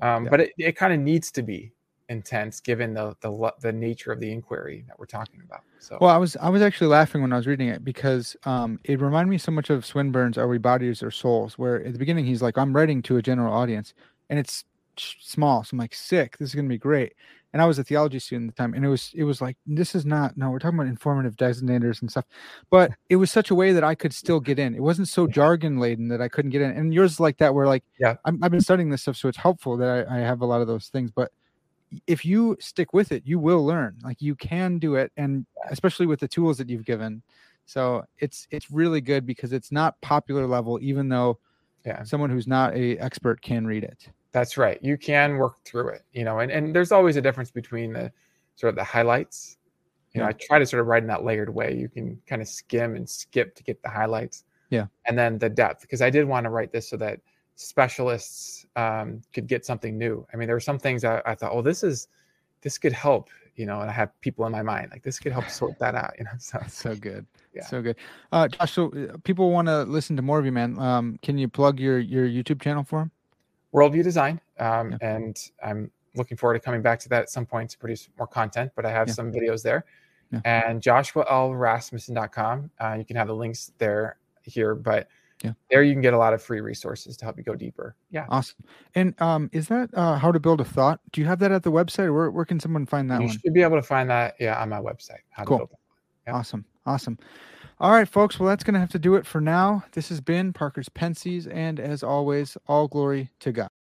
Um, yeah. But it, it kind of needs to be intense given the, the the nature of the inquiry that we're talking about. So well, I was I was actually laughing when I was reading it because um, it reminded me so much of Swinburne's "Are We Bodies or Souls?" where at the beginning he's like, "I'm writing to a general audience," and it's small, so I'm like, "Sick! This is gonna be great." And I was a theology student at the time, and it was it was like, "This is not no, we're talking about informative designators and stuff," but it was such a way that I could still get in. It wasn't so jargon laden that I couldn't get in. And yours is like that, where like, yeah, i have been studying this stuff, so it's helpful that I, I have a lot of those things, but if you stick with it, you will learn. Like you can do it, and especially with the tools that you've given. So it's it's really good because it's not popular level, even though yeah. someone who's not a expert can read it. That's right. You can work through it, you know, and, and there's always a difference between the sort of the highlights. You know, I try to sort of write in that layered way. You can kind of skim and skip to get the highlights. Yeah. And then the depth, because I did want to write this so that specialists um, could get something new. I mean, there were some things I, I thought, oh, this is this could help, you know, and I have people in my mind like this could help sort that out, you know. <laughs> So so good, yeah, so good. Uh, Josh, so uh, people want to listen to more of you, man. Um, can you plug your your YouTube channel for them? Worldview Design, um, yeah. and I'm looking forward to coming back to that at some point to produce more content. But I have yeah. some videos there, yeah. and JoshuaLRasmussen.com. Uh, you can have the links there here, but yeah there you can get a lot of free resources to help you go deeper yeah awesome and um is that uh how to build a thought do you have that at the website or where, where can someone find that you one should be able to find that yeah on my website how cool. Yeah. awesome awesome all right folks well that's gonna have to do it for now. This has been parker's Pensées and as always all glory to god